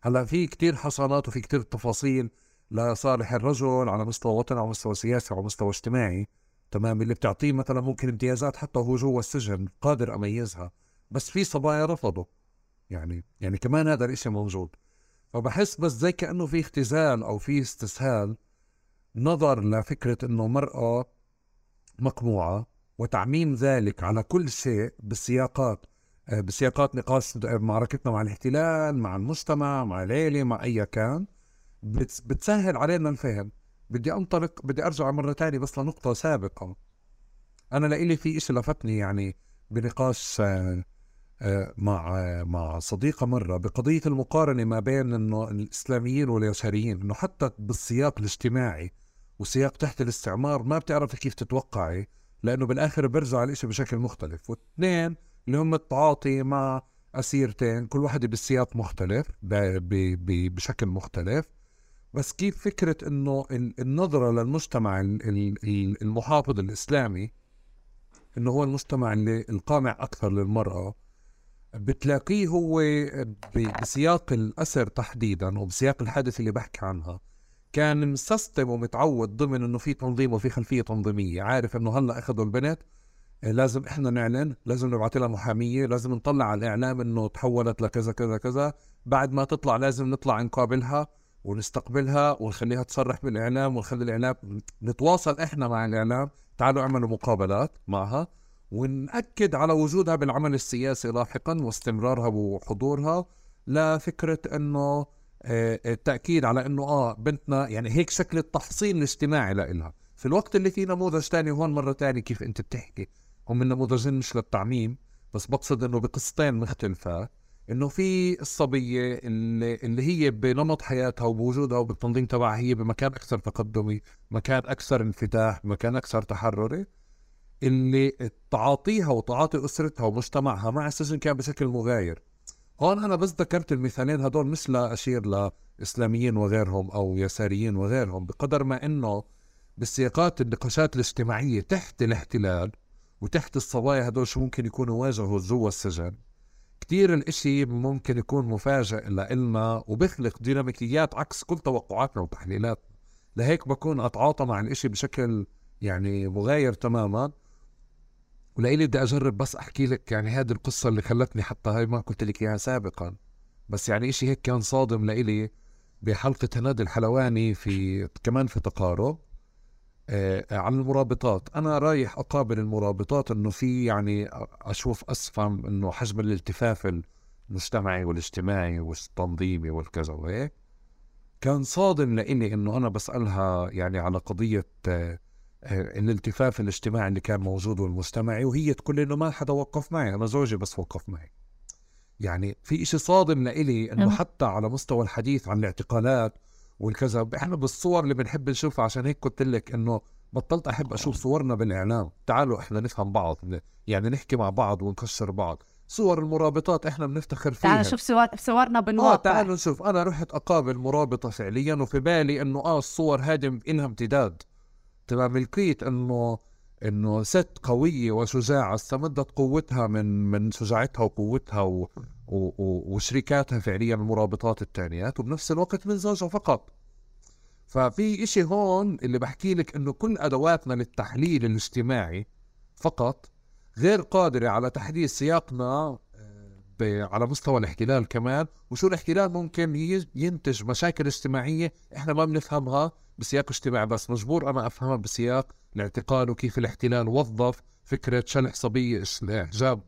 هلأ في كتير حصانات وفي كتير تفاصيل لصالح الرجل على مستوى وطني على مستوى سياسي على مستوى اجتماعي. تمام؟ اللي بتعطيه مثلا ممكن امتيازات حتى وهو جوا السجن قادر أميزها بس في صبايا رفضوا يعني يعني كمان هذا الإشي موجود. فبحس بس زي كأنه في اختزال أو في استسهال نظر لفكرة أنه مرأة مقموعة وتعميم ذلك على كل شيء بالسياقات آه، بسياقات نقاش معركتنا مع الاحتلال مع المجتمع مع العيلة مع أي كان بتسهل علينا الفهم. بدي أنطلق بدي أرجع مرة تانية بس لنقطة سابقة. أنا لإلي في إشي لفتني يعني بنقاش آه، آه، مع مع صديقة مرة بقضية المقارنة ما بين إنه الإسلاميين واليساريين إنه حتى بالسياق الاجتماعي وسياق تحت الاستعمار ما بتعرفي كيف تتوقعي لأنه بالآخر بيرجع الإشي بشكل مختلف. واثنين اللي هم التعاطي مع أسيرتين كل واحدة بالسياق مختلف بشكل مختلف. بس كيف فكرة إنه النظرة للمجتمع المحافظ الإسلامي إنه هو المجتمع اللي القامع أكثر للمرأة بتلاقيه هو بسياق الأسر تحديدا وبسياق الحادث اللي بحكي عنها. كان مسستم ومتعود ضمن إنه في تنظيم وفي خلفية تنظيمية. عارف إنه هلأ أخذوا البنت آه، لازم إحنا نعلن لازم نبعث لها محامية لازم نطلع على الإعلام إنه تحولت لكذا كذا كذا. بعد ما تطلع لازم نطلع نقابلها ونستقبلها ونخليها تصرح بالإعلام ونخلي الإعلام نتواصل إحنا مع الإعلام. تعالوا اعملوا مقابلات معها. ونأكد على وجودها بالعمل السياسي لاحقا واستمرارها وحضورها لفكرة إنه آه، التأكيد على إنه آه بنتنا يعني هيك شكل التحصين الاجتماعي لإلها. في الوقت اللي في نموذج تاني هون مرة تانية كيف أنت بتحكي؟ هم النموذجين مش للتعميم بس بقصد إنه بقصتين مختلفات إنه في الصبية اللي, اللي هي بنمط حياتها وبوجودها وبالتنظيم تبعها هي بمكان أكثر تقدمي، مكان أكثر انفتاح، مكان أكثر تحرري. اللي تعاطيها وتعاطي أسرتها ومجتمعها مع السجن كان بشكل مغاير. هون أنا بس ذكرت المثالين هدول مش لاشير لاسلاميين وغيرهم أو يساريين وغيرهم بقدر ما إنه بالسياقات النقاشات الاجتماعية تحت الاحتلال وتحت الصبايا هدول شو ممكن يكونوا واجهوا جوا السجن كتير الإشي ممكن يكون مفاجئ لإلنا وبخلق ديناميكيات عكس كل توقعاتنا وتحليلاتنا لهيك بكون أتعاطى مع الإشي بشكل يعني مغاير تماما ولإلي بدي أجرب بس أحكي لك يعني هذه القصة اللي خلتني حتى هاي ما قلت لك إياها سابقا. بس يعني إشي هيك كان صادم لإلي بحلقة هنادي الحلواني في كمان في تقارب آه عن المرابطات. أنا رايح أقابل المرابطات إنه في يعني أشوف أسفم إنه حجم الالتفاف المجتمعي والاجتماعي والتنظيمي والكذا وهيك. كان صادم لإني إنه أنا بسألها يعني على قضية آه، الالتفاف الاجتماعي اللي كان موجود والمجتمعي وهي تقول إنه ما حدا وقف معي أنا زوجي بس وقف معي. يعني في إشي صادم لإلي إنه حتى على مستوى الحديث عن الاعتقالات والكذا إحنا بالصور اللي بنحب نشوفها عشان هيك قلت لك إنه بطلت أحب أشوف صورنا بالإعلام. تعالوا إحنا نفهم بعض يعني نحكي مع بعض ونكسر بعض. صور المرابطات إحنا بنفتخر فيها. تعال شوف صورنا بالواقع. آه تعالوا نشوف. أنا رحت أقابل مرابطة فعليا وفي بالي إنه آه الصور هذه انها امتداد. تبقى ملكية انه انه ست قوية وشجاعة استمدت قوتها من من شجاعتها وقوتها و و وشريكاتها فعليا المرابطات الثانيات وبنفس الوقت من زوجها فقط. ففي إشي هون اللي بحكي لك إنه كل أدواتنا للتحليل الاجتماعي فقط غير قادرة على تحديد سياقنا على مستوى الاحتلال كمان وشو الاحتلال ممكن ينتج مشاكل اجتماعية إحنا ما بنفهمها بسياق اجتماعي بس مجبور أنا أفهمها بسياق الاعتقال وكيف الاحتلال وظف فكرة شلح صبية احجاب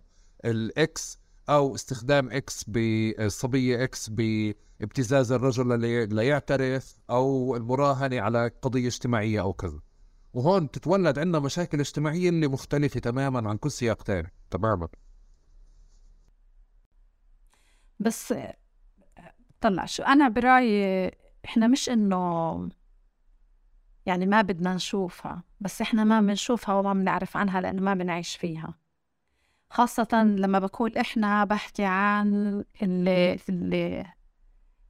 ال X أو استخدام X بالصبيه X بابتزاز الرجل ليعترف أو المراهنة على قضية اجتماعية أو كذا. وهون تتولد عندنا مشاكل اجتماعية اللي مختلفة تماما عن كل سياق ثاني تماما. بس طلع شو أنا برأيي إحنا مش إنه يعني ما بدنا نشوفها بس إحنا ما بنشوفها وما بنعرف عنها لأنه ما بنعيش فيها. خاصة لما بقول إحنا بحكي عن اللي اللي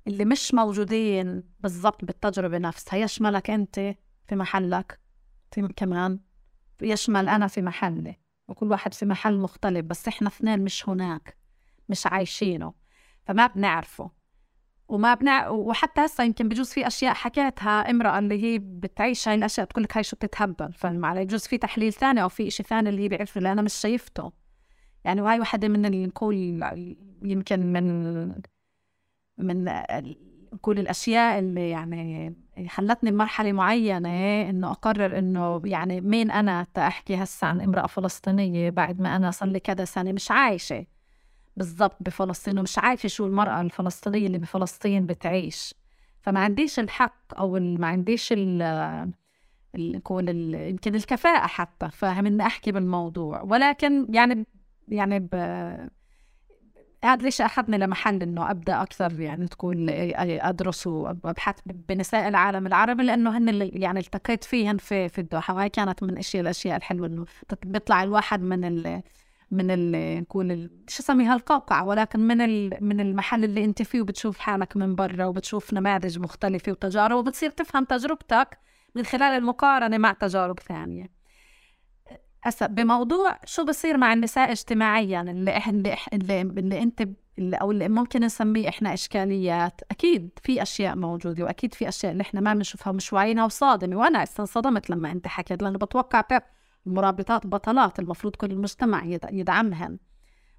اللي مش موجودين بالضبط بالتجربة نفسها. يشملك أنت في محلك في كمان يشمل أنا في محلي وكل واحد في محل مختلف بس إحنا اثنين مش هناك مش عايشينه. فما بنعرفه. وما بنع وحتى هسه يمكن بجوز في أشياء حكيتها امرأة اللي هي بتعيش هاي الأشياء بتقول لك هاي شو بتتهبل فاهم علي بجوز في تحليل ثاني أو في شيء ثاني اللي هي بيعرفه اللي أنا مش شايفته. يعني وهي وحدة من اللي نقول يمكن من من نقول الأشياء اللي يعني خلتني بمرحلة معينة إنه أقرر إنه يعني مين أنا تاحكي هسه عن امرأة فلسطينية بعد ما أنا صار لي كذا سنة مش عايشة. بالضبط بفلسطين ومش عارفة شو المرأة الفلسطينية اللي بفلسطين بتعيش. فما عنديش الحق أو ما عنديش ال يكون يمكن الكفاءة حتى فاهم إني أحكي بالموضوع. ولكن يعني يعني ب... هذا ليش أخذني لمحل إنه أبدأ أكثر يعني تكون أدرس وأبحث بنساء العالم العربي لأنه هن اللي يعني التقيت فيهن في في الدوحة. وهي كانت من أشياء الأشياء الحلوة إنه بيطلع الواحد من ال من ال نكون شو اسميها القوقعة ولكن من من المحل اللي أنت فيه وبتشوف حالك من برا وبتشوف نماذج مختلفة وتجارب وبتصير تفهم تجربتك من خلال المقارنة مع تجارب ثانية. هسا بموضوع شو بصير مع النساء اجتماعيا اللي اللي اللي, اللي أنت اللي أو اللي ممكن نسميه إحنا إشكاليات. أكيد في أشياء موجودة وأكيد في أشياء اللي إحنا ما بنشوفها ومش واعيينها وصادمة. وأنا انصدمت لما أنت حكيت لأنه بتوقع المرابطات بطلات المفروض كل المجتمع يدعمهن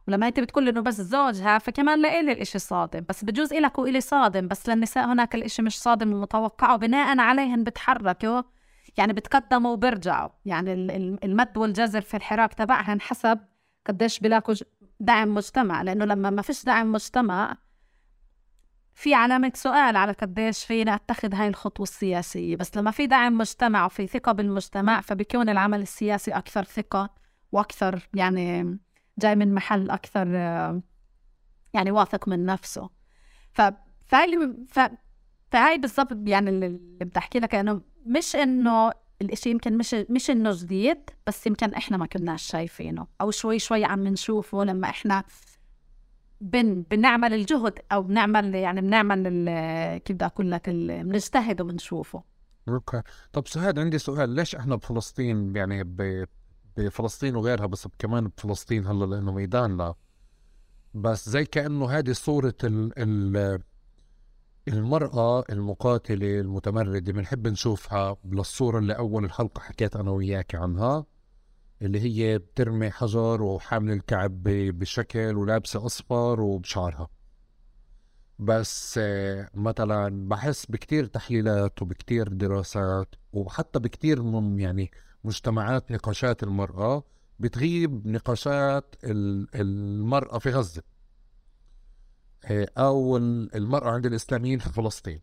ولما انت بتقول إنه بس زوجها فكمان لإلي الإشي صادم. بس بجوز إلك وإلي صادم. بس للنساء هناك الإشي مش صادم ومتوقع وبناء عليهن بتحركوا يعني بتقدموا وبرجعوا. يعني المد والجزر في الحراك تبعها حسب قديش بلاقوا دعم مجتمع. لأنه لما ما فيش دعم مجتمع في علامة سؤال على قديش فينا أتخذ هاي الخطوة السياسية بس لما في دعم مجتمع وفي ثقة بالمجتمع فبيكون العمل السياسي أكثر ثقة وأكثر يعني جاي من محل أكثر يعني واثق من نفسه. ف فهي ف... فهي بالضبط يعني اللي بدي أحكي لك إنه مش إنه الإشي يمكن مش مش إنه جديد بس يمكن إحنا ما كناش شايفينه. أو شوي شوي عم نشوفه لما إحنا بن بنعمل الجهد أو بنعمل يعني بنعمل كيف بدي أقول لك بنجتهد وبنشوفه. أوكي. طب سهاد عندي سؤال. ليش إحنا بفلسطين يعني. بفلسطين وغيرها بس كمان بفلسطين هلأ لأنه ميداننا بس زي كأنه هذه صورة ال... ال... المرأة المقاتلة المتمردة بنحب نشوفها للصورة اللي أول الحلقة حكيت أنا وياك عنها. اللي هي بترمي حجر وحامل الكعب بشكل ولابسة أصفر وبشعرها. بس آه، مثلا بحس بكتير تحليلات وبكتير دراسات وحتى بكتير من يعني مجتمعات نقاشات المرأة بتغيب نقاشات المرأة في غزة. آه، أو المرأة عند الإسلاميين في فلسطين.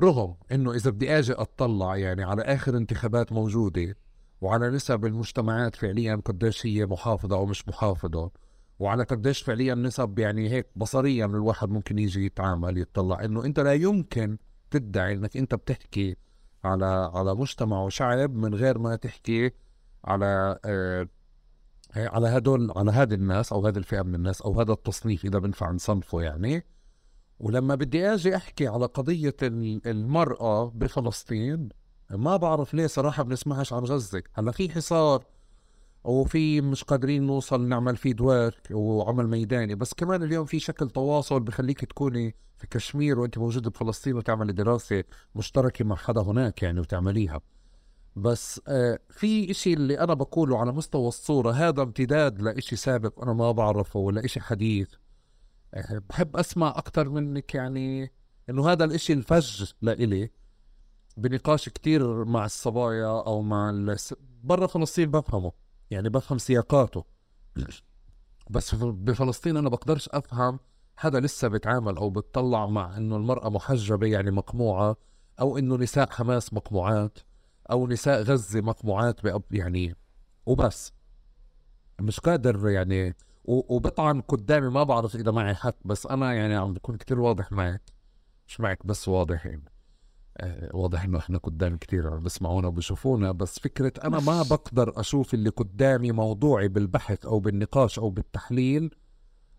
رغم إنه إذا بدي آجي أطلع يعني على آخر انتخابات موجودة وعلى نسب المجتمعات فعليا قديش هي محافظة أو مش محافظة. وعلى قديش فعليا نسب يعني هيك بصريا الواحد ممكن يجي يتعامل يطلع إنه أنت لا يمكن تدعي إنك أنت بتحكي على على مجتمع وشعب من غير ما تحكي على آه على هدول على هذه الناس أو هذه الفئة من الناس أو هذا التصنيف إذا بنفع نصنفه يعني. ولما بدي آجي أحكي على قضية المرأة بفلسطين ما بعرف ليه صراحة بنسمعش عن غزة. هلا في حصار وفي مش قادرين نوصل نعمل فيه دوار وعمل ميداني. بس كمان اليوم في شكل تواصل بخليك تكوني في كشمير وانت موجودة بفلسطين وتعملي دراسة مشتركة مع حدا هناك يعني وتعمليها. بس آه في إشي اللي أنا بقوله على مستوى الصورة هذا امتداد لإشي سابق أنا ما بعرفه ولا إشي حديث. آه بحب أسمع أكتر منك يعني إنه هذا الإشي الفج لإلي. بنقاش كتير مع الصبايا أو مع الس... برا فلسطين بفهمه. يعني بفهم سياقاته. بس بفلسطين أنا بقدرش أفهم حدا لسه بيتعامل أو بتطلع مع إنه المرأة محجبة يعني مقموعة أو إنه نساء حماس مقموعات أو نساء غزة مقموعات يعني وبس. مش قادر يعني. وبطعن قدامي ما بعرف إذا معي حق. بس أنا يعني عم بكون كتير واضح معك. مش معك بس واضح يعني. واضح إنه إحنا قدام كتير عم بسمعونا وبشوفونا بس فكرة أنا ما بقدر أشوف اللي قدامي موضوعي بالبحث أو بالنقاش أو بالتحليل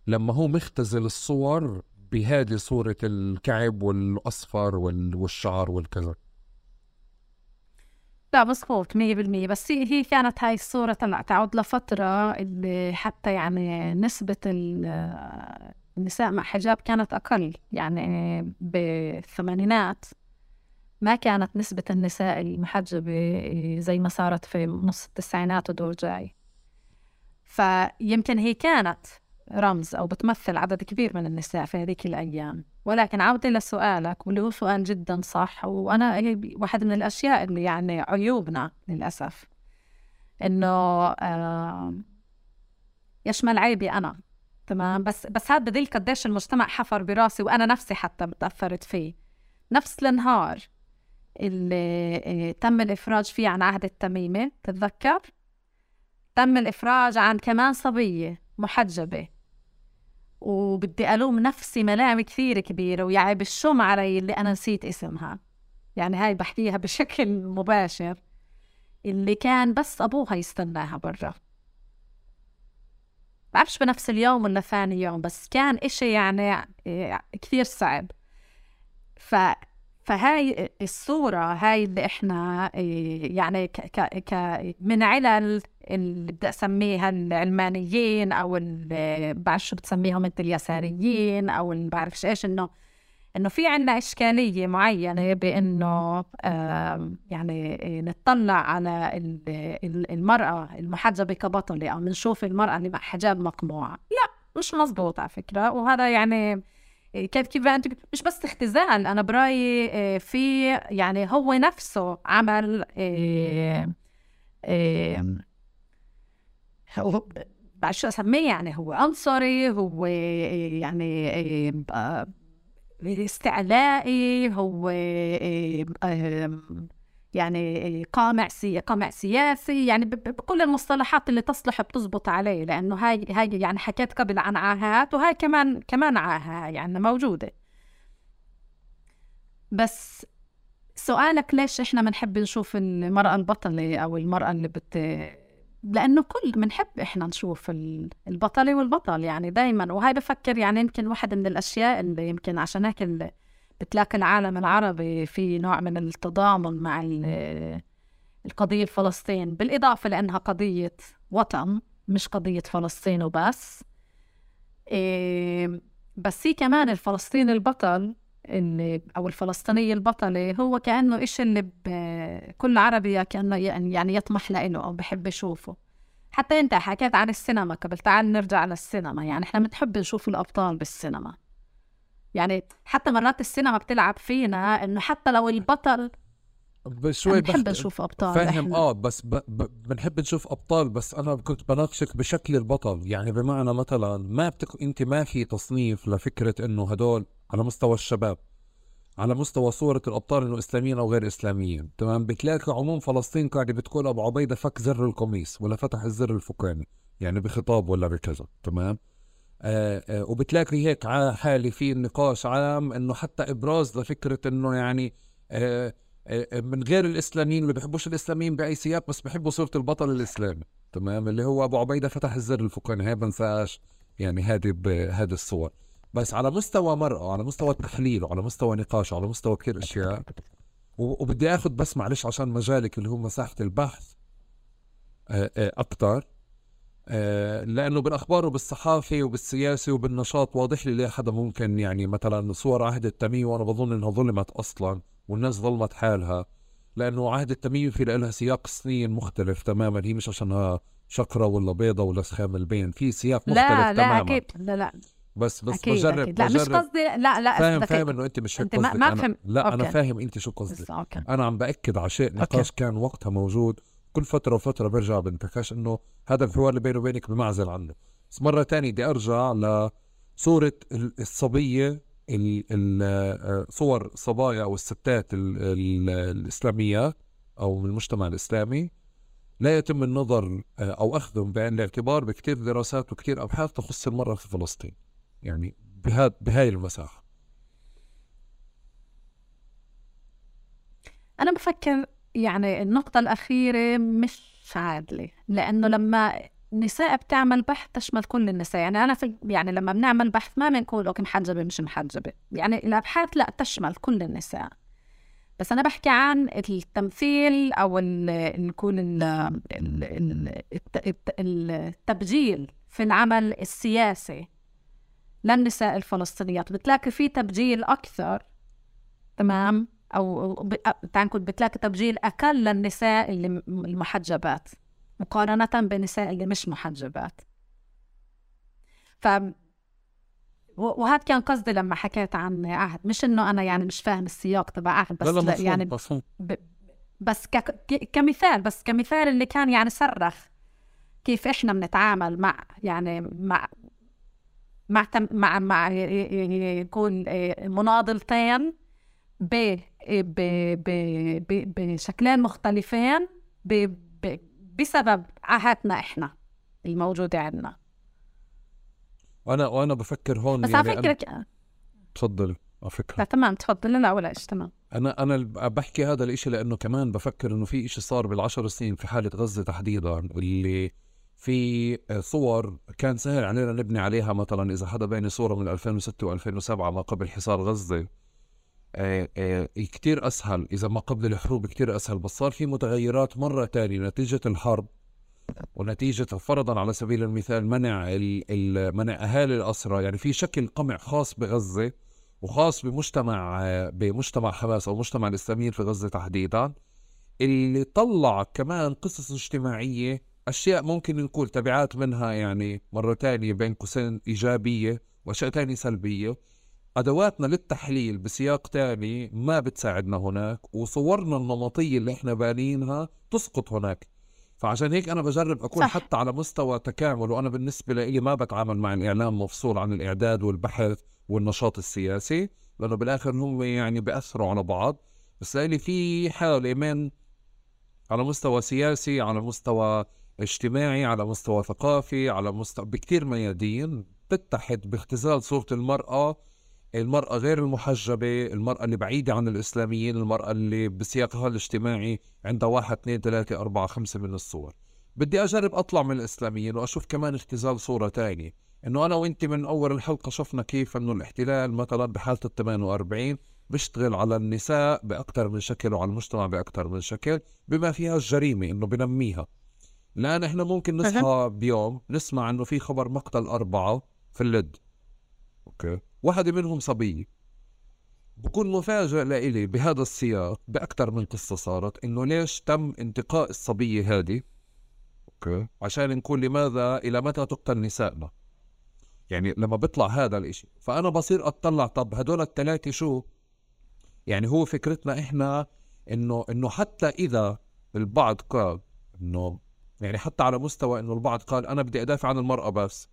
لما هو مختزل الصور بهذه صورة الكعب والأصفر والشعر والكذا. لا مظبوط مية بالمية. بس هي كانت هاي الصورة تعود لفترة اللي حتى يعني نسبة النساء مع حجاب كانت أقل. يعني بالثمانينات ما كانت نسبة النساء المحجبة زي ما صارت في نص التسعينات ودول جاي. فيمكن هي كانت رمز أو بتمثل عدد كبير من النساء في هذيك الأيام. ولكن عودة لسؤالك واللي هو سؤال جدا صح وأنا واحد من الأشياء اللي يعني عيوبنا للأسف. إنه آه يشمل عيبي أنا تمام؟ بس بس هذا بدل قديش المجتمع حفر براسي وأنا نفسي حتى تأثرت فيه. نفس النهار اللي آه، تم الإفراج فيه عن عهد التميمة تتذكر؟ تم الإفراج عن كمان صبية محجبة. وبدي ألوم نفسي ملامة كثير كبيرة ويعيب الشم علي اللي أنا نسيت اسمها. يعني هاي بحكيها بشكل مباشر. اللي كان بس أبوها يستناها برا. بعرفش بنفس اليوم ولا ثاني يوم بس كان إشي يعني إيه، كثير صعب. ف فهاي الصورة هاي اللي إحنا إيه، يعني ك ك من علل اللي بدي أسميها العلمانيين أو بعرف شو بتسميهم أنت اليساريين أو اللي بعرفش إيش إنه إنه في عندنا إشكالية معينة بإنه يعني نطلع على المرأة المحجبة كبطلة أو نشوف المرأة اللي مع حجاب مقموعه لا مش مزبوط على فكرة وهذا يعني كيف كيف أنت مش بس اختزال أنا برأيي آه، في يعني هو نفسه عمل آه، آه، هو بعد شو أسميه يعني هو عنصري هو يعني استعلائي هو يعني قامع سي قمع سياسي يعني بكل المصطلحات اللي تصلح بتزبط عليه لأنه هاي هاي يعني حكيت قبل عن عاهات وهاي كمان كمان عاهة يعني موجودة. بس سؤالك ليش إحنا بنحب نشوف المرأة البطلة أو المرأة اللي بت لأنه كل بنحب إحنا نشوف البطلة والبطل يعني دائما وهاي بفكر يعني يمكن واحد من الأشياء اللي يمكن عشان هيك بتلاقي العالم العربي في نوع من التضامن مع القضية الفلسطين بالإضافة لأنها قضية وطن مش قضية فلسطين وبس. إيه بس هي كمان الفلسطيني البطل اللي أو الفلسطينية البطلة هو كأنه إيش اللي كل عربي كأنه يعني يطمح له أو بحب يشوفه. حتى أنت حكيت عن السينما قبل تعال نرجع للسينما. يعني إحنا بنحب نشوف الأبطال بالسينما. يعني حتى مرات السينما بتلعب فينا إنه حتى لو البطل بشوي بحب بخ... أشوف أبطال فاهم آه بس ب... ب... بنحب نشوف أبطال بس أنا كنت بناقشك بشكل البطل. يعني بمعنى مثلا ما بتك... أنت ما في تصنيف لفكرة إنه هدول على مستوى الشباب على مستوى صورة الأبطال إنه إسلاميين أو غير إسلاميين تمام؟ بتلاقي عموم فلسطين قاعدة بتقول أبو عبيدة فك زر القميص ولا فتح الزر الفوقاني يعني بخطاب ولا بكذا تمام؟ وبتلاقي هيك حالي في نقاش عام إنه حتى إبراز لفكرة إنه يعني آه، من غير الإسلاميين اللي بيحبوش الإسلاميين بأي سياق بس بيحبوا صورة البطل الإسلامي تمام؟ اللي هو أبو عبيدة فتح الزر الفوقاني هي بنساش يعني هذه بهذه الصور. بس على مستوى مرأة على مستوى التحليل وعلى مستوى نقاش وعلى مستوى كثير أشياء وبدي آخذ بس معلش عشان مجالك اللي هو مساحة البحث أكثر آه، لأنه بالأخبار وبالصحافة وبالسياسة وبالنشاط واضح لي ليه حدا ممكن يعني مثلا صور عهد التميم وأنا بظن إنها ظلمت أصلا والناس ظلمت حالها لأنه عهد التميم في لها سياق سنين مختلف تماما هي مش عشانها شقرة ولا بيضة ولا سخام البين في سياق مختلف لا تماما. لا أكيد لا لا. بس بس أكيد بجرب أكيد. لا بجرب. مش قصدي لا لا فاهم دقيق. فاهم إنه أنت مش هيك قصدك. ما فهم. لا أوكي. أنا فاهم أنت شو قصدك. أنا عم بأكد على شيء نقاش كان وقتها موجود كل فترة وفترة برجع بنتكاش إنه هذا الحوار اللي بيني وبينك بمعزل عنه بس مرة تانية بدي أرجع لصورة الصبية آه، صور الصبايا أو الستات الاسلاميات أو من المجتمع الإسلامي. لا يتم النظر آه، أو أخذهم بعين الاعتبار بكثير دراسات وكثير أبحاث تخص المرأة في فلسطين. يعني بهذا بهاي المساحة. أنا بفكر يعني النقطة الأخيرة مش عادلة لأنه لما النساء بتعمل بحث تشمل كل النساء يعني أنا في يعني لما بنعمل بحث ما بنقول أوكي محجبة مش محجبة يعني الأبحاث لا تشمل كل النساء. بس أنا بحكي عن التمثيل أو نكون التبجيل في العمل السياسي للنساء الفلسطينيات. بتلاقي في تبجيل أكثر تمام؟ أو نقول بتلاقي تبجيل أقل للنساء اللي المحجبات مقارنة بالنساء اللي مش محجبات. ف وهذا كان قصدي لما حكيت عن عهد. مش إنه أنا يعني مش فاهم السياق تبع عهد بس لا لا يعني ب... بس ك... كمثال بس كمثال اللي كان يعني صرخ كيف إحنا بنتعامل مع يعني مع مع تم... مع مع يكون آه، مناضلتين ب بشكلين مختلفين بسبب عهاتنا إحنا الموجودة عندنا وأنا وأنا بفكر هون بس يعني على فكرة تفضل على فكرة لا تمام تفضل لا ولا إيش تمام أنا أنا بحكي هذا الاشي لأنه كمان بفكر انه في اشي صار بالعشر سنين في حالة غزة تحديدا اللي في صور كان سهل علينا نبني عليها مثلا اذا حدا بيني صورة من 2006 و2007 ما قبل حصار آه، كتير أسهل إذا ما قبل الحروب كتير أسهل بس صار في متغيرات مرة تانية نتيجة الحرب ونتيجة فرضا على سبيل المثال منع منع أهالي الأسرى يعني في شكل قمع خاص بغزة وخاص بمجتمع بمجتمع حماس أو مجتمع الإسلاميين في غزة تحديدا اللي طلع كمان قصص اجتماعية أشياء ممكن نقول تبعات منها يعني مرة تانية بين قوسين إيجابية وأشياء تانية سلبية. أدواتنا للتحليل بسياق تاني ما بتساعدنا هناك وصورنا النمطية اللي إحنا بانينها تسقط هناك فعشان هيك أنا بجرب أكون صح. حتى على مستوى تكامل وأنا بالنسبة لي ما بتعامل مع الإعلام مفصول عن الإعداد والبحث والنشاط السياسي لأنه بالآخر هم يعني بيأثروا على بعض بس لي في حالة من على مستوى سياسي على مستوى اجتماعي على مستوى ثقافي على مستوى بكثير ميادين تتحد باختزال صورة المرأة المرأة غير المحجبة المرأة اللي بعيدة عن الإسلاميين المرأة اللي بسياقها الاجتماعي عندها واحد اثنين ثلاثة أربعة خمسة من الصور. بدي أجرب أطلع من الإسلاميين وأشوف كمان اختزال صورة تانية. إنه أنا وإنت من أول الحلقة شفنا كيف إنه الاحتلال مثلا بحالة ال 48 بيشتغل على النساء بأكثر من شكل وعلى المجتمع بأكثر من شكل بما فيها الجريمة إنه بنميها. لأن إحنا ممكن نصحى بيوم نسمع إنه في خبر مقتل أربعة في اللد. أوكي. واحدة منهم صبية بكون مفاجئ لإلي بهذا السياق بأكثر من قصة صارت إنه ليش تم انتقاء الصبية هذه؟ أوكي. عشان نكون لماذا إلى متى تقتل نسائنا؟ يعني لما بيطلع هذا الإشي. فأنا بصير أطلع طب هدول الثلاثة شو؟ يعني هو فكرتنا إحنا إنه إنه حتى إذا البعض قال إنه يعني حتى على مستوى إنه البعض قال أنا بدي أدافع عن المرأة بس.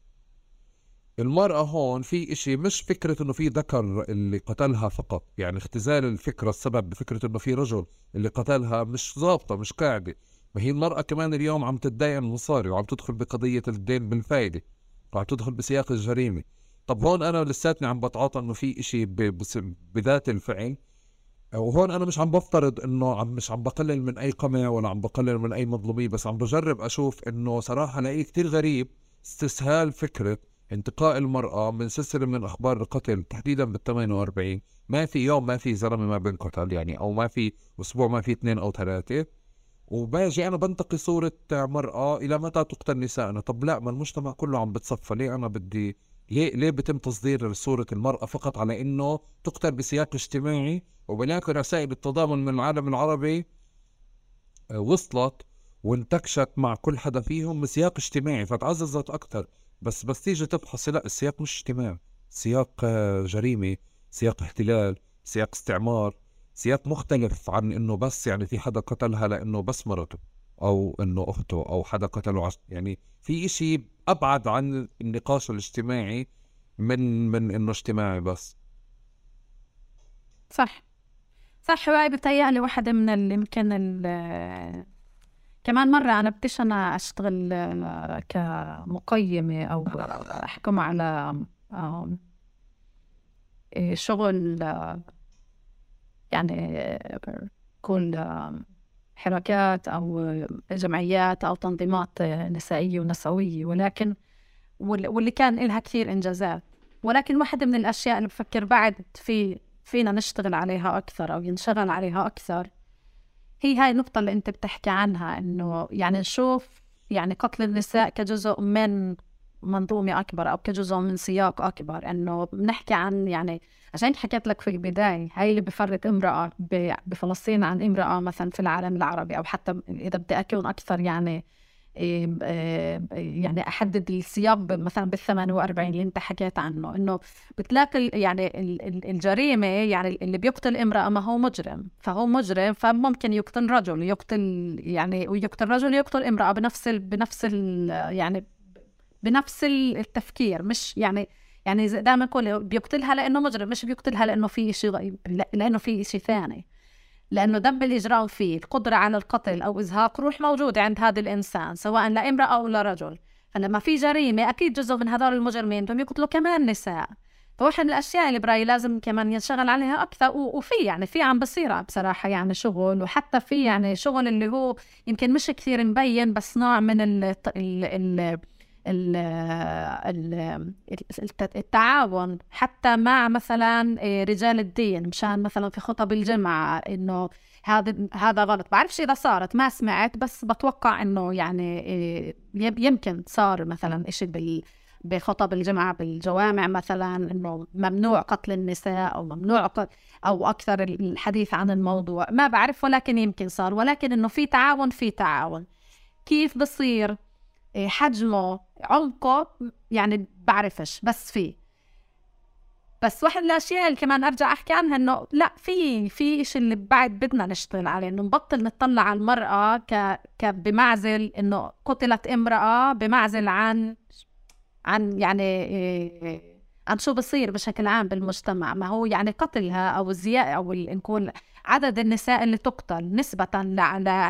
المرأة هون في إشي مش فكرة إنه في ذكر اللي قتلها فقط يعني اختزال الفكرة السبب بفكرة إنه في رجل اللي قتلها مش ضابطة مش قاعدة. ما هي المرأة كمان اليوم عم تتدين مصاري وعم تدخل بقضية الدين بالفايدة وعم تدخل بسياق الجريمة. طب هون أنا لساتني عم بتعاطى إنه في إشي بذات الفعل وهون أنا مش عم بفترض إنه عم مش عم بقلل من أي قمع ولا عم بقلل من أي مظلومية بس عم بجرب أشوف إنه صراحة لقيت كتير غريب استسهال فكرة انتقاء المرأة من سلسلة من أخبار القتل تحديدا بال 48 ما في يوم ما في زلمة ما بنقتل يعني أو ما في أسبوع ما في اثنين أو ثلاثة. وباجي أنا بنتقي صورة مرأة إلى متى تقتل نسائنا طب لا ما المجتمع كله عم بتصفى. ليه أنا بدي ليه ليه بتم تصدير صورة المرأة فقط على إنه تقتل بسياق اجتماعي؟ وبنلاقي رسائل التضامن من العالم العربي آه، وصلت وانتكشت مع كل حدا فيهم بسياق اجتماعي فتعززت أكثر. بس بس تيجي تبحث لا السياق مش اجتماع سياق آه، جريمة سياق احتلال سياق استعمار سياق مختلف عن إنه بس يعني في حدا قتلها لإنه بس مرته أو إنه أخته أو حدا قتله عش... يعني في إشي أبعد عن النقاش الاجتماعي من من إنه اجتماعي بس. صح. صح هاي بتهيألي واحدة من يمكن كمان مرة أنا بديش أنا أشتغل كمقيمة أو أحكم على إيه، شغل يعني كل حركات أو جمعيات أو تنظيمات نسائية ونسوية. ولكن واللي كان لها كثير إنجازات. ولكن واحدة من الأشياء اللي بفكر بعد في فينا نشتغل عليها أكثر أو ينشغل عليها أكثر هي هاي النقطة اللي أنت بتحكي عنها إنه يعني نشوف يعني قتل النساء كجزء من منظومة أكبر أو كجزء من سياق أكبر. إنه بنحكي عن يعني عشان حكيت لك في البداية هاي اللي بفرق امرأة بفلسطين عن امرأة مثلا في العالم العربي أو حتى إذا بدي أكون أكثر يعني يعني أحدد السياق مثلا بال 48 اللي أنت حكيت عنه إنه بتلاقي يعني الجريمة يعني اللي بيقتل امرأة ما هو مجرم فهو مجرم فممكن يقتل رجل يقتل يعني ويقتل رجل يقتل امرأة بنفس ال بنفس ال يعني بنفس التفكير مش يعني يعني دائما نقول بيقتلها لأنه مجرم مش بيقتلها لأنه في شيء لأنه في شيء ثاني. لأنه ذنب الإجرام فيه القدرة على القتل أو إزهاق روح موجودة عند هذا الإنسان سواء لامرأة أو لرجل فلما في جريمة أكيد جزء من هذول المجرمين بدهم يقتلوا كمان نساء. فواحد من الأشياء اللي برأيي لازم كمان ينشغل عليها أكثر وفي يعني في عم بصير بصراحة يعني شغل وحتى في يعني شغل اللي هو يمكن مش كثير مبين بس نوع من ال ال ال التعاون حتى مع مثلا آه، رجال الدين مشان مثلا في خطب الجمعة إنه هذا هذا غلط. بعرفش إذا صارت ما سمعت بس بتوقع إنه يعني آه، يمكن صار مثلا إشي بال بخطب الجمعة بالجوامع مثلا إنه ممنوع قتل النساء أو ممنوع أو أكثر الحديث عن الموضوع. ما بعرف ولكن يمكن صار. ولكن إنه في تعاون في تعاون. كيف بصير؟ حجمه عمقه يعني بعرفش بس في. بس واحد من الأشياء اللي كمان أرجع أحكي عنها إنه لا في في شيء اللي بعد بدنا نشتغل عليه إنه نبطل نطلع على المرأة ك, ك بمعزل إنه قتلت امرأة بمعزل عن عن يعني إيه عن شو بصير بشكل عام بالمجتمع. ما هو يعني قتلها أو زيادة أو نكون عدد النساء اللي تقتل نسبة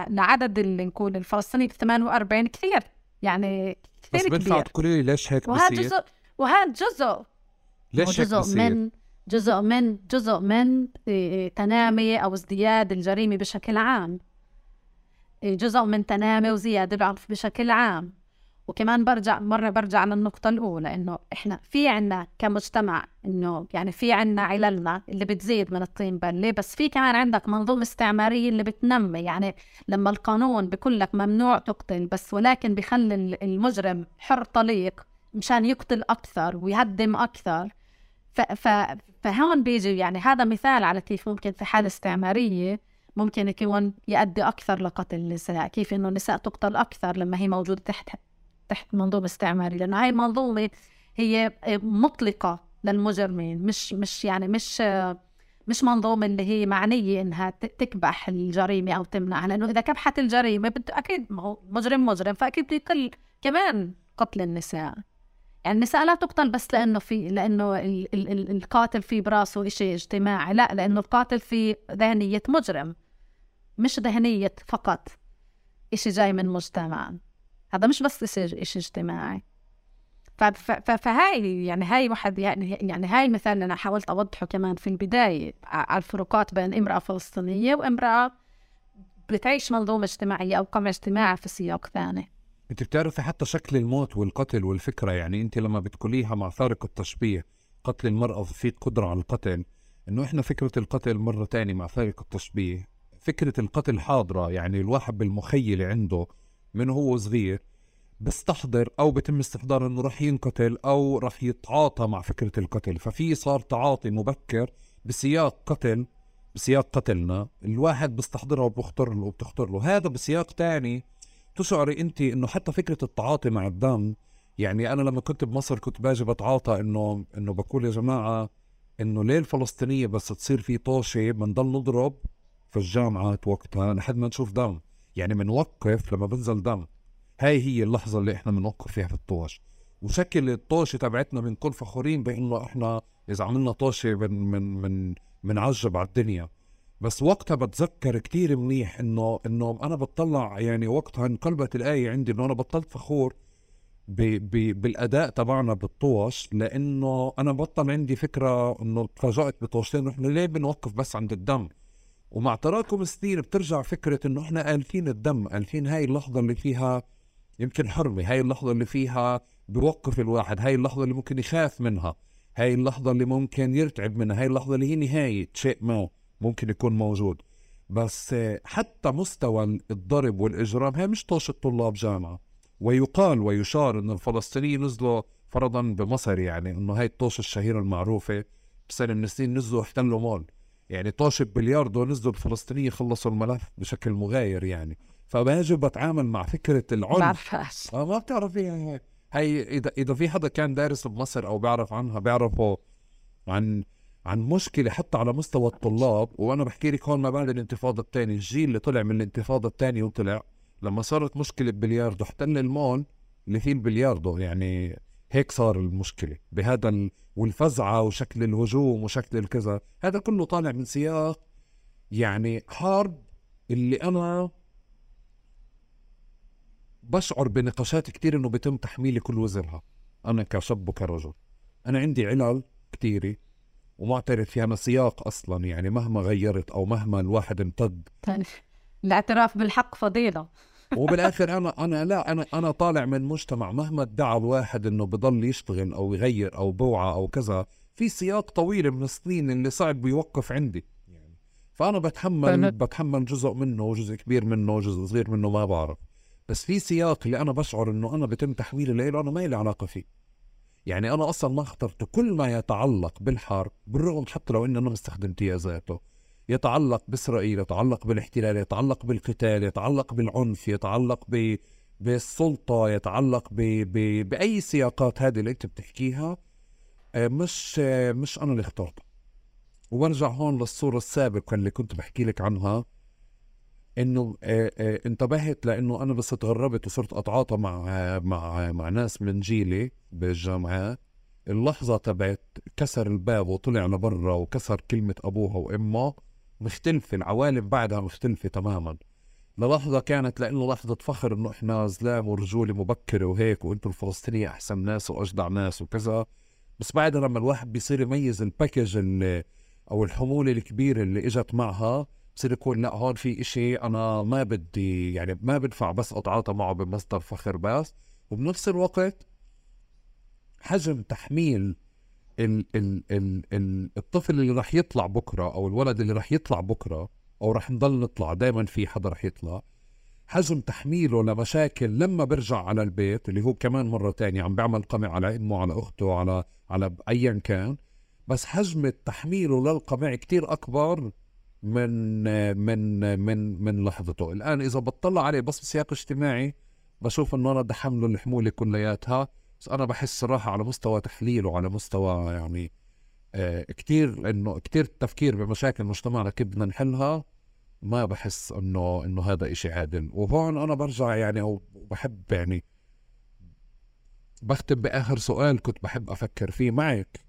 لعدد اللي نكون الفلسطيني ب 48 كثير. يعني كثير بس بنفع تقولي لي ليش هيك وهذا جزء وهذا جزء. ليش هيك جزء بصير؟ من جزء من جزء من إيه، تنامي أو ازدياد الجريمة بشكل عام. إيه، جزء من تنامي وزيادة العنف بشكل عام. وكمان برجع مرة برجع للنقطة الأولى إنه إحنا في عنا كمجتمع إنه يعني في عنا عللنا اللي بتزيد من الطين بلة بس في كمان عندك منظومة استعمارية اللي بتنمي يعني لما القانون بيقول لك ممنوع تقتل بس ولكن بيخلي المجرم حر طليق مشان يقتل أكثر ويهدم أكثر. ف ف فهون بيجي يعني هذا مثال على كيف ممكن في حالة استعمارية ممكن يكون يؤدي أكثر لقتل النساء كيف إنه النساء تقتل أكثر لما هي موجودة تحت تحت منظومة استعماري لأنه هاي المنظومة هي مطلقة للمجرمين مش مش يعني مش مش منظومة اللي هي معنية إنها تكبح الجريمة أو تمنعها لأنه إذا كبحت أكيد ما هو مجرم مجرم فأكيد بده يقل كمان قتل النساء. يعني النساء لا تقتل بس لأنه في لأنه ال ال ال القاتل في براسه إشي اجتماعي لا لأنه القاتل في ذهنية مجرم مش ذهنية فقط إشي جاي من مجتمع. هذا مش بس إشي اجتماعي. فهاي يعني هاي واحد يعني يعني هاي مثال اللي أنا حاولت أوضحه كمان في البداية على الفروقات بين امرأة فلسطينية وامرأة بتعيش منظومة اجتماعية أو قمع اجتماعي في سياق ثاني. أنت بتعرفي حتى شكل الموت والقتل والفكرة يعني أنت لما بتقوليها مع فارق التشبيه قتل المرأة في قدرة على القتل إنه إحنا فكرة القتل مرة تانية مع فارق التشبيه. فكرة القتل حاضرة يعني الواحد بالمخيلة عنده من هو صغير بستحضر أو بتم استحضار إنه رح ينقتل أو رح يتعاطى مع فكرة القتل. ففي صار تعاطي مبكر بسياق قتل بسياق قتلنا. الواحد بيستحضرها وبخطر له وبتخطر له. هذا بسياق تاني. تشعري أنت إنه حتى فكرة التعاطي مع الدم يعني أنا لما كنت بمصر كنت باجي بتعاطى إنه إنه بقول يا جماعة إنه ليه الفلسطينية بس تصير في طوشة بنضل نضرب في الجامعات وقتها لحد ما نشوف دم. يعني بنوقف لما بنزل دم. هاي هي اللحظة اللي إحنا بنوقف فيها في الطوش. وشكل الطوشه تبعتنا بنكون فخورين بإنه إحنا إذا عملنا طوشة من من من بنعجب على الدنيا. بس وقتها بتذكر كتير منيح انه إنه أنا بطلع يعني وقتها انقلبت الآية عندي إنه أنا بطلت فخور ب ب بالأداء تبعنا بالطوش لإنه أنا بطل عندي فكرة إنه تفاجأت بطوشتين. إحنا ليه بنوقف بس عند الدم؟ ومع تراكم السنين بترجع فكرة إنه إحنا الفين الدم الفين هاي اللحظة اللي فيها يمكن حرمة هاي اللحظة اللي فيها بوقف الواحد هاي اللحظة اللي ممكن يخاف منها هاي اللحظة اللي ممكن يرتعب منها هاي اللحظة اللي هي نهاية شيء ما ممكن يكون موجود. بس حتى مستوى الضرب والإجرام هي مش طوشة طلاب جامعة. ويقال ويشار أن الفلسطينيين نزلوا فرضا بمصر يعني أنه هاي الطوشة الشهيرة المعروفة بسنة من السنين نزلوا احتلوا مول. يعني طوشة بلياردو نزلوا الفلسطينيين خلصوا الملف بشكل مغاير يعني. فبيجب بتعامل مع فكرة العنف. بعرفهاش. آه ما بتعرفي يعني هي إذا إذا في حدا كان دارس بمصر أو بيعرف عنها بيعرفوا عن عن مشكلة حتى على مستوى الطلاب. وأنا بحكي لك هون ما بعد الانتفاضة الثانية الجيل اللي طلع من الانتفاضة الثانية وطلع لما صارت مشكلة بلياردو احتل المول اللي فيه البلياردو يعني هيك صار المشكلة. بهذا ال... والفزعة وشكل الهجوم وشكل الكذا هذا كله طالع من سياق يعني حرب اللي أنا بشعر بنقاشات كتير إنه بيتم تحميلي كل وزرها أنا كشاب وكرجل. أنا عندي علل كتيرة ومعترف فيها أنا سياق أصلا يعني مهما غيرت أو مهما الواحد امتد الاعتراف بالحق فضيلة. وبالآخر أنا أنا لا أنا أنا طالع من مجتمع مهما ادعى الواحد إنه بضل يشتغل أو يغير أو بوعى أو كذا في سياق طويل من السنين اللي صعب يوقف عندي. فأنا بتحمل بتحمل جزء منه وجزء كبير منه وجزء صغير منه ما بعرف. بس في سياق اللي أنا بشعر إنه أنا بتم تحويلي له أنا ما لي علاقة فيه. يعني أنا أصلا ما اخترت كل ما يتعلق بالحرب بالرغم حتى لو إني أنا ما استخدمت ذاته يتعلق بإسرائيل يتعلق بالاحتلال يتعلق بالقتال يتعلق بالعنف يتعلق ب بالسلطة يتعلق ب... ب... بأي سياقات هذه اللي أنت بتحكيها آه، مش آه، مش أنا اللي اخترتها وبرجع هون للصورة السابقة اللي كنت بحكي لك عنها إنه آه، انتبهت لإنه أنا بس تغربت وصرت أتعاطى مع مع مع ناس من جيلي بالجامعات اللحظة تبعت كسر الباب وطلع لبرا وكسر كلمة أبوها وامه مختلفة العوالم بعدها مختلفة تماما. للحظة كانت لإنه لحظة فخر إنه إحنا زلام ورجولة مبكرة وهيك وأنتم الفلسطينية أحسن ناس وأجدع ناس وكذا. بس بعدها لما الواحد بيصير يميز الباكج أو الحمولة الكبيرة اللي إجت معها بصير يقول لا هون في إشي أنا ما بدي يعني ما بدفع بس أتعاطى معه بمصدر فخر بس. وبنفس الوقت حجم تحميل ال ال ال ال الطفل اللي راح يطلع بكرة أو الولد اللي راح يطلع بكرة أو راح نضل نطلع دائما في حدا راح يطلع حجم تحميله لمشاكل لما برجع على البيت اللي هو كمان مرة تانية عم بيعمل قمع على إمه على أخته على على ايا كان بس حجم تحميله للقمع كتير أكبر من من من من لحظته. الآن إذا بطلع عليه بس بسياق اجتماعي بشوف إنه أنا بدي حمله الحمولة كلياتها. بس أنا بحس صراحة على مستوى تحليل وعلى مستوى يعني آه كتير إنه كتير التفكير بمشاكل مجتمعنا كيف بدنا نحلها ما بحس إنه إنه هذا إشي عادل. وهون أنا برجع يعني وبحب يعني بختم بآخر سؤال كنت بحب أفكر فيه معك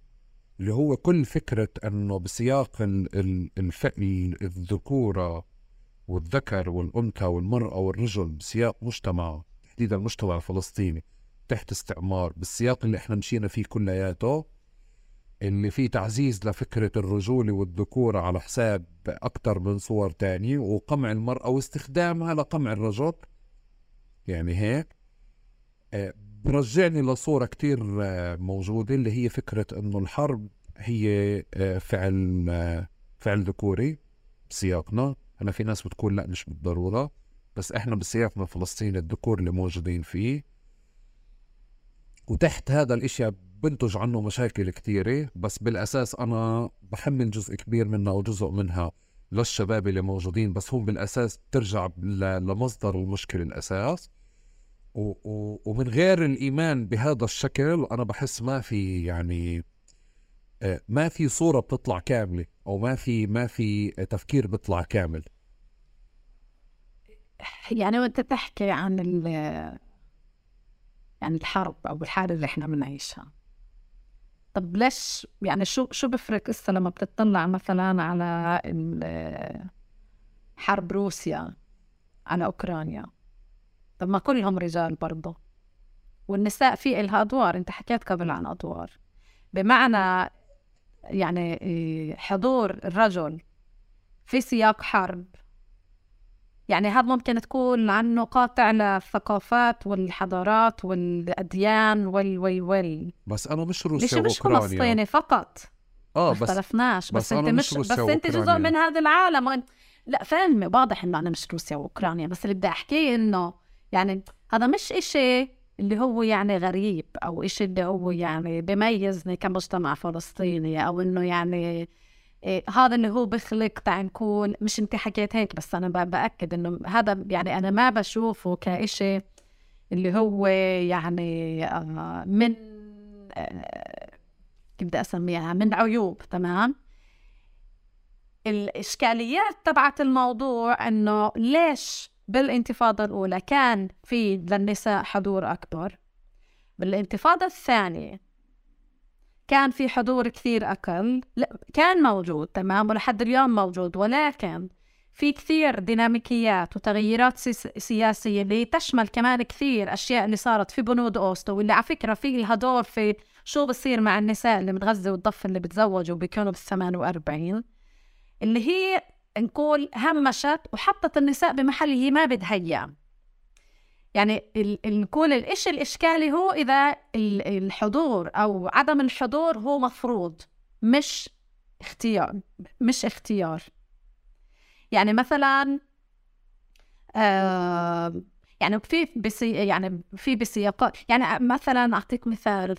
اللي هو كل فكرة إنه بسياق ال ال الف... الذكورة والذكر والأنثى والمرأة والرجل بسياق مجتمع تحديدا المجتمع الفلسطيني تحت استعمار بالسياق اللي إحنا مشينا فيه كلياته اللي فيه تعزيز لفكرة الرجولة والذكورة على حساب أكثر من صور تانية وقمع المرأة واستخدامها لقمع الرجل. يعني هيك. آه، برجعني لصورة كتير آه، موجودة اللي هي فكرة إنه الحرب هي آه، فعل فعل ذكوري بسياقنا. أنا في ناس بتقول لا مش بالضرورة بس إحنا بسياقنا الفلسطيني الذكور اللي موجودين فيه. وتحت هذا الإشي بنتج عنه مشاكل كثيرة بس بالأساس أنا بحمل جزء كبير منها أو جزء منها للشباب اللي موجودين بس هم بالأساس بترجع لمصدر المشكلة الأساس. و و ومن غير الإيمان بهذا الشكل أنا بحس ما في يعني آه، ما في صورة بتطلع كاملة أو ما في ما في تفكير بيطلع كامل. يعني وانت تحكي عن يعني الحرب أو الحالة اللي إحنا بنعيشها. طب ليش يعني شو شو بفرق هسه لما بتطلع مثلا على حرب روسيا على أوكرانيا؟ طب ما كلهم رجال برضه والنساء في إلها أدوار أنت حكيت قبل عن أدوار. بمعنى يعني إيه، حضور الرجل في سياق حرب يعني هذا ممكن تكون عنه قاطع للثقافات والحضارات والأديان وال وال وال. بس أنا مش روسيا مش مش فلسطيني فقط؟ آه بس اختلفناش. بس, بس أنت مش, بس أنت جزء من هذا العالم. لا فاهمة واضح إنه أنا مش روسيا وأوكرانيا بس اللي بدي أحكيه إنه يعني هذا مش إشي اللي هو يعني غريب أو إشي اللي هو يعني بميزني كمجتمع فلسطيني أو إنه يعني إيه هذا اللي هو بخلق تعال نكون مش أنت حكيت هيك بس أنا بأكد إنه هذا يعني أنا ما بشوفه كإشي اللي هو يعني آه من آه كيف بدي أسميها؟ من عيوب تمام؟ الإشكاليات تبعت الموضوع إنه ليش بالانتفاضة الأولى كان في للنساء حضور أكبر؟ بالانتفاضة الثانية كان في حضور كثير أقل. لا كان موجود تمام ولحد اليوم موجود ولكن في كثير ديناميكيات وتغيرات سياسية اللي تشمل كمان كثير أشياء اللي صارت في بنود أوسلو واللي على فكرة في لها دور في شو بصير مع النساء اللي من غزة والضفة اللي بتزوجوا بيكونوا بال 48 اللي هي نقول همشت وحطت النساء بمحل هي ما بدها إياه. يعني نقول الإشي الإشكالي هو إذا الحضور أو عدم الحضور هو مفروض مش اختيار مش اختيار. يعني مثلا آه يعني في بسي يعني في بسياقات يعني مثلا أعطيك مثال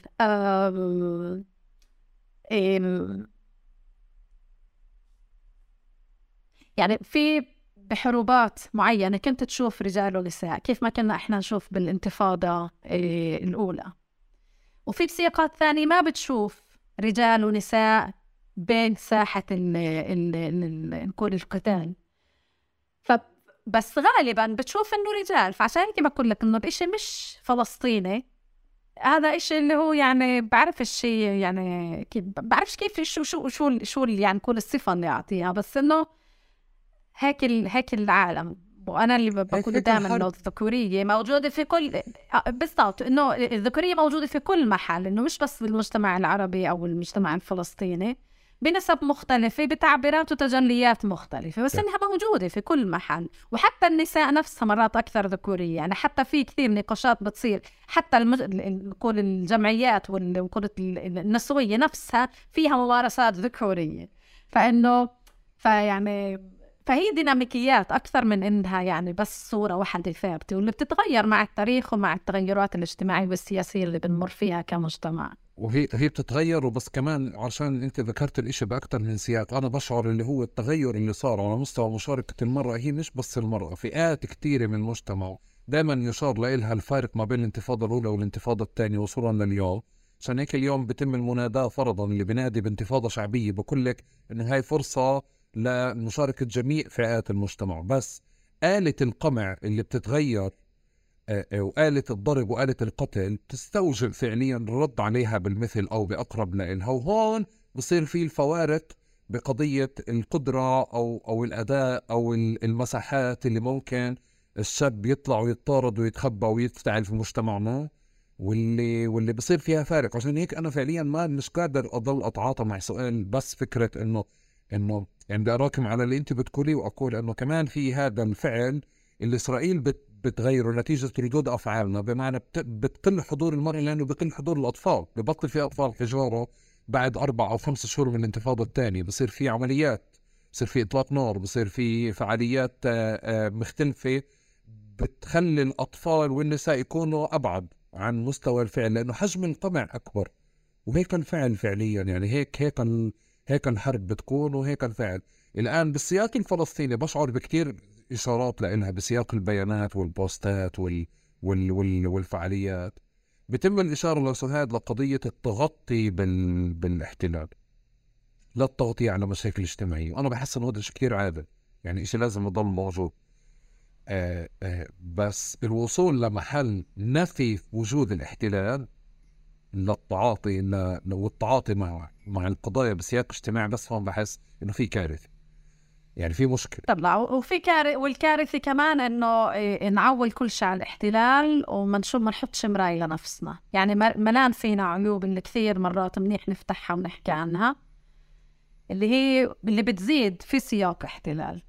يعني في بحروبات معينة كنت تشوف رجال ونساء كيف ما كنا إحنا نشوف بالانتفاضة إيه، الأولى. وفي بسياقات ثانية ما بتشوف رجال ونساء بين ساحة نقول القتال. فبس غالبا بتشوف إنه رجال. فعشان هيك بقول لك إنه الاشي مش فلسطيني. هذا إشي اللي هو يعني بعرف الشيء يعني كيف بعرفش كيف شو شو شو شو يعني كل الصفة اللي أعطيها. بس إنه هيك ال... هيك العالم. وأنا اللي بقول دائما إنه الذكورية موجودة في كل آه، بالضبط. إنه الذكورية موجودة في كل محل. إنه مش بس بالمجتمع العربي أو المجتمع الفلسطيني. بنسب مختلفة بتعبيرات وتجليات مختلفة. بس إنها موجودة في كل محل. وحتى النساء نفسها مرات أكثر ذكورية. يعني حتى في كثير نقاشات بتصير. حتى المج... نقول الجمعيات ونقول النسوية نفسها فيها ممارسات ذكورية. فإنه فيعني فهي ديناميكيات أكثر من إنها يعني بس صورة واحدة ثابتة واللي بتتغير مع التاريخ ومع التغيرات الاجتماعية والسياسية اللي بنمر فيها كمجتمع. وهي هي بتتغير وبس كمان عشان أنت ذكرت الإشي بأكثر من سياق أنا بشعر اللي هو التغير اللي صار على مستوى مشاركة المرأة هي مش بس المرأة فئات كثيره من المجتمع دائما يشار لها الفارق ما بين الانتفاضة الأولى والانتفاضة الثانية وصولا لليوم. عشان هيك اليوم بتم المناداة فرضا اللي بنادي بانتفاضة شعبية بقول لك إن هاي فرصة لمشاركة جميع فئات المجتمع بس آلة القمع اللي بتتغير آه، آه، وآلة الضرب وآلة القتل تستوجب فعليا الرد عليها بالمثل أو بأقرب لإلها وهون بصير في الفوارق بقضية القدرة أو أو الأداء أو المساحات اللي ممكن الشاب يطلع ويتطارد ويتخبى ويفتعل في مجتمعنا واللي واللي بصير فيها فارق. عشان هيك أنا فعليا ما مش قادر أضل أتعاطى مع سؤال بس فكرة إنه إنه يعني بدي أراكم على اللي أنت بتقولي وأقول إنه كمان في هذا الفعل اللي إسرائيل بت بتغيره نتيجة ردود أفعالنا بمعنى بتقل حضور المرأة لأنه بقل حضور الأطفال ببطل في أطفال حجاره بعد أربع أو خمس شهور من الانتفاضة الثانية بصير في عمليات بصير في إطلاق نار بصير في فعاليات آه، آه، مختلفة بتخلي الأطفال والنساء يكونوا أبعد عن مستوى الفعل لأنه حجم القمع أكبر وهيك الفعل فعليا يعني هيك هيك هيك الحرب بتكون وهيك الفعل الآن بالسياق الفلسطيني بشعر بكتير إشارات لإلها بسياق البيانات والبوستات وال... وال... وال... والفعاليات. بتم الإشارة لأستاذ لقضية التغطي بال... بالاحتلال. لا التغطية على مشاكل اجتماعية. وأنا بحس إنه هذا شيء كثير عادل يعني إشي لازم يضل موجود. آه آه بس الوصول لمحل نفي وجود الاحتلال للتعاطي والتعاطي مع مع القضايا بسياق اجتماعي بس هون بحس إنه في كارثة. يعني في مشكلة. طبعا وفي كارثة والكارثة كمان إنه إيه، نعول كل شيء على الاحتلال وما نشوف ما نحطش مراية لنفسنا. يعني ملان فينا عيوب اللي كثير مرات منيح نفتحها ونحكي عنها اللي هي اللي بتزيد في سياق احتلال.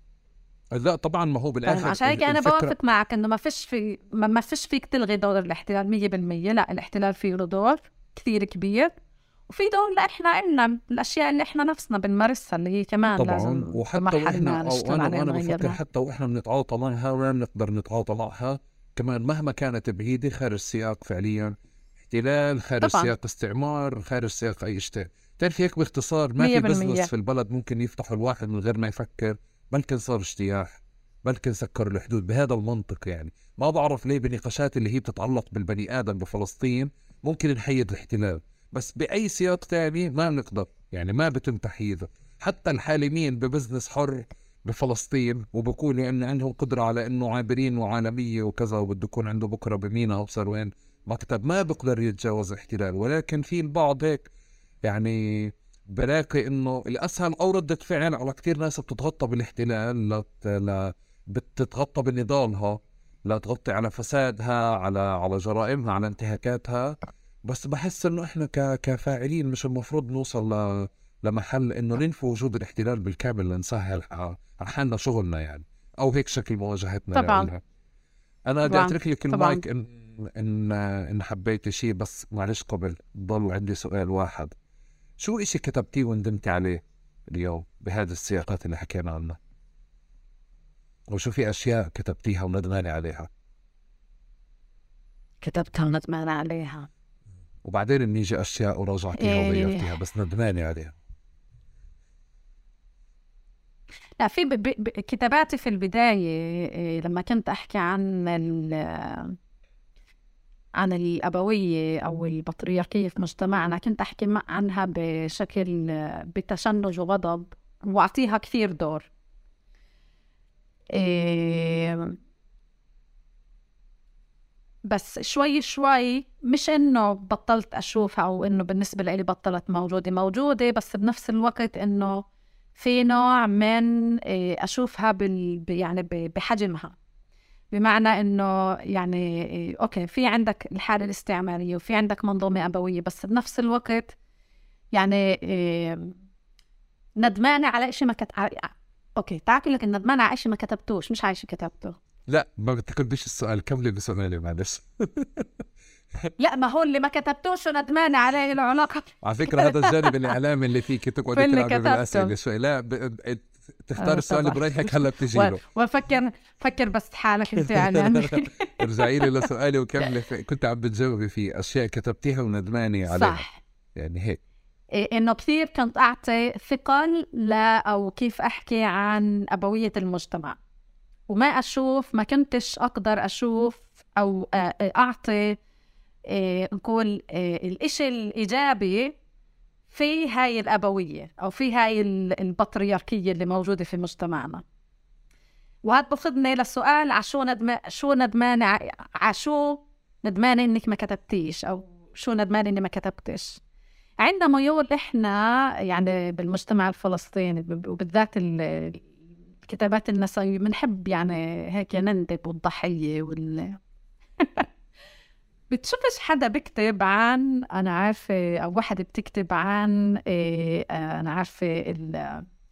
لا طبعا ما هو بالآخر عشان هيك أنا بوافق معك إنه ما فيش في ما فيش فيك تلغي دور الاحتلال 100% لا الاحتلال فيه له دور. كثير كبير وفي دور إحنا إلنا الأشياء اللي إحنا نفسنا بنمارسها اللي هي كمان طبعا لازم وحتى وإحنا أو أنا أنا بفكر حتى وإحنا بنتعاطى معها وين بنقدر نتعاطى معها كمان مهما كانت بعيدة خارج السياق فعليا. احتلال خارج طبعا. سياق استعمار خارج سياق أي شيء. بتعرفي هيك باختصار ما في business في البلد ممكن يفتحوا الواحد من غير ما يفكر بلكن صار اجتياح بلكن سكروا الحدود بهذا المنطق يعني. ما بعرف ليه بنقاشات اللي هي بتتعلق بالبني آدم بفلسطين ممكن نحيد الاحتلال بس بأي سياق تاني ما بنقدر يعني ما بتم تحييده حتى الحالمين ب business حر بفلسطين وبقولوا إن عندهم قدرة على إنه عابرين وعالمية وكذا وبده يكون عنده بكرة بمينا ابصر وين مكتب ما بيقدر يتجاوز احتلال ولكن في البعض هيك يعني بلاقي إنه الأسهل أو ردة فعل على كثير ناس بتتغطى بالاحتلال. ل... بتتغطى بنضالها لا تغطي على فسادها على على جرائمها على انتهاكاتها. بس بحس إنه إحنا ك... كفاعلين مش المفروض نوصل ل... لمحل إنه ننفي وجود الاحتلال بالكامل لنسهل على حالنا شغلنا يعني. أو هيك شكل مواجهتنا طبعا. لها. أنا بدي أترك لك المايك إن إن إن حبيتي شيء بس معلش قبل ضل عندي سؤال واحد. شو إشي كتبتيه وندمتي عليه اليوم بهذه السياقات اللي حكينا عنها؟ وشو في أشياء كتبتيها وندمانة عليها؟ كتبتها وندمانة عليها. وبعدين بنيجي أشياء وراجعتيها إيه. وغيرتيها بس ندمانة عليها. لا في ب... ب... كتاباتي في البداية إيه، لما كنت أحكي عن ال... عن الأبوية أو البطريركية في مجتمعنا كنت أحكي عنها بشكل بتشنج وغضب وأعطيها كثير دور. بس شوي شوي مش إنه بطلت أشوفها أو إنه بالنسبة لي بطلت موجودة موجودة بس بنفس الوقت إنه في نوع من إيه، أشوفها بال يعني بحجمها. بمعنى إنه يعني إيه، okay في عندك الحالة الاستعمارية وفي عندك منظومة أبوية بس بنفس الوقت يعني إيه، ندمانة على شيء ما كت... okay تعرفي لك ندمانه على شيء ما كتبتوش مش على شيء كتبته. لا ما بتكتبش السؤال كملي بسؤالي معلش. لا ما هو اللي ما كتبتوش وندمانه عليه له علاقه على فكرة هذا الجانب الإعلامي اللي فيك تقعدي اللي تلعبي كتبته. بالاسئله شوي. لا ب... ب... تختار آه، السؤال طبعاً. برايحك هلا بتجي له وفكر فكر بس حالك انت يعني ارجعي لي لسؤالي وكملي. كنت عم بتجاوبي فيه أشياء كتبتيها وندمانه عليها. صح. يعني هيك. إيه، إنه كثير كنت أعطي ثقل لا أو كيف أحكي عن أبوية المجتمع. وما أشوف ما كنتش أقدر أشوف أو آه، آه، أعطي إيه، نقول الإشي الإيجابي في هاي الأبوية أو في هاي ال- البطريركية اللي موجودة في مجتمعنا. وهذا بخذني للسؤال عشو ندم شو ندمانه عشو ندمانه إنك ما كتبتيش أو شو ندمانه إني ما كتبتش؟ عندنا ميول إحنا يعني بالمجتمع الفلسطيني وبالذات ال- الكتابات النسوية بنحب يعني هيك نندب والضحية وال بتشوفش حدا بكتب عن أنا عارفة أو وحدة بتكتب عن إيه أنا عارفة ال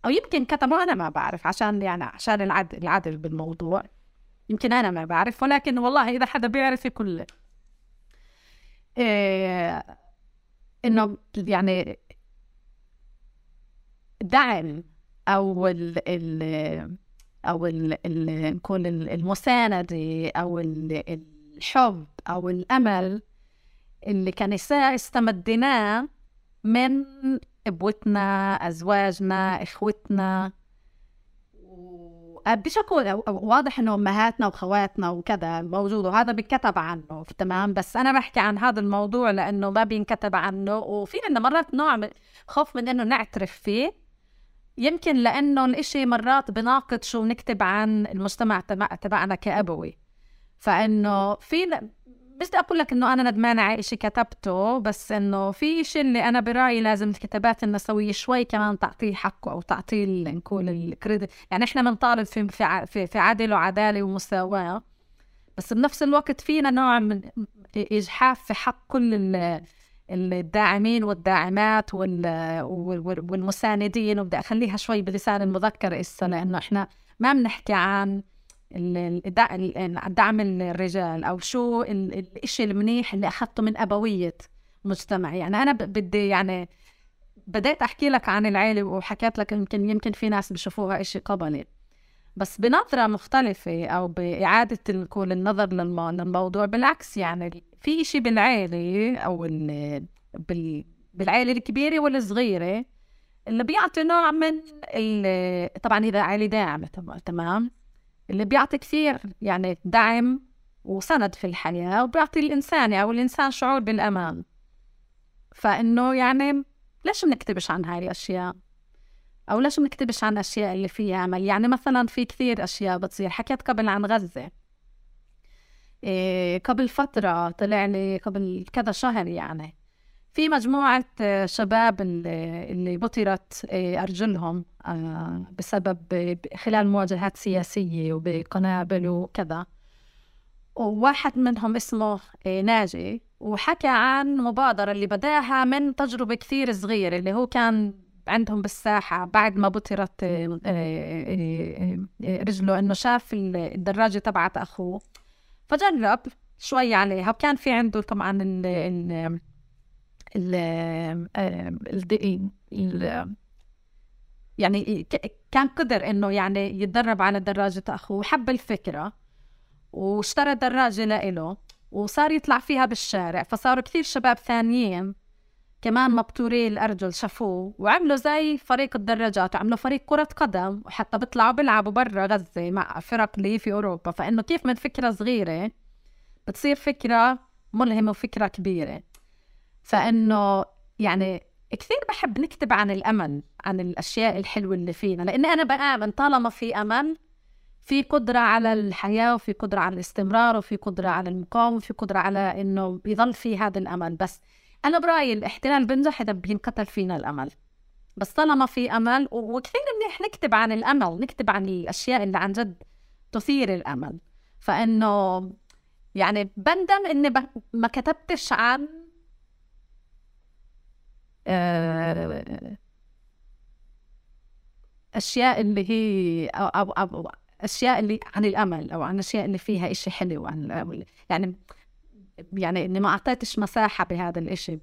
أو يمكن كتبوا أنا ما بعرف عشان يعني عشان العدل العدل بالموضوع. يمكن أنا ما بعرف ولكن والله إذا حدا بيعرف يقول إيه إنه يعني دعم أو ال ال أو ال ال نقول ال- المساندة أو ال- الحب أو الأمل اللي كنساء استمدناه من إبوتنا أزواجنا إخوتنا. بشكل واضح إنه أمهاتنا وخواتنا وكذا موجود وهذا بينكتب عنه تمام؟ بس أنا بحكي عن هذا الموضوع لأنه ما بينكتب عنه وفي عندنا مرات نوع من خوف من إنه نعترف فيه. يمكن لأنه الإشي مرات بناقض شو بنكتب عن المجتمع تبع تبعنا كأبوي. فإنه في مش بدي أقول لك إنه أنا ندمانة على شيء كتبته بس إنه في شيء اللي أنا برأيي لازم الكتابات النسوية شوي كمان تعطيه حقه أو تعطيه نقول الكريدت. يعني إحنا بنطالب في في في, عدل وعدالة ومساواة بس بنفس الوقت فينا نوع من إجحاف في حق كل ال- الداعمين والداعمات وال- وال- والمساندين وبدي أخليها شوي بلسان المذكر إسا لأنه إحنا ما بنحكي عن دعم الرجال أو شو ال- الإشي المنيح اللي أخذته من أبوية مجتمعي يعني أنا بدي يعني بديت أحكي لك عن العيلة وحكيت لك يمكن يمكن في ناس بشوفوها إشي قبلي. بس بنظرة مختلفة أو بإعادة نقول النظر للمو- للموضوع بالعكس يعني في إشي بالعيلة أو ال- بال- بالعيلة الكبيرة والصغيرة اللي بيعطي نوع من ال- طبعا إذا عيلة داعمة تم- تمام؟ اللي بيعطي كثير يعني دعم وسند في الحياة وبيعطي الإنسان أو الإنسان شعور بالأمان. فإنه يعني ليش بنكتبش عن هاي الأشياء؟ أو ليش بنكتبش عن أشياء اللي فيها أمل يعني مثلا في كثير أشياء بتصير. حكيت قبل عن غزة. إيه قبل فترة طلع لي قبل كذا شهر يعني في مجموعة آه، شباب اللي, بطرت آه، أرجلهم آه، بسبب خلال مواجهات سياسية وبقنابل وكذا. وواحد منهم اسمه ناجي وحكى عن مبادرة اللي بداها من تجربة كثير صغيرة اللي هو كان عندهم بالساحة بعد ما بطرت رجله إنه شاف ال- الدراجة تبعت أخوه. فجرب شوي عليها وكان في عنده طبعا ال ال ال ال ال يعني كان قدر إنه يعني يتدرب على دراجة أخوه وحب الفكرة واشترى دراجة لإله وصار يطلع فيها بالشارع فصاروا كثير شباب ثانيين كمان مبتوري الأرجل شافوه وعملوا زي فريق الدراجات وعملوا فريق كرة قدم وحتى بيطلعوا بيلعبوا برا غزة مع فرق اللي في أوروبا فإنه كيف من فكرة صغيرة بتصير فكرة ملهمة وفكرة كبيرة. فإنه يعني كثير بحب نكتب عن الأمل عن الأشياء الحلوة اللي فينا لأني أنا بآمن طالما في أمل في قدرة على الحياة وفي قدرة على الاستمرار وفي قدرة على المقاومة وفي قدرة على إنه يضل في هذا الأمل. بس أنا برأيي الاحتلال بينجح إذا بينقتل فينا الأمل. بس طالما في أمل وكثير منيح نكتب عن الأمل نكتب عن الأشياء اللي عن جد تثير الأمل. فإنه يعني بندم إني ما كتبتش عن أشياء اللي هي أو, أو, أو أشياء اللي عن الأمل أو عن أشياء اللي فيها إشي حلو عن يعني يعني إني ما أعطيتش مساحة بهذا الإشي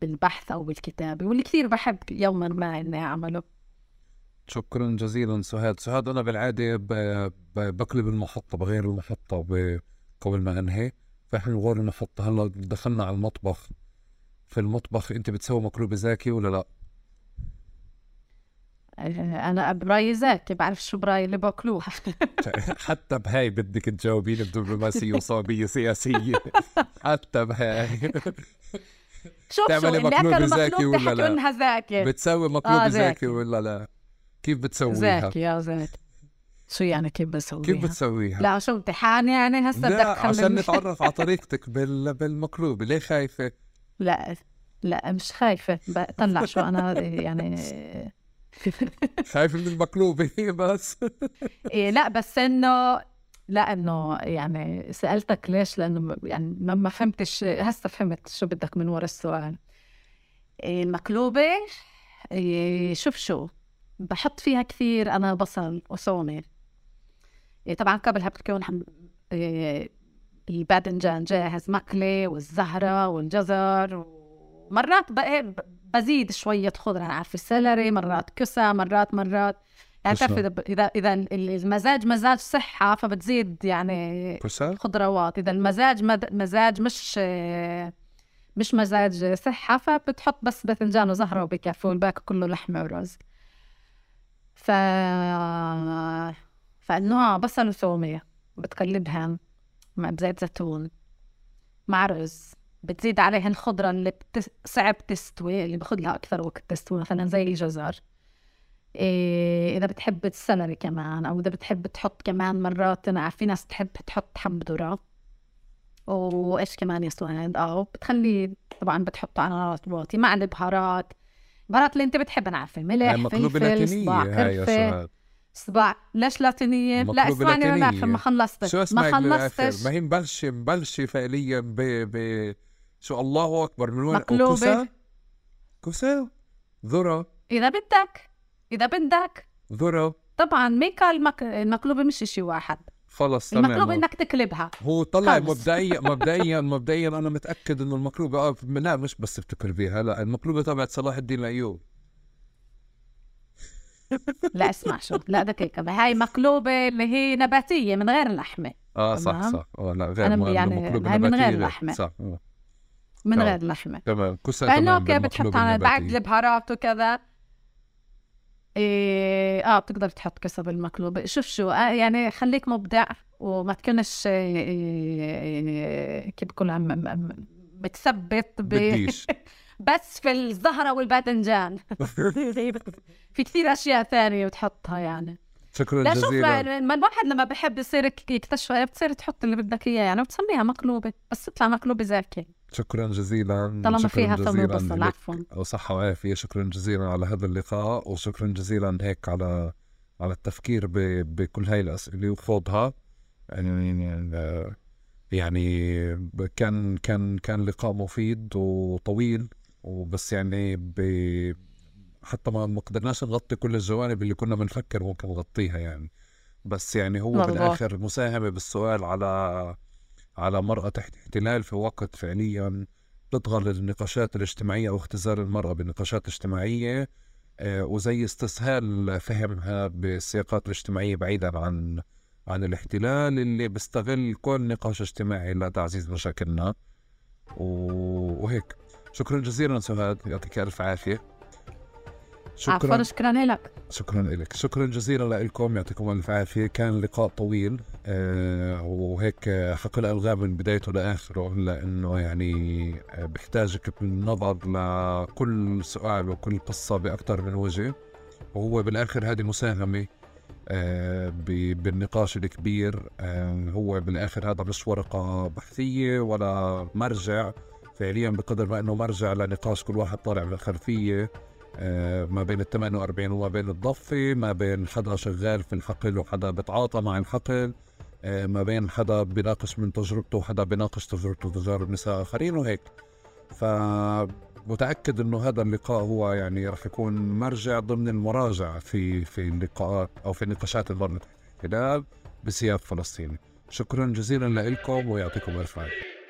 بالبحث أو بالكتابة واللي كثير بحب يوما ما إني أعمله. شكرا جزيلا سهاد سهاد أنا بالعادة بقلب المحطة بغير المحطة قبل ما أنهي. فإحنا نغير المحطة. هلأ دخلنا على المطبخ. في المطبخ أنت بتسوي مقلوبة زاكي ولا لأ؟ أنا برايي زاكي بعرف شو برايي اللي باكلوها حتى بهاي بدك تجاوبين بدبلوماسيه وصابيه سياسية. حتى بهاي. شوف شو مقلوبة زاكي ولا لا؟ زاكي. بتسوي مقلوبة آه زاكي. ولا لا؟ كيف بتسويها؟ زاكي يا زاكي شو يعني كيف بسويها؟ كيف بتسويها؟ لا شو امتحان يعني؟ هسه بدك لا عشان نتعرف على طريقتك بال... بالمقلوبة ليه خايفة؟ لا لا مش خايفة. بطلع شو أنا يعني خايف من المقلوبة بس. إيه لا بس إنه لا إنه يعني سألتك ليش؟ لأنه يعني ما فهمتش هسه فهمت شو بدك من ورا السؤال. إيه المقلوبة إيه شوف شو بحط فيها كثير أنا بصل وثومة إيه طبعا قبلها بتكون الباذنجان جاهز مقلي والزهرة والجزر ومرات بقى بزيد شوية خضرة. أنا عارفة السلري مرات كسى مرات مرات. يعني بتعرف إذا إذا المزاج مزاج صحة فبتزيد يعني خضروات. إذا المزاج مزاج مش مش مزاج صحة فبتحط بس باذنجان وزهرة وبكفي والباقي كله لحمة ورز. ف فإنه بصل وثومية بتقلبها. مع بزيت زيتون مع رز بتزيد عليها الخضرة اللي بتس... صعب تستوي اللي باخذ لها أكثر وقت تستوي مثلا زي الجزر. إيه إذا بتحب السلري كمان أو إذا بتحب تحط كمان مرات أنا في ناس تحب تحط حب ذرة وإيش كمان يا سواد أو بتخلي طبعا بتحطه على نار مع البهارات. البهارات اللي أنت بتحب أنا عارفة ملح فلفل صباع قرفة صباع ليش لاتينية؟ لا اسمعني ما ما خلصتش ما خلصتش. ما هي مبلشة مبلشة فعليا ب ب شو الله أكبر من وين؟ مقلوبة. كوسا كوسا ذرة. إذا بدك إذا بدك. ذرة. طبعا ميكا المك... المقلوبة مش شيء واحد. خلص تمام. المقلوبة إنك تقلبها هو طلع مبدئيا مبدئيا مبدئيا أنا متأكد إنه المقلوبة آه لا مش بس بتقلبيها لا المقلوبة تبعت صلاح الدين الايوب لا اسمع شو لا دقيقة هاي مقلوبة اللي هي نباتية من غير لحمة آه صح صح آه لا غير أنا يعني هاي من غير لحمة. صح من طبعا. غير لحمة. تمام. فإنه okay بتحط على بعد البهارات وكذا. إيه آه بتقدر تحط كسب المقلوبة. شوف شو آه يعني خليك مبدع وما تكونش إيه كيف بكون عم بتثبت ب... بس في الزهرة والباذنجان. في كثير أشياء ثانية بتحطها يعني. شكرا لا جزيلا. لا شوف الواحد لما بحب يصير يكتشف بتصير تحط اللي بدك إياه يعني وبتسميها مقلوبة بس تطلع مقلوبة زاكيه شكرا جزيلا. طالما فيها ثمن وبصل عفوا. وصحة وعافية. شكرا جزيلا على هذا اللقاء وشكرا جزيلا هيك على على التفكير ب... بكل هاي الأسئلة وخوضها. يعني يعني كان كان كان لقاء مفيد وطويل. وبس يعني ب... حتى ما ما قدرناش نغطي كل الجوانب اللي كنا بنفكر ممكن نغطيها يعني. بس يعني هو مرضى. بالآخر مساهمة بالسؤال على على مرأة تحت احتلال في وقت فعليا تطغى النقاشات الاجتماعية أو اختزال المرأة بالنقاشات الاجتماعية آه، وزي استسهال فهمها بالسياقات الاجتماعية بعيدا عن عن الاحتلال اللي بيستغل كل نقاش اجتماعي لتعزيز مشاكلنا. وهيك. شكرا جزيلا سهاد يعطيك ألف عافية. عفوا شكرا لك. شكرا لك. شكرا جزيلا لكم يعطيكم ألف عافية. كان لقاء طويل. آه وهيك حقل الغاء من بدايته لآخره لأنه يعني آه بيحتاجك بالنظر لكل سؤال وكل قصة باكثر من وجه. وهو بالآخر هذه مساهمة آه بالنقاش الكبير. آه هو بالآخر هذا مش ورقة بحثية ولا مرجع. فعليا بقدر ما أنه مرجع لنقاش كل واحد طالع من الخلفيه آه، ما بين ال 48 وما بين الضفة ما بين حدا شغال في الحقل وحدا بتعاطى مع الحقل آه، ما بين حدا بيناقش من تجربته وحدا بيناقش تجربته وتجارب نساء آخرين وهيك. فمتأكد أنه هذا اللقاء هو يعني رح يكون مرجع ضمن المراجعة في في اللقاءات أو في النقاشات اللي ضمن الاحتلال بسياق فلسطيني. شكرا جزيلا لكم ويعطيكم ألف عافية.